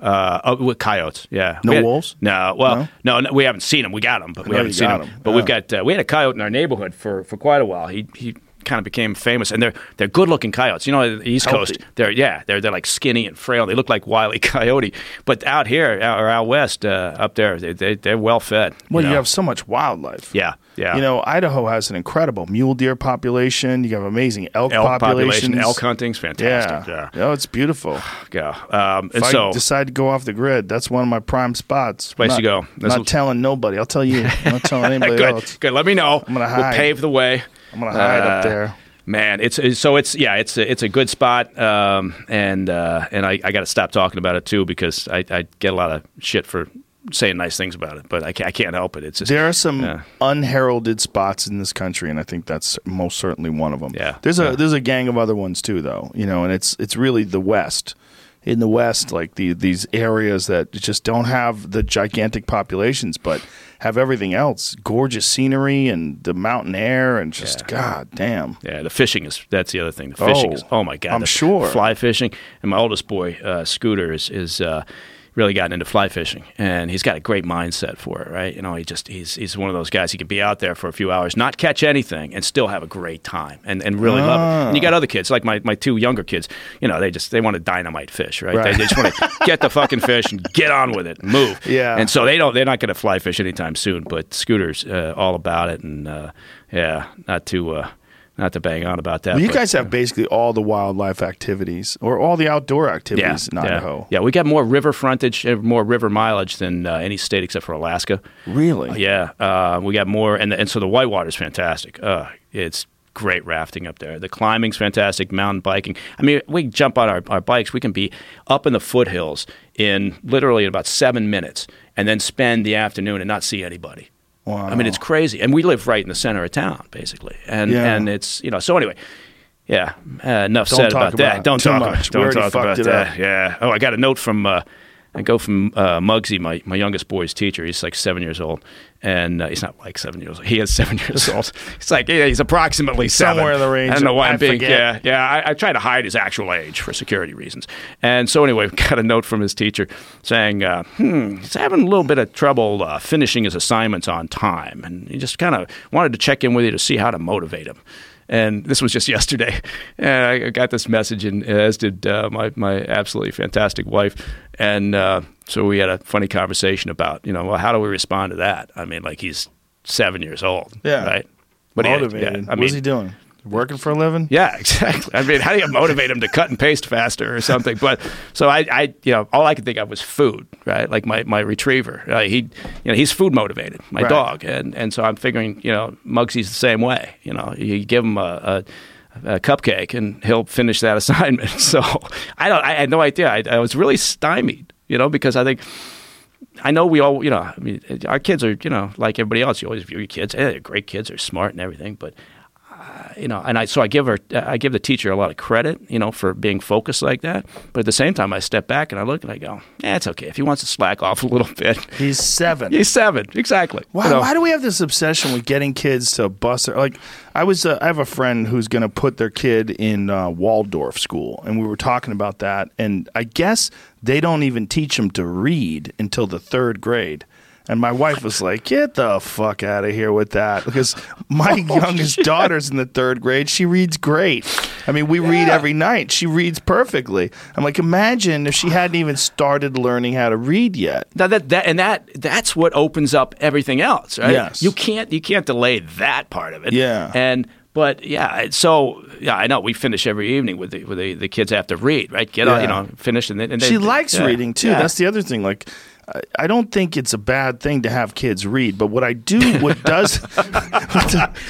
Uh, oh, with coyotes, yeah. No We had- wolves? No, well, no? no, we haven't seen them. We got them, but we know haven't seen them. them. 'em. But Yeah. we've got uh, we had a coyote in our neighborhood for, for quite a while. He he kind of became famous, and they're they're good looking coyotes. You know, the East Healthy. Coast, they're yeah, they're they're like skinny and frail. They look like wily coyote, but out here out, or out west, uh, up there, they, they they're well fed. Well, you know? have so much wildlife. yeah, yeah. You know, Idaho has an incredible mule deer population. You have amazing elk, elk population, elk hunting's fantastic. Yeah. Yeah, Oh, it's beautiful. yeah. Um, and If so I decide to go off the grid, that's one of my prime spots. Place to go. That's not telling nobody. I'll tell you. I'm not telling anybody good, else. good. Let me know. I'm gonna We'll pave the way. I'm gonna hide Uh, up there. Man, it's, it's so it's yeah, it's a, it's a good spot, um, and uh, and I, I got to stop talking about it too because I, I get a lot of shit for saying nice things about it, but I can't, I can't help it. It's just There are some Yeah. unheralded spots in this country, and I think that's most certainly one of them. Yeah. there's a Yeah. there's a gang of other ones too, though. You know, and it's it's really the West. In the West, like the these areas that just don't have the gigantic populations, but have everything else, gorgeous scenery and the mountain air, and just Yeah. god damn. Yeah, the fishing is that's the other thing. The fishing Oh, is oh my god, I'm sure. fly fishing. And my oldest boy, uh, Scooter, is is uh, really gotten into fly fishing, and he's got a great mindset for it. Right, you know, he just he's he's one of those guys. He could be out there for a few hours, not catch anything, and still have a great time, and, and really love it. And you got other kids like my, my two younger kids. You know, they just they want to dynamite fish, right? Right. They just want to get the fucking fish and get on with it, and move. Yeah. And so they don't they're not going to fly fish anytime soon. But Scooter's uh, all about it, and uh, yeah, not too. Uh, not to bang on about that. Well, you but- guys have basically all the wildlife activities or all the outdoor activities in Idaho. Yeah, we got more river frontage, uh, more river mileage than uh, any state except for Alaska. Really? Yeah, uh, we got more, and and so the whitewater is fantastic. Uh, it's great rafting up there. The climbing's fantastic. Mountain biking. I mean, we jump on our, our bikes. We can be up in the foothills in literally about seven minutes, and then spend the afternoon and not see anybody. Wow. I mean, it's crazy, and we live right in the center of town, basically, and Yeah. and it's you know. So anyway, yeah, uh, enough Don't said talk about, about that. Don't talk. much. We Don't already talk fucked about it that. up. Yeah. Oh, I got a note from. Uh, I go from uh, Muggsy, my, my youngest boy's teacher. He's like seven years old, and uh, he's not like seven years old. He is seven years old. He's like yeah, he's approximately seven. Somewhere in the range. I don't know why I I'm being forget. yeah yeah. I, I try to hide his actual age for security reasons. And so anyway, got a note from his teacher saying, uh, "Hmm, he's having a little bit of trouble uh, finishing his assignments on time, and he just kind of wanted to check in with you to see how to motivate him." And this was just yesterday. And I got this message, and as did uh, my my absolutely fantastic wife. And uh, so we had a funny conversation about, you know, well, how do we respond to that? I mean, like he's seven years old, Yeah. right? But he- Motivated. yeah, I mean, he doing? Working for a living? yeah, exactly. I mean, how do you motivate him to cut and paste faster or something? But so I, I you know, all I could think of was food, right? Like my, my retriever, uh, he, you know, he's food motivated, my Right. dog, and and so I'm figuring, you know, Muggsy's the same way. You know, you give him a. a a cupcake and he'll finish that assignment. So I don't. I had no idea. I, I was really stymied, you know, because I think I know we all, you know, I mean, our kids are, you know, like everybody else. You always view your kids, hey, they're great kids, they're smart and everything, but you know, and I so I give her, I give the teacher a lot of credit, you know, for being focused like that. But at the same time, I step back and I look and I go, yeah, it's okay if he wants to slack off a little bit. He's seven. He's seven, exactly. Why, You know, why do we have this obsession with getting kids to bust their like? I was uh, I have a friend who's going to put their kid in uh, Waldorf school, and we were talking about that. And I guess they don't even teach them to read until the third grade. And my wife was like, "Get the fuck out of here with that!" Because my oh, youngest daughter's in the third grade. She reads great. I mean, we read every night. She reads perfectly. I'm like, imagine if she hadn't even started learning how to read yet. that, that, that, and that that's what opens up everything else, right? Yes. You can't you can't delay that part of it. Yeah. And but yeah, so yeah, I know we finish every evening with the with the, the kids have to read, right? Get on, you know, finish and then and they, she likes yeah, reading too. yeah. That's the other thing. Like, I- don't think it's a bad thing to have kids read, but what I do, what does,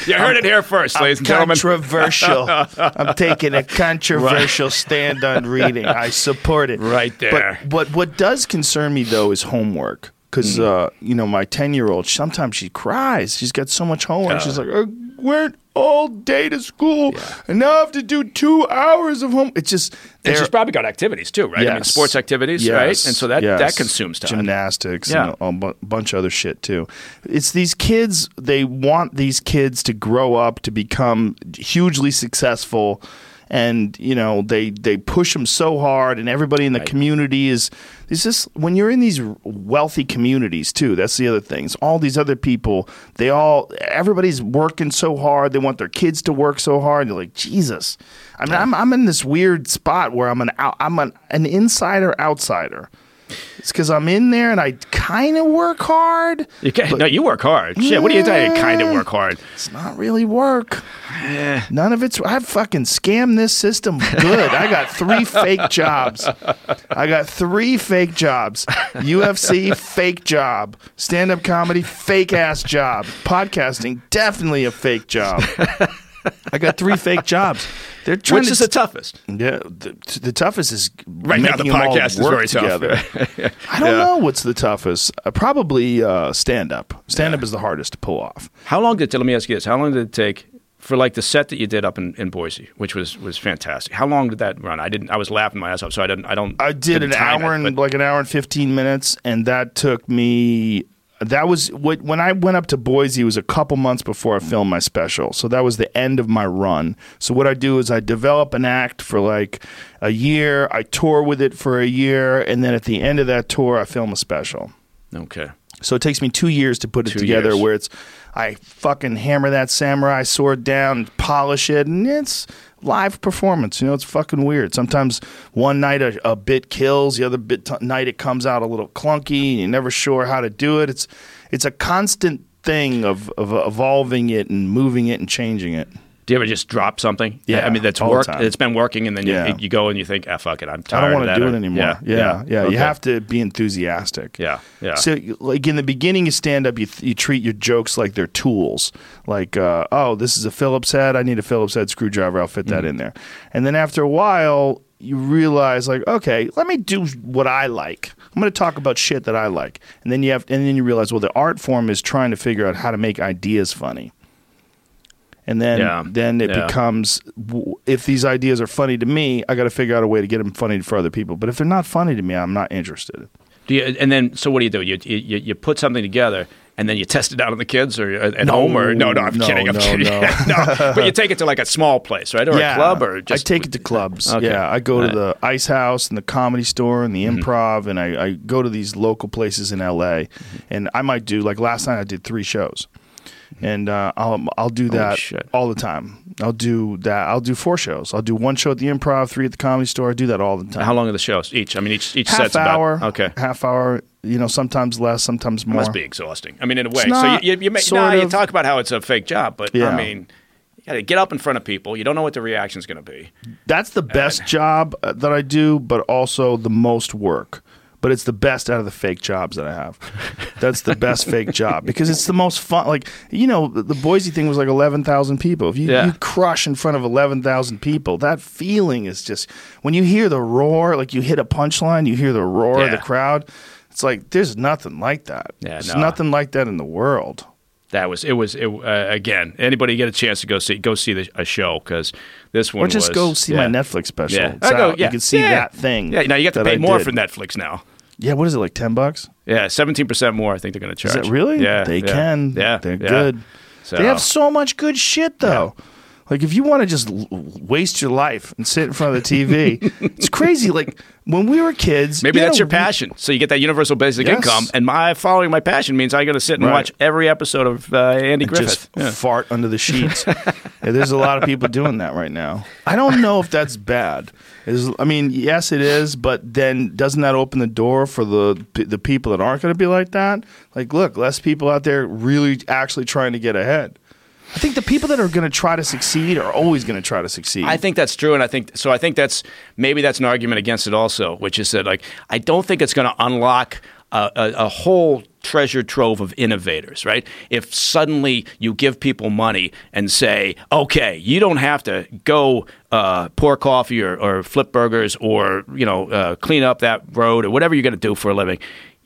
you heard it here 1st ladies and gentlemen. controversial. I'm taking a controversial stand on reading. I support it. Right there. But what what does concern me though is homework. Because mm. uh, you know my ten year old, sometimes she cries. She's got so much homework. She's uh. like, uh, I went all day to school, and now I have to do two hours of home. It's just And she's probably got activities too, right? I mean, sports activities, right? And so that yes. that consumes time. Gymnastics Yeah. and a bu- bunch of other shit too. It's these kids. They want these kids to grow up to become hugely successful, and you know they they push them so hard, and everybody in the community is. It's just when you're in these wealthy communities too. That's the other thing. It's all these other people. They all everybody's working so hard. They want their kids to work so hard. You're like Jesus. I mean, I'm I'm in this weird spot where I'm an out, I'm an, an insider outsider. It's because I'm in there and I kind of work hard. You can, no, you work hard. Shit, what are you doing? Kind of work hard. It's not really work. None of it's. I fucking scammed this system good. I got three fake jobs. I got three fake jobs. UFC fake job. Stand up comedy fake ass job. Podcasting definitely a fake job. I got three fake jobs. They're trying Which to is the toughest? yeah, the, the toughest is Right now, the making all podcast is work very tough. together. I don't Yeah. know what's the toughest. Uh, probably uh, stand up. Stand up is the hardest to pull off. How long did? Let me ask you this: How long did it take for like the set that you did up in, in Boise, which was was fantastic? How long did that run? I didn't. I was laughing my ass off, so I didn't. I don't. I did an hour it, and like an hour and fifteen minutes, and that took me. That was what when I went up to Boise. It was a couple months before I filmed my special, so that was the end of my run. So what I do is I develop an act for like a year. I tour with it for a year, and then at the end of that tour, I film a special. okay. So it takes me two years to put it Two together years. where it's I fucking hammer that samurai sword down, polish it, and it's live performance. You know, it's fucking weird. Sometimes one night a, a bit kills, the other bit t- night it comes out a little clunky. You're never sure how to do it. It's it's a constant thing of, of evolving it and moving it and changing it. Do you ever just drop something? Yeah, I mean that's worked. It's been working, and then you, Yeah. you go and you think, "Ah, fuck it, I'm tired." I don't want to do it anymore. Yeah, yeah. Okay. You have to be enthusiastic. Yeah, yeah. So, like in the beginning you stand up, you, th- you treat your jokes like they're tools. Like, uh, oh, this is a Phillips head. I need a Phillips head screwdriver. I'll fit that Mm-hmm. in there. And then after a while, you realize, like, okay, let me do what I like. I'm going to talk about shit that I like. And then you have, and then you realize, well, the art form is trying to figure out how to make ideas funny. And then, Yeah, then it yeah. becomes if these ideas are funny to me, I got to figure out a way to get them funny for other people. But if they're not funny to me, I'm not interested. Do you, and then, so what do you do? You, you you put something together, and then you test it out on the kids, or uh, at No, home, or no, no, I'm no, kidding, I'm no, kidding. no. no, but you take it to like a small place, right, or a club, or just I take it to clubs. Okay. Yeah, I go to the Ice House and the Comedy Store and the Mm-hmm. Improv, and I, I go to these local places in LA, Mm-hmm. and I might do like last night I did three shows, and uh, I'll I'll do that Mm-hmm. all the time. I'll do that. I'll do four shows. I'll do one show at the Improv, three at the Comedy Store. I do that all the time. How long are the shows each? I mean, each each half set's hour. about okay. half hour. You know, sometimes less, sometimes more. Must be exhausting. I mean, in a way. So you, you, you, nah, you talk about how it's a fake job, but Yeah. I mean, you got to get up in front of people. You don't know what the reaction's going to be. That's the best job uh, that I do, but also the most work. But it's the best out of the fake jobs that I have. That's the best fake job because it's the most fun. Like you know, the, Boise thing was like eleven thousand people. If you, Yeah. you crush in front of eleven thousand people, that feeling is just when you hear the roar. Like you hit a punchline, you hear the roar of the crowd. It's like there's nothing like that. Yeah, there's no. nothing like that in the world. That was it. Was it, uh, again? Anybody get a chance to go see go see the, a show because this one Or just was- go see yeah. my Netflix special. Yeah, It's go, yeah. You can see Yeah. that thing. Yeah, now you have to pay I more did. for Netflix now. Yeah, what is it like? Ten bucks? Yeah, seventeen percent more. I think they're going to Is charge. that really? Yeah, they can. Yeah, they're good. So, They have so much good shit though. Like if you want to just l- waste your life and sit in front of the TV, it's crazy. Like when we were kids, maybe you that's know, your passion. So you get that universal basic Yes. income, and my following my passion means I got to sit and Right. watch every episode of uh, Andy we Griffith. Just Yeah. fart under the sheets. yeah, there's a lot of people doing that right now. I don't know if that's bad. Is I mean, yes, it is, but then doesn't that open the door for the the people that aren't going to be like that? Like, look, less people out there really actually trying to get ahead. I think the people that are going to try to succeed are always going to try to succeed. I think that's true, and I think so. I think that's maybe that's an argument against it also, which is that like I don't think it's going to unlock a, a, a whole treasure trove of innovators, right? If suddenly you give people money and say, okay, you don't have to go uh, pour coffee or, or flip burgers or you know uh, clean up that road or whatever you're going to do for a living.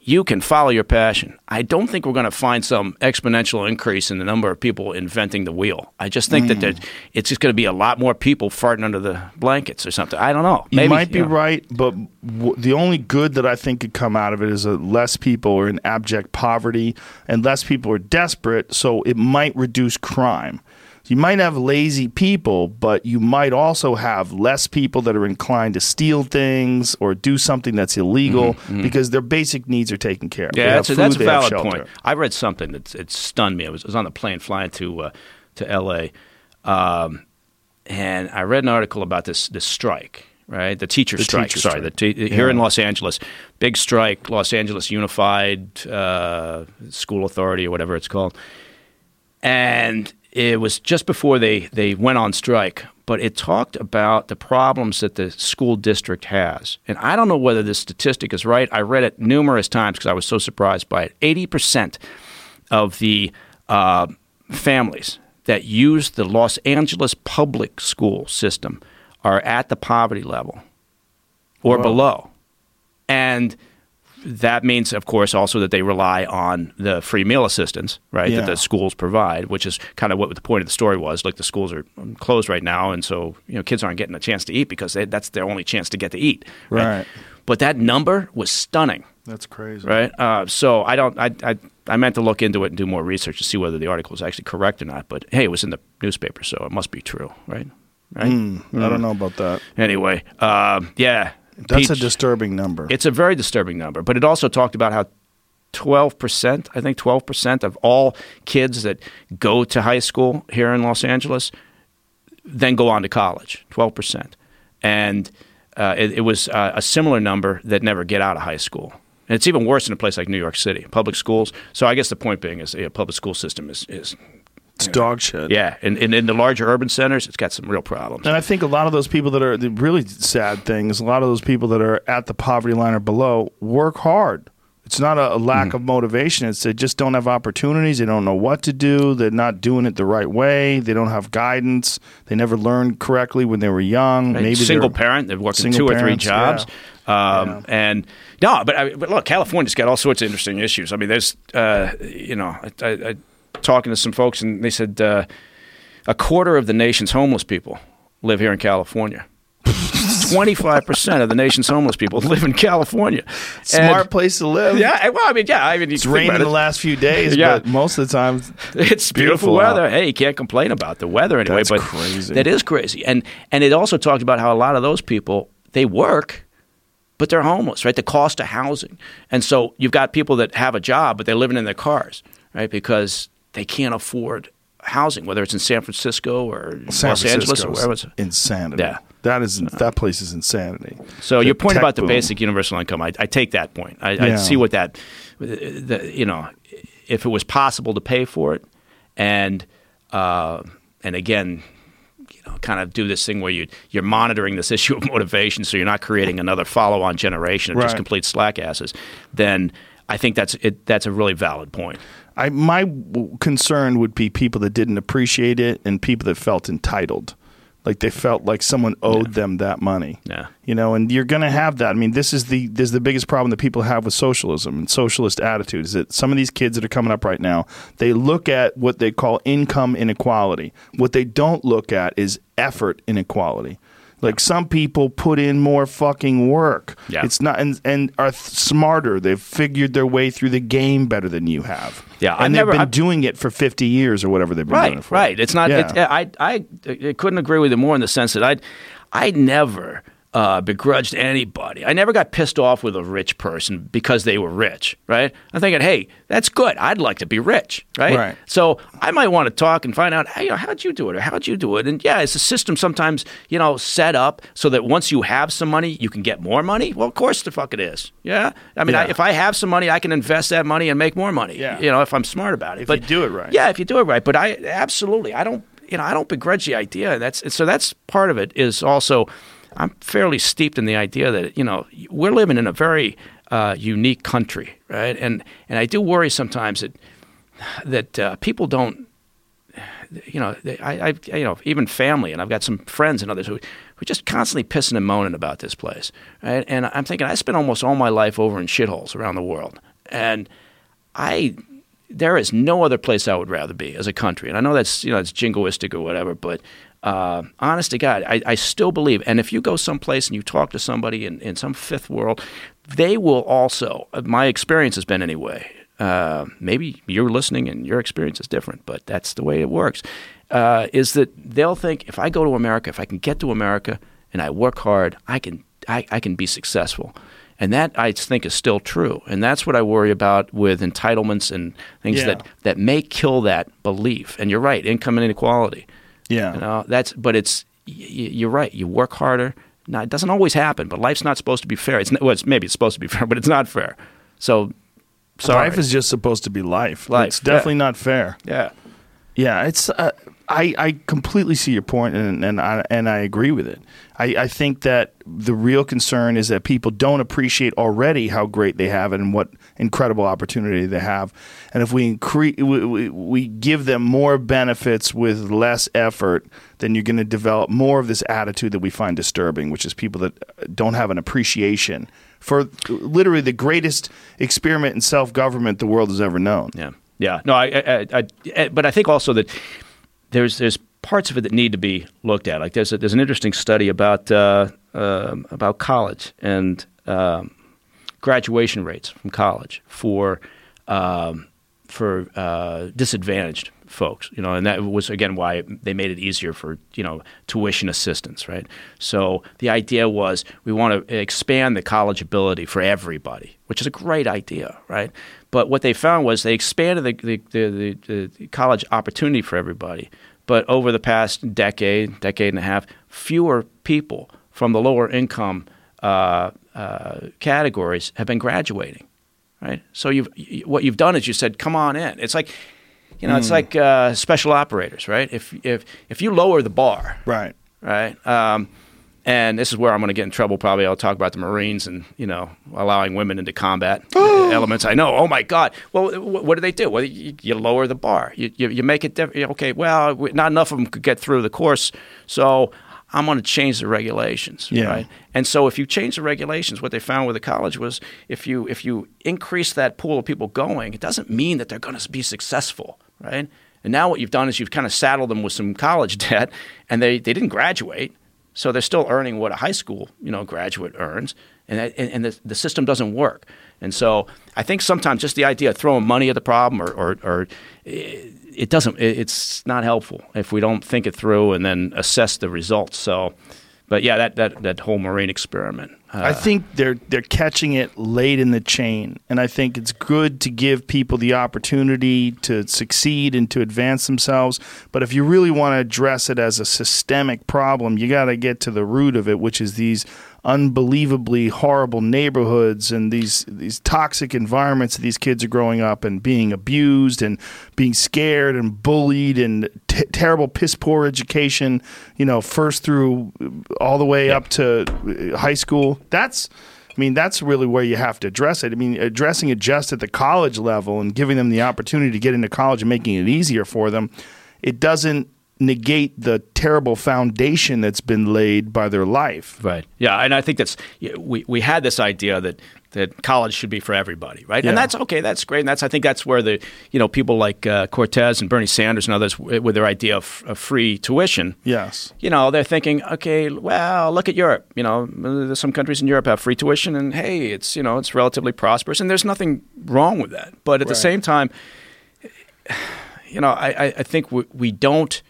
You can follow your passion. I don't think we're going to find some exponential increase in the number of people inventing the wheel. I just think that hmm. there, it's just going to be a lot more people farting under the blankets or something. I don't know. You might be you know. right, but w- the only good that I think could come out of it is that less people are in abject poverty and less people are desperate, so it might reduce crime. You might have lazy people, but you might also have less people that are inclined to steal things or do something that's illegal because their basic needs are taken care of. Mm-hmm, Yeah, that's a, that's a food, valid point. I read something that it stunned me. I was, I was on the plane flying to uh, to L.A. Um, and I read an article about this this strike, right? The teacher The strike. teacher sorry, strike. the te- here in Los Angeles, big strike. Los Angeles Unified uh, School Authority or whatever it's called, and it was just before they they went on strike. But it talked about the problems that the school district has, and I don't know whether this statistic is right. I read it numerous times because I was so surprised by it. Eighty percent of the uh, families that use the Los Angeles public school system are at the poverty level or Whoa. below. And that means, of course, also that they rely on the free meal assistance, right, Yeah. that the schools provide, which is kind of what the point of the story was. Like the schools are closed right now, and so you know kids aren't getting a chance to eat because they, that's their only chance to get to eat. Right. But that number was stunning That's crazy. right? Uh, so I don't. I, I I meant to look into it and do more research to see whether the article was actually correct or not. But hey, it was in the newspaper, so it must be true, right? Right. I don't know about that. Anyway, um, yeah, That's a disturbing number. It's a very disturbing number, but it also talked about how. 12%, I think 12% of all kids that go to high school here in Los Angeles then go on to college, 12%. And uh, it, it was uh, a similar number that never get out of high school. And it's even worse in a place like New York City, public schools. So I guess the point being is the public school system is, is it's dog shit. yeah, and, and in the larger urban centers, it's got some real problems. And I think a lot of those people that are the really sad thing is a lot of those people that are at the poverty line or below work hard. It's not a, a lack Mm-hmm. of motivation. It's they just don't have opportunities. They don't know what to do. They're not doing it the right way. They don't have guidance. They never learned correctly when they were young. Right? Maybe single they're- parent, they're working two or three jobs. yeah. Um, Yeah. And no, but, I, but look, California's got all sorts of interesting issues. I mean, there's, uh, you know, I, I talking to some folks, and they said uh, a quarter of the nation's homeless people live here in California. Twenty-five percent of the nation's homeless people live in California. Smart And- place to live. yeah, well, I mean, yeah, I mean, It's rained in the last few days, Yeah. but most of the time, It's beautiful, beautiful weather. Hey, you can't complain about the weather anyway. That's but crazy. That is crazy. And and it also talked about how a lot of those people they work, but they're homeless, right? The cost of housing, and so you've got people that have a job, but they're living in their cars, right? Because they can't afford housing, whether it's in San Francisco or San Los Angeles or wherever. It's, insanity. Yeah. That is that place is insanity. So The your point about the basic universal income, I, I take that point. I, I see what that, the, you know, if it was possible to pay for it, and uh, and again, you know, kind of do this thing where you you're monitoring this issue of motivation, so you're not creating another follow-on generation of just complete slack asses. Then I think that's it. That's a really valid point. I my w- concern would be people that didn't appreciate it and people that felt entitled, like they felt like someone owed them that money. Yeah. You know, and you're going to have that. I mean, this is the this is the biggest problem that people have with socialism and socialist attitudes. Is that some of these kids that are coming up right now, they look at what they call income inequality. What they don't look at is effort inequality. Like some people put in more fucking work. Yeah. It's not and and are th- smarter. They've figured their way through the game better than you have. Yeah, I've and they've never- been I've- doing it for fifty years or whatever they've been doing it for. right. It's not. Yeah. It, I, I, I couldn't agree with you more in the sense that I, I never uh, begrudged anybody. I never got pissed off with a rich person because they were rich. Right. I'm thinking, hey, that's good. I'd like to be rich. Right. Right. So I might want to talk and find out, hey, how'd you do it, or how'd you do it? And yeah, it's a system sometimes you know set up so that once you have some money, you can get more money. Well, of course the fuck it is. Yeah. I mean, I, if I have some money, I can invest that money and make more money. Yeah. You know, if I'm smart about it. If but you do it right. Yeah, if you do it right. But I absolutely, I don't, you know, I don't begrudge the idea. And that's so. That's part of it. Is also, I'm fairly steeped in the idea that you know we're living in a very uh, unique country, right? And and I do worry sometimes that that uh, people don't. You know, I, I, you know, even family, and I've got some friends and others who, who just constantly pissing and moaning about this place, right? And I'm thinking, I spent almost all my life over in shitholes around the world, and I there is no other place I would rather be as a country. And I know that's you know it's jingoistic or whatever, but uh, honest to God, I, I still believe. And if you go someplace and you talk to somebody in, in some fifth world, they will also. uh, My experience has been anyway uh, maybe you're listening and your experience is different, but that's the way it works. Uh, is that they'll think if I go to America, if I can get to America and I work hard, I can I, I can be successful. And that I think is still true. And that's what I worry about with entitlements and things Yeah. that, that may kill that belief. And you're right, income inequality. Yeah. You know, that's but it's you're right. You work harder. Now it doesn't always happen, but life's not supposed to be fair. It's well, it's, maybe it's supposed to be fair, but it's not fair. So, sorry. Life is just supposed to be life. Life, It's definitely not fair. yeah, Yeah, it's. Uh, I I completely see your point, and and I and I agree with it. I, I think that the real concern is that people don't appreciate already how great they have it and what incredible opportunity they have, and if we increase we, we, we give them more benefits with less effort, then you're going to develop more of this attitude that we find disturbing, which is people that don't have an appreciation for literally the greatest experiment in self government the world has ever known. yeah, yeah. No, I, I, I, I, but I think also that there's there's parts of it that need to be looked at. Like there's a, there's an interesting study about uh, um about college and um, graduation rates from college for um, for uh, disadvantaged folks. You know, and that was again why they made it easier for you know tuition assistance, right? So the idea was we want to expand the college ability for everybody, which is a great idea, right? But what they found was they expanded the the, the, the, college opportunity for everybody, but over the past decade, decade and a half, fewer people from the lower income uh, uh, categories have been graduating right? So you've you, what you've done is you said, "Come on in." It's like, you know, it's like uh, special operators, right? If if if you lower the bar, Right. right? Um, and this is where I'm going to get in trouble. Probably I'll talk about the Marines and you know allowing women into combat oh. elements. I know. Oh my God. Well, wh- what do they do? Well, you, you lower the bar. You you, you make it diff- okay. Well, we- not enough of them could get through the course, so I'm going to change the regulations. Yeah. Right. And so if you change the regulations, what they found with the college was if you if you increase that pool of people going, it doesn't mean that they're going to be successful, right? And now what you've done is you've kind of saddled them with some college debt, and they, they didn't graduate, so they're still earning what a high school you know graduate earns, and and, and the, the system doesn't work. And so I think sometimes just the idea of throwing money at the problem or, or, or it doesn't it's not helpful if we don't think it through and then assess the results. So, but yeah, that that, that whole marine experiment. Uh, I think they're they're catching it late in the chain, and I think it's good to give people the opportunity to succeed and to advance themselves. But if you really want to address it as a systemic problem, you got to get to the root of it, which is these unbelievably horrible neighborhoods and these these toxic environments that these kids are growing up and being abused and being scared and bullied and t- terrible piss poor education you know first through all the way up to uh, high school that's I mean, that's really where you have to address it. I mean, addressing it just at the college level and giving them the opportunity to get into college and making it easier for them, it doesn't negate the terrible foundation that's been laid by their life. Right. Yeah, and I think that's we we had this idea that that college should be for everybody, right? Yeah. And that's okay. That's great. And that's I think that's where the you know people like uh, Cortez and Bernie Sanders and others with their idea of, of free tuition. Yes. You know, they're thinking, okay, well, look at Europe. You know, some countries in Europe have free tuition, and hey, it's you know it's relatively prosperous, and there's nothing wrong with that. But at the same time, you know, I, I, I think we, we don't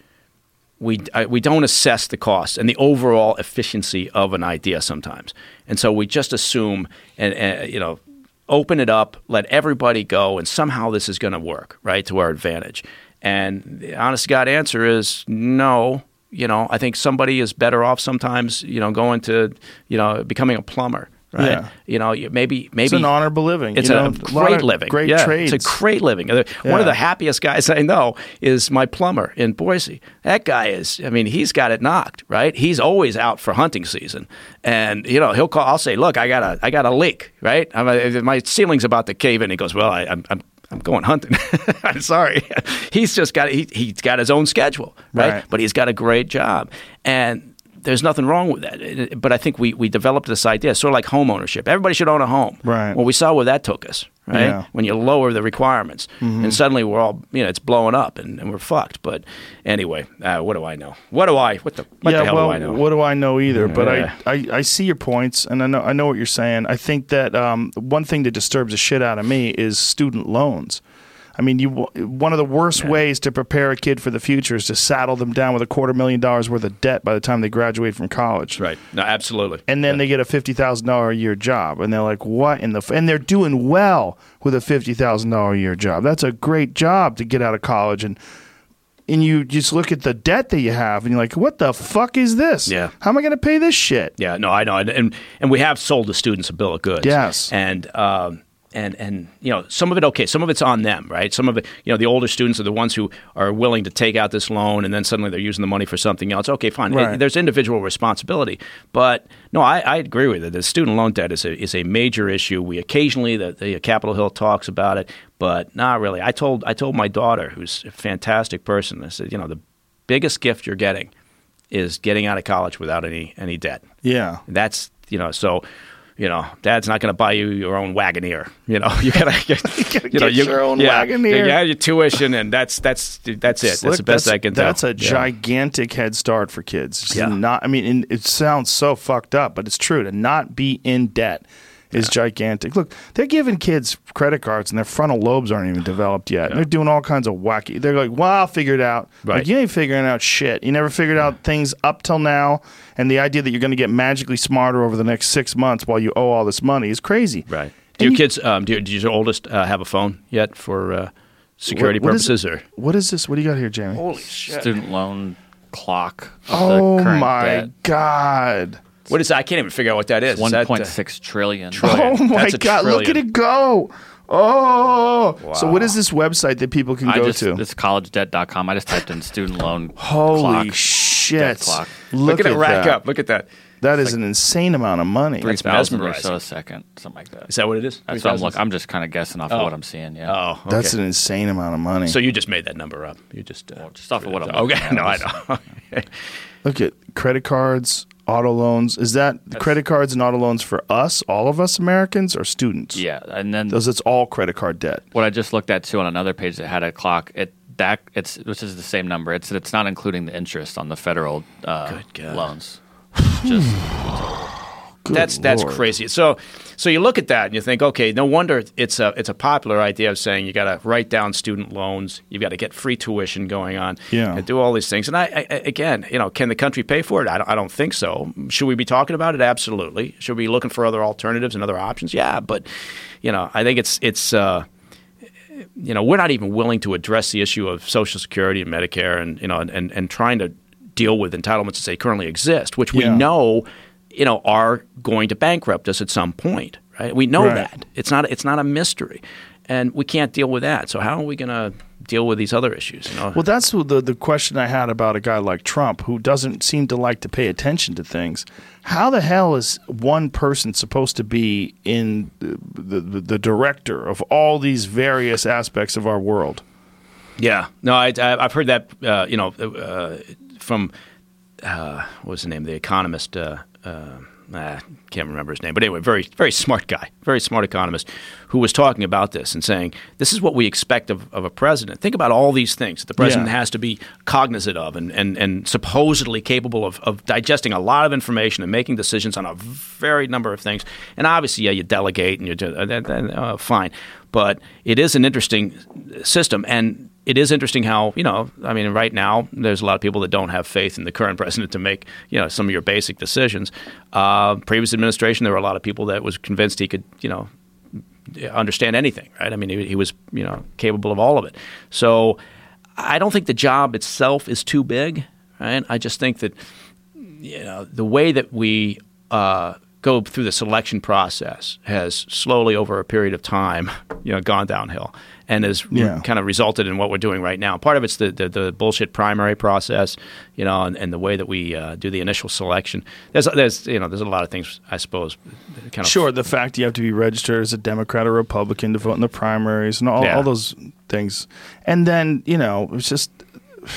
we I, we don't assess the cost and the overall efficiency of an idea sometimes, and so we just assume and, and you know open it up, let everybody go, and somehow this is going to work right to our advantage. And the honest to God answer is no. You know, I think somebody is better off sometimes. You know, going to you know becoming a plumber. Right. Yeah. You know, you- maybe maybe It's an honorable living. it's you a know, lot great of living. Great yeah, trades. It's a great living. Uh, One Yeah. of the happiest guys I know is my plumber in Boise. That guy is, I mean, he's got it knocked, right? He's always out for hunting season. And, you know, he'll call, I'll say, look, I got a, I got a leak, right? I'm a, my ceiling's about to cave in. He goes, well, I, I'm, I'm, I'm going hunting. I'm sorry. he's just got, he, he's got his own schedule, right? Right. But he's got a great job. And there's nothing wrong with that. But I think we, we developed this idea, sort of like home ownership. Everybody should own a home. Right. Well, we saw where that took us, right? Yeah. Mm-hmm. When you lower the requirements, and suddenly we're all, you know, it's blowing up and, and we're fucked. But anyway, uh, what do I know? What do I? What the? What yeah, the hell well, do I know? what do I know either? But Yeah. I, I, I see your points, and I know I know what you're saying. I think that um, one thing that disturbs the shit out of me is student loans. I mean, you one of the worst ways to prepare a kid for the future is to saddle them down with a quarter million dollars worth of debt by the time they graduate from college. right. No, absolutely. And then they get a fifty thousand dollar a year job, and they're like, "What in the?" F-? And they're doing well with a fifty thousand dollar a year job. That's a great job to get out of college, and and you just look at the debt that you have, and you're like, "What the fuck is this? Yeah. how am I going to pay this shit?" Yeah, no, I know, and and, and we have sold the students a bill of goods. Yes. and um, and and you know, some of it okay, some of it's on them, right? Some of it, you know, the older students are the ones who are willing to take out this loan, and then suddenly they're using the money for something else. Okay, fine. Right. It- there's individual responsibility, but no, I, I agree with it. The student loan debt is a is a major issue. We occasionally the, the Capitol Hill talks about it, but not really. I told I told my daughter, who's a fantastic person, I said, you know, the biggest gift you're getting is getting out of college without any any debt. Yeah, That's you know so. You know, Dad's not going to buy you your own Wagoneer. You know, you gotta get, gotta you know, get your own Wagoneer. You have your tuition, and that's that's that's it. That's the best I can tell. That's a Yeah. gigantic head start for kids. Yeah. Not, I mean, it sounds so fucked up, but it's true. To not be in debt is gigantic. Look, they're giving kids credit cards, and their frontal lobes aren't even developed yet. And they're doing all kinds of wacky. They're like, "Well, I'll figure it out." Right. Like you ain't figuring out shit. You never figured out things up till now, and the idea that you're going to get magically smarter over the next six months while you owe all this money is crazy. Right. And Do your you- kids? Um, do, do your oldest uh, have a phone yet for uh, security What- what is purposes? it- Or What is this? What do you got here, Jamie? holy shit! Student loan clock. oh my debt. god. What is that? I can't even figure out what that is. Is One that, uh, point six trillion. trillion? Oh my That's a god! Look at it go! Oh, so what is this website that people can I go just to? it's collegedebt.com. I just typed in student loan Holy clock. shit! Clock. Look, Look, at it rack that. up. Look at that. That is an insane amount of money. Three That's or so a second, something like that. Is that what it is? That's what I'm 3,000? look. I'm just kind of guessing off Oh. of what I'm seeing. Yeah. Oh, okay. That's an insane amount of money. so you just made that number up. You just uh, just off of what I'm okay. looking at, No, I just- know. Okay. Look at credit cards, auto loans. Is that credit cards and auto loans for us, all of us Americans, or students? yeah, and then those. It's all credit card debt. what I just looked at too on another page that had a clock. It that it's which is the same number. It's it's not including the interest on the federal uh, loans. Just Good that's that's crazy. So so you look at that and you think, okay, no wonder it's a it's a popular idea of saying you got to write down student loans, you've got to get free tuition going on, Yeah. and do all these things. And I, I again, you know, can the country pay for it? I don't, I don't think so. Should we be talking about it? Absolutely. Should we be looking for other alternatives and other options? Yeah, but you know, I think it's it's. Uh, you know, we're not even willing to address the issue of Social Security and Medicare, and you know, and, and, and trying to deal with entitlements as they currently exist, which we Yeah. know, you know, are going to bankrupt us at some point. Right? We know Right. that it's not it's not a mystery, and we can't deal with that. So how are we going to deal with these other issues? You know, Well, that's the the question I had about a guy like Trump, who doesn't seem to like to pay attention to things. How the hell is one person supposed to be in the, the, the director of all these various aspects of our world? Yeah, no, I, I, I've heard that. Uh, you know, uh, from uh, what was the name? The economist. Uh, I can't remember his name, but anyway, very very smart guy, very smart economist, who was talking about this and saying this is what we expect of, of a president. Think about all these things that the president Yeah. has to be cognizant of and, and, and supposedly capable of, of digesting a lot of information and making decisions on a varied number of things. And obviously, yeah, you delegate and you do uh, uh, fine, but it is an interesting system and it is interesting how you know i mean right now there's a lot of people that don't have faith in the current president to make you know some of your basic decisions. Uh, previous administration there were a lot of people that was convinced he could you know understand anything right? I mean he, he was you know capable of all of it. So i don't think the job itself is too big right? I just think that you know the way that we uh, go through the selection process has slowly over a period of time you know gone downhill and has re- kind of resulted in what we're doing right now part of it's the, the, the bullshit primary process you know and, and the way that we uh, do the initial selection there's there's you know there's a lot of things i suppose kind of Sure, the fact you have to be registered as a Democrat or Republican to vote in the primaries and all, Yeah. all those things, and then you know it's just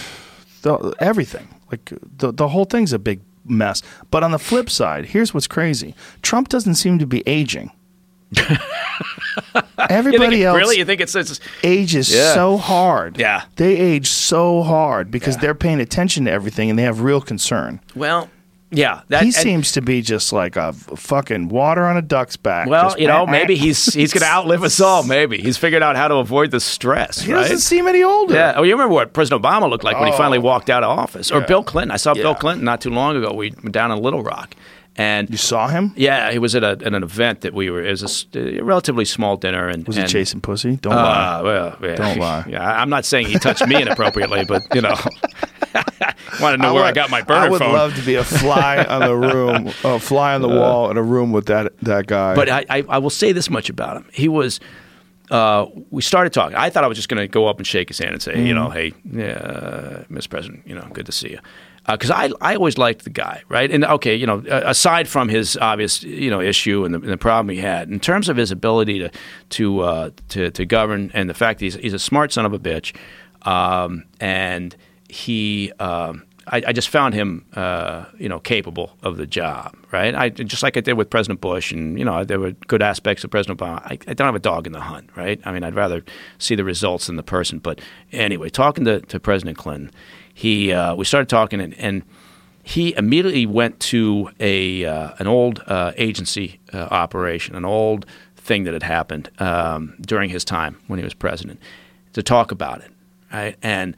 the, everything. Like the the whole thing's a big mess. But on the flip side, here's what's crazy: Trump doesn't seem to be aging. Everybody think, else really? You think it's, it's ages Yeah. so hard. Yeah. They age so hard because Yeah. they're paying attention to everything and they have real concern. well, yeah. That, he seems to be just like a fucking water on a duck's back. Well, Just you know, maybe he's he's going to outlive us all. Maybe he's figured out how to avoid the stress. He right? doesn't seem any older. Yeah. Oh, you remember what President Obama looked like when he finally Oh. walked out of office, or Yeah. Bill Clinton? I saw Bill Clinton not too long ago. We were down in Little Rock, and You saw him? yeah, he was at, a, at an event that we were. It was a relatively small dinner, and Was and, he chasing pussy? Don't lie. Uh, well, yeah. Don't lie. Yeah, I'm not saying he touched me inappropriately, but you know, want to know where I got my burner I would phone. love to be a fly on the room, a fly on the wall in a room with that that guy. But I, I, I will say this much about him. He was. Uh, we started talking. I thought I was just going to go up and shake his hand and say, you Mm-hmm. know, hey, uh, Mr. President, you know, good to see you. Because I, I always liked the guy, right? And okay, you know, aside from his obvious, you know, issue and the, and the problem he had, in terms of his ability to to uh, to, to govern and the fact that he's, he's a smart son of a bitch, um, and he, um, I, I just found him, uh, you know, capable of the job, right? I just like I did with President Bush, and you know, there were good aspects of President Obama. I, I don't have a dog in the hunt, right? I mean, I'd rather see the results than the person. But anyway, talking to, to President Clinton, he uh, we started talking, and, and he immediately went to a uh, an old uh, agency uh, operation, an old thing that had happened um, during his time when he was president, to talk about it, right? And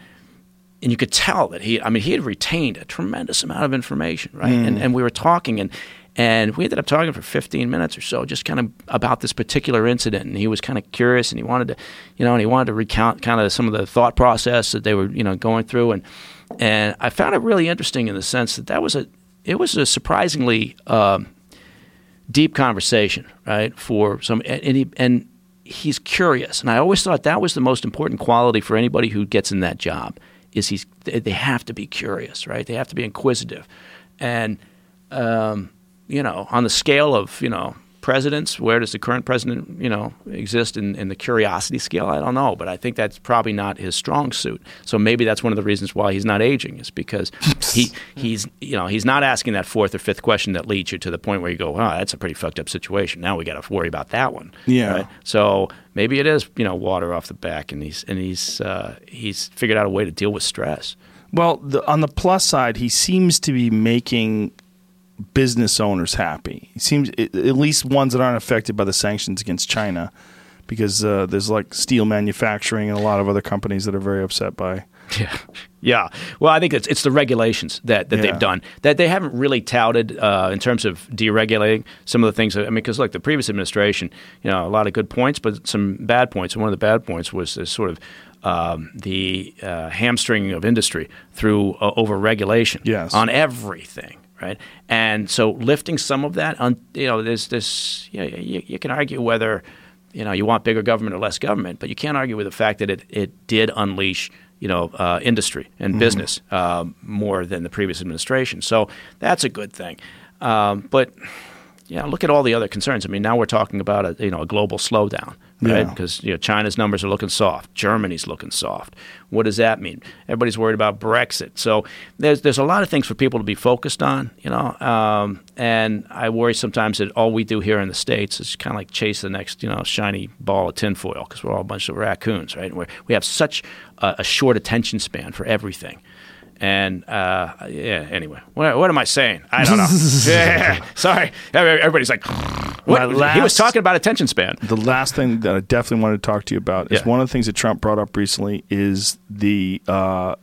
and you could tell that he, I mean, he had retained a tremendous amount of information, right? And, and we were talking, and and we ended up talking for 15 minutes or so, just kind of about this particular incident. And he was kind of curious, and he wanted to, you know, and he wanted to recount kind of some of the thought process that they were, you know, going through. And and I found it really interesting in the sense that that was a, it was a surprisingly um, deep conversation, right? For some, and he, and he's curious, and I always thought that was the most important quality for anybody who gets in that job is he's they have to be curious, right? They have to be inquisitive, and um, you know, on the scale of you know presidents, where does the current president you know exist in, in the curiosity scale? I don't know, but I think that's probably not his strong suit. So maybe that's one of the reasons why he's not aging is because he he's you know he's not asking that fourth or fifth question that leads you to the point where you go, wow, that's a pretty fucked up situation. Now we got to worry about that one. Yeah. right? So maybe it is you know water off the back, and he's and he's uh, he's figured out a way to deal with stress. Well, the, on the plus side, he seems to be making business owners happy. He seems at least ones that aren't affected by the sanctions against China, because uh, there's like steel manufacturing and a lot of other companies that are very upset by. Yeah, yeah. Well, I think it's it's the regulations that, that Yeah. they've done that they haven't really touted uh, in terms of deregulating some of the things. I mean, because look, the previous administration, you know, a lot of good points, but some bad points. And one of the bad points was this sort of um, the uh, hamstringing of industry through uh, over regulation Yes. on everything. Right, and so lifting some of that, on you know, there's this. You, know, you, you can argue whether you know you want bigger government or less government, but you can't argue with the fact that it, it did unleash you know uh, industry and business um, more than the previous administration. So that's a good thing. Um, but yeah, look at all the other concerns. I mean, now we're talking about a you know a global slowdown, right? Yeah. Because you know China's numbers are looking soft, Germany's looking soft. What does that mean? Everybody's worried about Brexit. So there's there's a lot of things for people to be focused on, you know. Um, and I worry sometimes that all we do here in the states is kind of like chase the next you know shiny ball of tinfoil because we're all a bunch of raccoons, right? We're, we have such a, a short attention span for everything. And uh, yeah, anyway, what, what am I saying? I don't know. yeah, sorry. Everybody's like, what? My he was talking about attention span. The last thing that I definitely wanted to talk to you about is Yeah. one of the things that Trump brought up recently is the uh,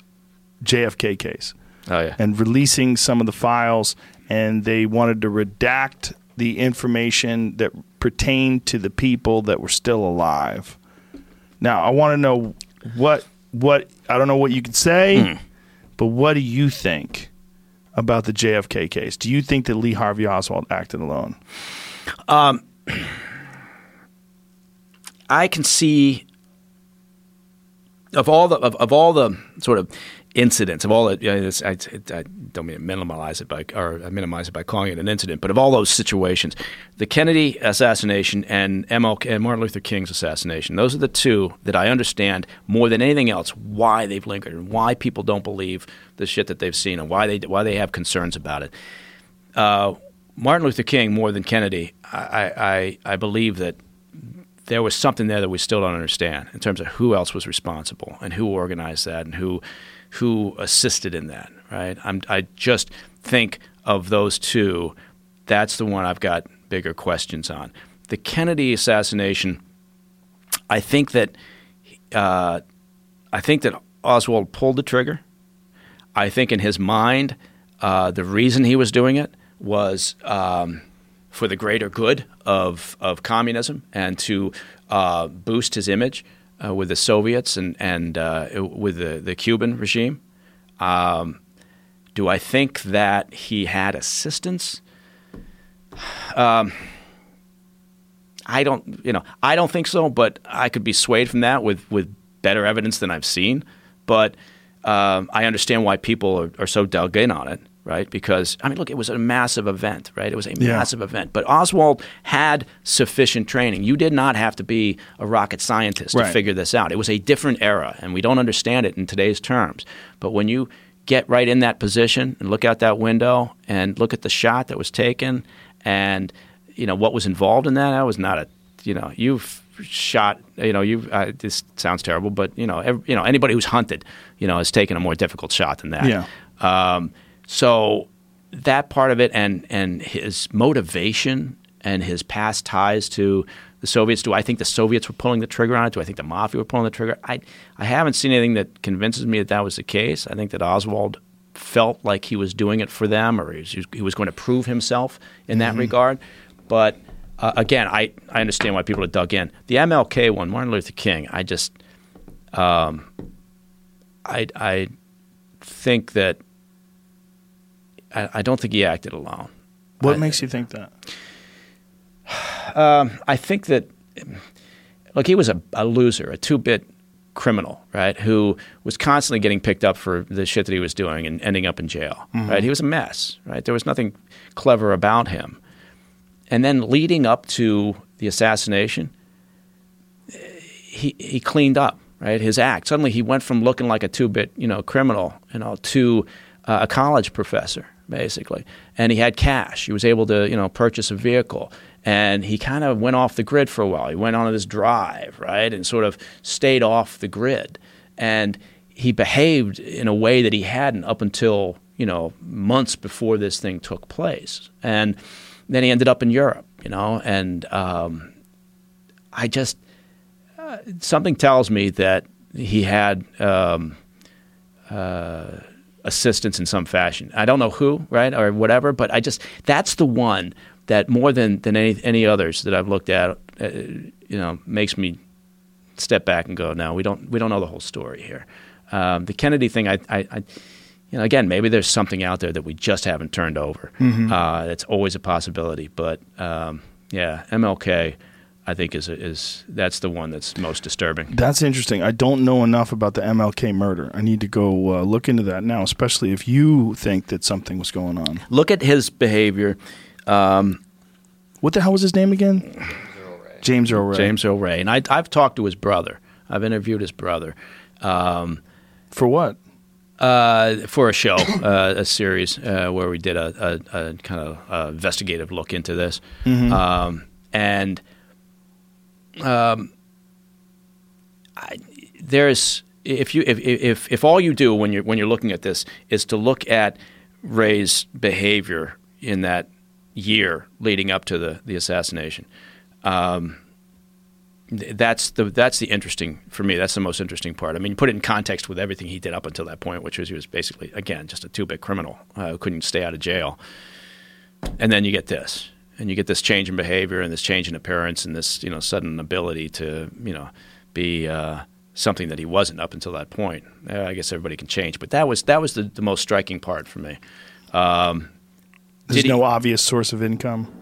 JFK case. Oh yeah. and releasing some of the files, and they wanted to redact the information that pertained to the people that were still alive. Now, I want to know what what I don't know what you could say, but what do you think about the JFK case? Do you think that Lee Harvey Oswald acted alone? Um, I can see. of all the of, of all the sort of incidents of all the, you know, I, I, don't mean to minimize it by or minimize it by calling it an incident, but of all those situations, the Kennedy assassination and MLK and Martin Luther King's assassination, those are the two that I understand more than anything else why they've lingered and why people don't believe the shit that they've seen and why they why they have concerns about it. Uh, Martin Luther King more than Kennedy, I, I, I believe that there was something there that we still don't understand in terms of who else was responsible and who organized that and who who assisted in that. Right? I'm, I just think of those two. That's the one I've got bigger questions on. The Kennedy assassination. I think that uh, I think that Oswald pulled the trigger. I think in his mind, uh, the reason he was doing it was. Um, for the greater good of, of communism and to uh, boost his image uh, with the Soviets and, and uh, with the, the Cuban regime. Um, do I think that he had assistance? Um, I don't, you know, I don't think so, but I could be swayed from that with, with better evidence than I've seen. But um, I understand why people are, are so dug in on it right? Because I mean, look, it was a massive event, right? It was a yeah. massive event. But Oswald had sufficient training. You did not have to be a rocket scientist right. to figure this out. It was a different era, and we don't understand it in today's terms. But when you get right in that position and look out that window and look at the shot that was taken, and you know what was involved in that, that was not a you know you've shot you know you uh, this sounds terrible but you know every, you know anybody who's hunted you know has taken a more difficult shot than that yeah um, so that part of it and and his motivation and his past ties to the Soviets. Do I think the Soviets were pulling the trigger on it? Do I think the mafia were pulling the trigger? I I haven't seen anything that convinces me that that was the case. I think that Oswald felt like he was doing it for them, or he was, he was going to prove himself in that mm-hmm. regard. But uh, again, I, I understand why people are dug in. The MLK one, Martin Luther King, I just um, I I think that I, I don't think he acted alone. What I, makes you think that? Um, I think that, look, he was a, a loser, a two bit criminal, right? Who was constantly getting picked up for the shit that he was doing and ending up in jail, mm-hmm. right? He was a mess, right? There was nothing clever about him. And then leading up to the assassination, he he cleaned up, right? His act. Suddenly he went from looking like a two bit, you know, criminal, you know, to uh, a college professor, basically. And he had cash. He was able to, you know, purchase a vehicle. And he kind of went off the grid for a while. He went on this drive, right, and sort of stayed off the grid. And he behaved in a way that he hadn't up until, you know, months before this thing took place. And then he ended up in Europe, you know, and um, I just, uh, something tells me that he had. Um, uh, assistance in some fashion. I don't know who, right, or whatever, but I just that's the one that more than than any any others that I've looked at, uh, you know, makes me step back and go, no, we don't we don't know the whole story here. Um, the Kennedy thing, I, I, I, you know, again, maybe there's something out there that we just haven't turned over. Mm-hmm. Uh, it's always a possibility, but um, yeah, MLK. I think is is that's the one that's most disturbing. That's interesting. I don't know enough about the MLK murder. I need to go uh, look into that now, especially if you think that something was going on. Look at his behavior. Um, what the hell was his name again? James Earl Ray. James Earl Ray. And I, have talked to his brother. I've interviewed his brother. Um, for what? Uh, for a show, uh, a series uh, where we did a, a, a kind of uh, investigative look into this, mm-hmm. um, and um, I, there's if you if, if if all you do when you're when you're looking at this is to look at Ray's behavior in that year leading up to the the assassination. Um, that's the that's the interesting for me. That's the most interesting part. I mean, you put it in context with everything he did up until that point, which was he was basically again just a two bit criminal uh, who couldn't stay out of jail, and then you get this and you get this change in behavior and this change in appearance and this you know sudden ability to you know be uh, something that he wasn't up until that point. Uh, I guess everybody can change, but that was that was the, the most striking part for me. Um, There's no he, obvious source of income.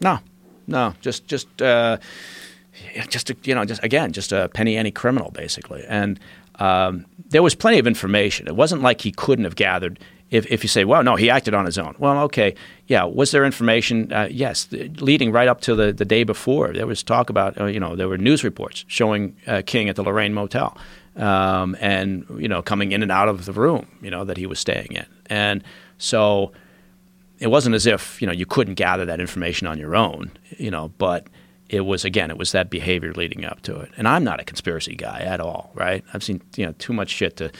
No, no, just just uh, just a, you know just again just a penny ante criminal basically, and um, there was plenty of information. It wasn't like he couldn't have gathered. If, if you say, well, no, he acted on his own. Well, okay, yeah. Was there information? Uh, yes, the, leading right up to the, the day before, there was talk about, uh, you know, there were news reports showing uh, King at the Lorraine Motel, um, and you know, coming in and out of the room, you know, that he was staying in, and so it wasn't as if you know you couldn't gather that information on your own, you know, but it was again it was that behavior leading up to it and i'm not a conspiracy guy at all right i've seen you know too much shit to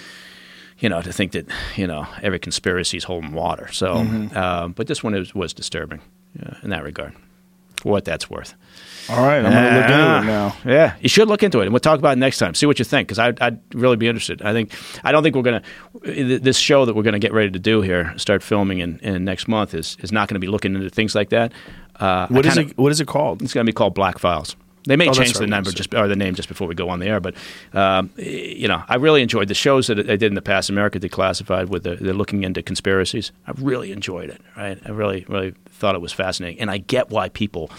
you know to think that you know every conspiracy is holding water so Mm-hmm. uh, but this one was, was disturbing uh, in that regard for what that's worth All right, I'm going to look into it now. yeah, you should look into it, and we'll talk about it next time. See what you think, because I'd, I'd really be interested. I think I don't think we're gonna this show that we're gonna get ready to do here, start filming in, in next month is is not going to be looking into things like that. Uh, What is it? What is it called? It's going to be called Black Files. They may Oh, change the number just or the name just before we go on the air, but um, you know, I really enjoyed the shows that I did in the past. America Declassified, with the, they're looking into conspiracies. I really enjoyed it. Right, I really, really thought it was fascinating, and I get why people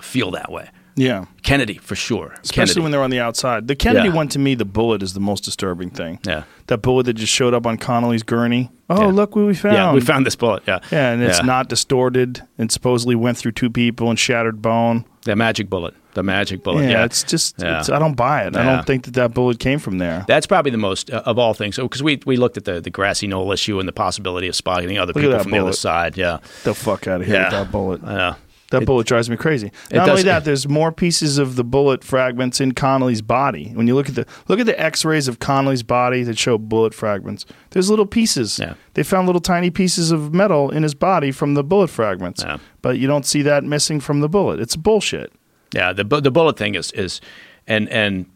feel that way. Yeah. Kennedy, for sure. Especially Kennedy. when they're on the outside. The Kennedy Yeah. one to me, the bullet is the most disturbing thing. Yeah. That bullet that just showed up on Connolly's gurney. Oh, Yeah. look what we found. Yeah, we found this bullet. Yeah, Yeah, and it's Yeah. not distorted and supposedly went through two people and shattered bone. the magic bullet. The magic bullet. yeah, Yeah, it's just, Yeah. it's, I don't buy it. I don't think that that bullet came from there. That's probably the most uh, of all things. Because we we looked at the the grassy knoll issue and the possibility of spotting other at people from the other bullet. side. Yeah, the fuck out of here Yeah. with that bullet. Yeah. That It- bullet drives me crazy. Not only that, there's more pieces of the bullet fragments in Connolly's body. When you look at the look at the X-rays of Connolly's body that show bullet fragments, there's little pieces. Yeah. They found little tiny pieces of metal in his body from the bullet fragments, Yeah. but you don't see that missing from the bullet. It's bullshit. Yeah, the the bullet thing is is, and and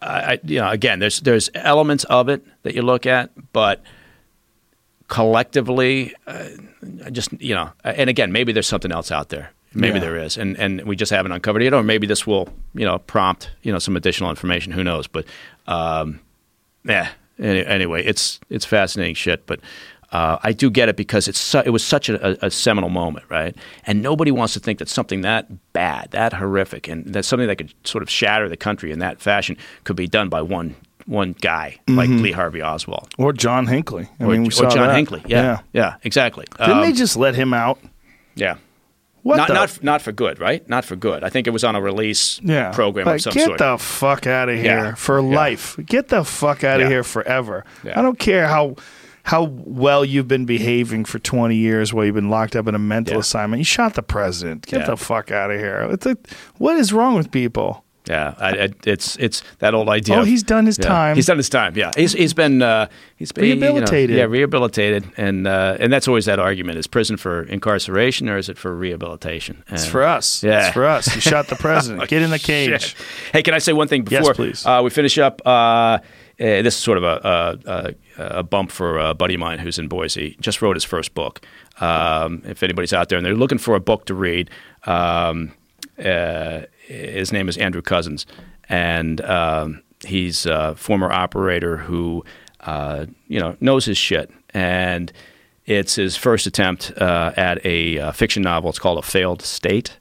I, you know again there's there's elements of it that you look at, but collectively, uh, just you know, and again maybe there's something else out there. Maybe Yeah. there is, and and we just haven't uncovered it, or maybe this will you know prompt you know some additional information. Who knows? But um, yeah. Any, anyway, it's it's fascinating shit, but. Uh, I do get it because it's su- it was such a, a, seminal moment, right? And nobody wants to think that something that bad, that horrific, and that something that could sort of shatter the country in that fashion could be done by one one guy like Lee Harvey Oswald Or John Hinckley. I or, mean, we or saw John that. Hinckley. Yeah, yeah, exactly. Didn't Um, they just let him out? yeah. What not the? not not for good, right? Not for good. I think it was on a release yeah. program like, of some get sort. the fuck out of here Yeah. for Yeah. life. Get the fuck out of Yeah. here forever. Yeah. I don't care how how well you've been behaving for 20 years while you've been locked up in a mental Yeah. assignment. You shot the president. Get Yeah. the fuck out of here. It's like, what is wrong with people? Yeah, I, I, it's it's that old idea. Oh, of- he's done his yeah. time. He's done his time. Yeah, he's he's been uh, he's been you know, Rehabilitated. yeah, rehabilitated, and uh, and that's always that argument: is prison for incarceration or is it for rehabilitation? It's for us. Yeah. It's for us. You shot the president. Get in the cage. Shit. Hey, can I say one thing Yes, before please. Uh, we finish up? Uh, this is sort of a, a, a, a bump for a buddy of mine who's in Boise. Just wrote his first book. Um, if anybody's out there and they're looking for a book to read, um, uh, his name is Andrew Cousins, and um, he's a former operator who uh, you know knows his shit and. It's his first attempt uh, at a uh, fiction novel. It's called A Failed State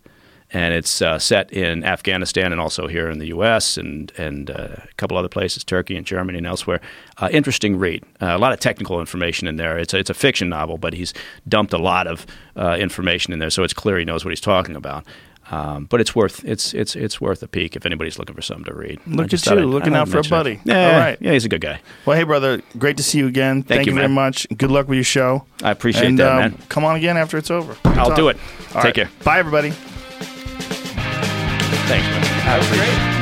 and it's uh, set in Afghanistan and also here in the U.S. and and uh, a couple other places, Turkey and Germany and elsewhere. Uh, interesting read. Uh, a lot of technical information in there. It's a, it's a fiction novel, but he's dumped a lot of uh, information in there, so it's clear he knows what he's talking about. Um, but it's worth it's it's it's worth a peek if anybody's looking for something to read. Look at you, I'd- looking I'd out for a mention it. buddy. Yeah, All right. yeah, he's a good guy. Well, hey, brother, great to see you again. Thank you, very much. Good luck with your show. I appreciate and, that, um, man. Come on again after it's over. I'll Talk. do it. All Take right. care. Bye, everybody. Thanks, man. That was great.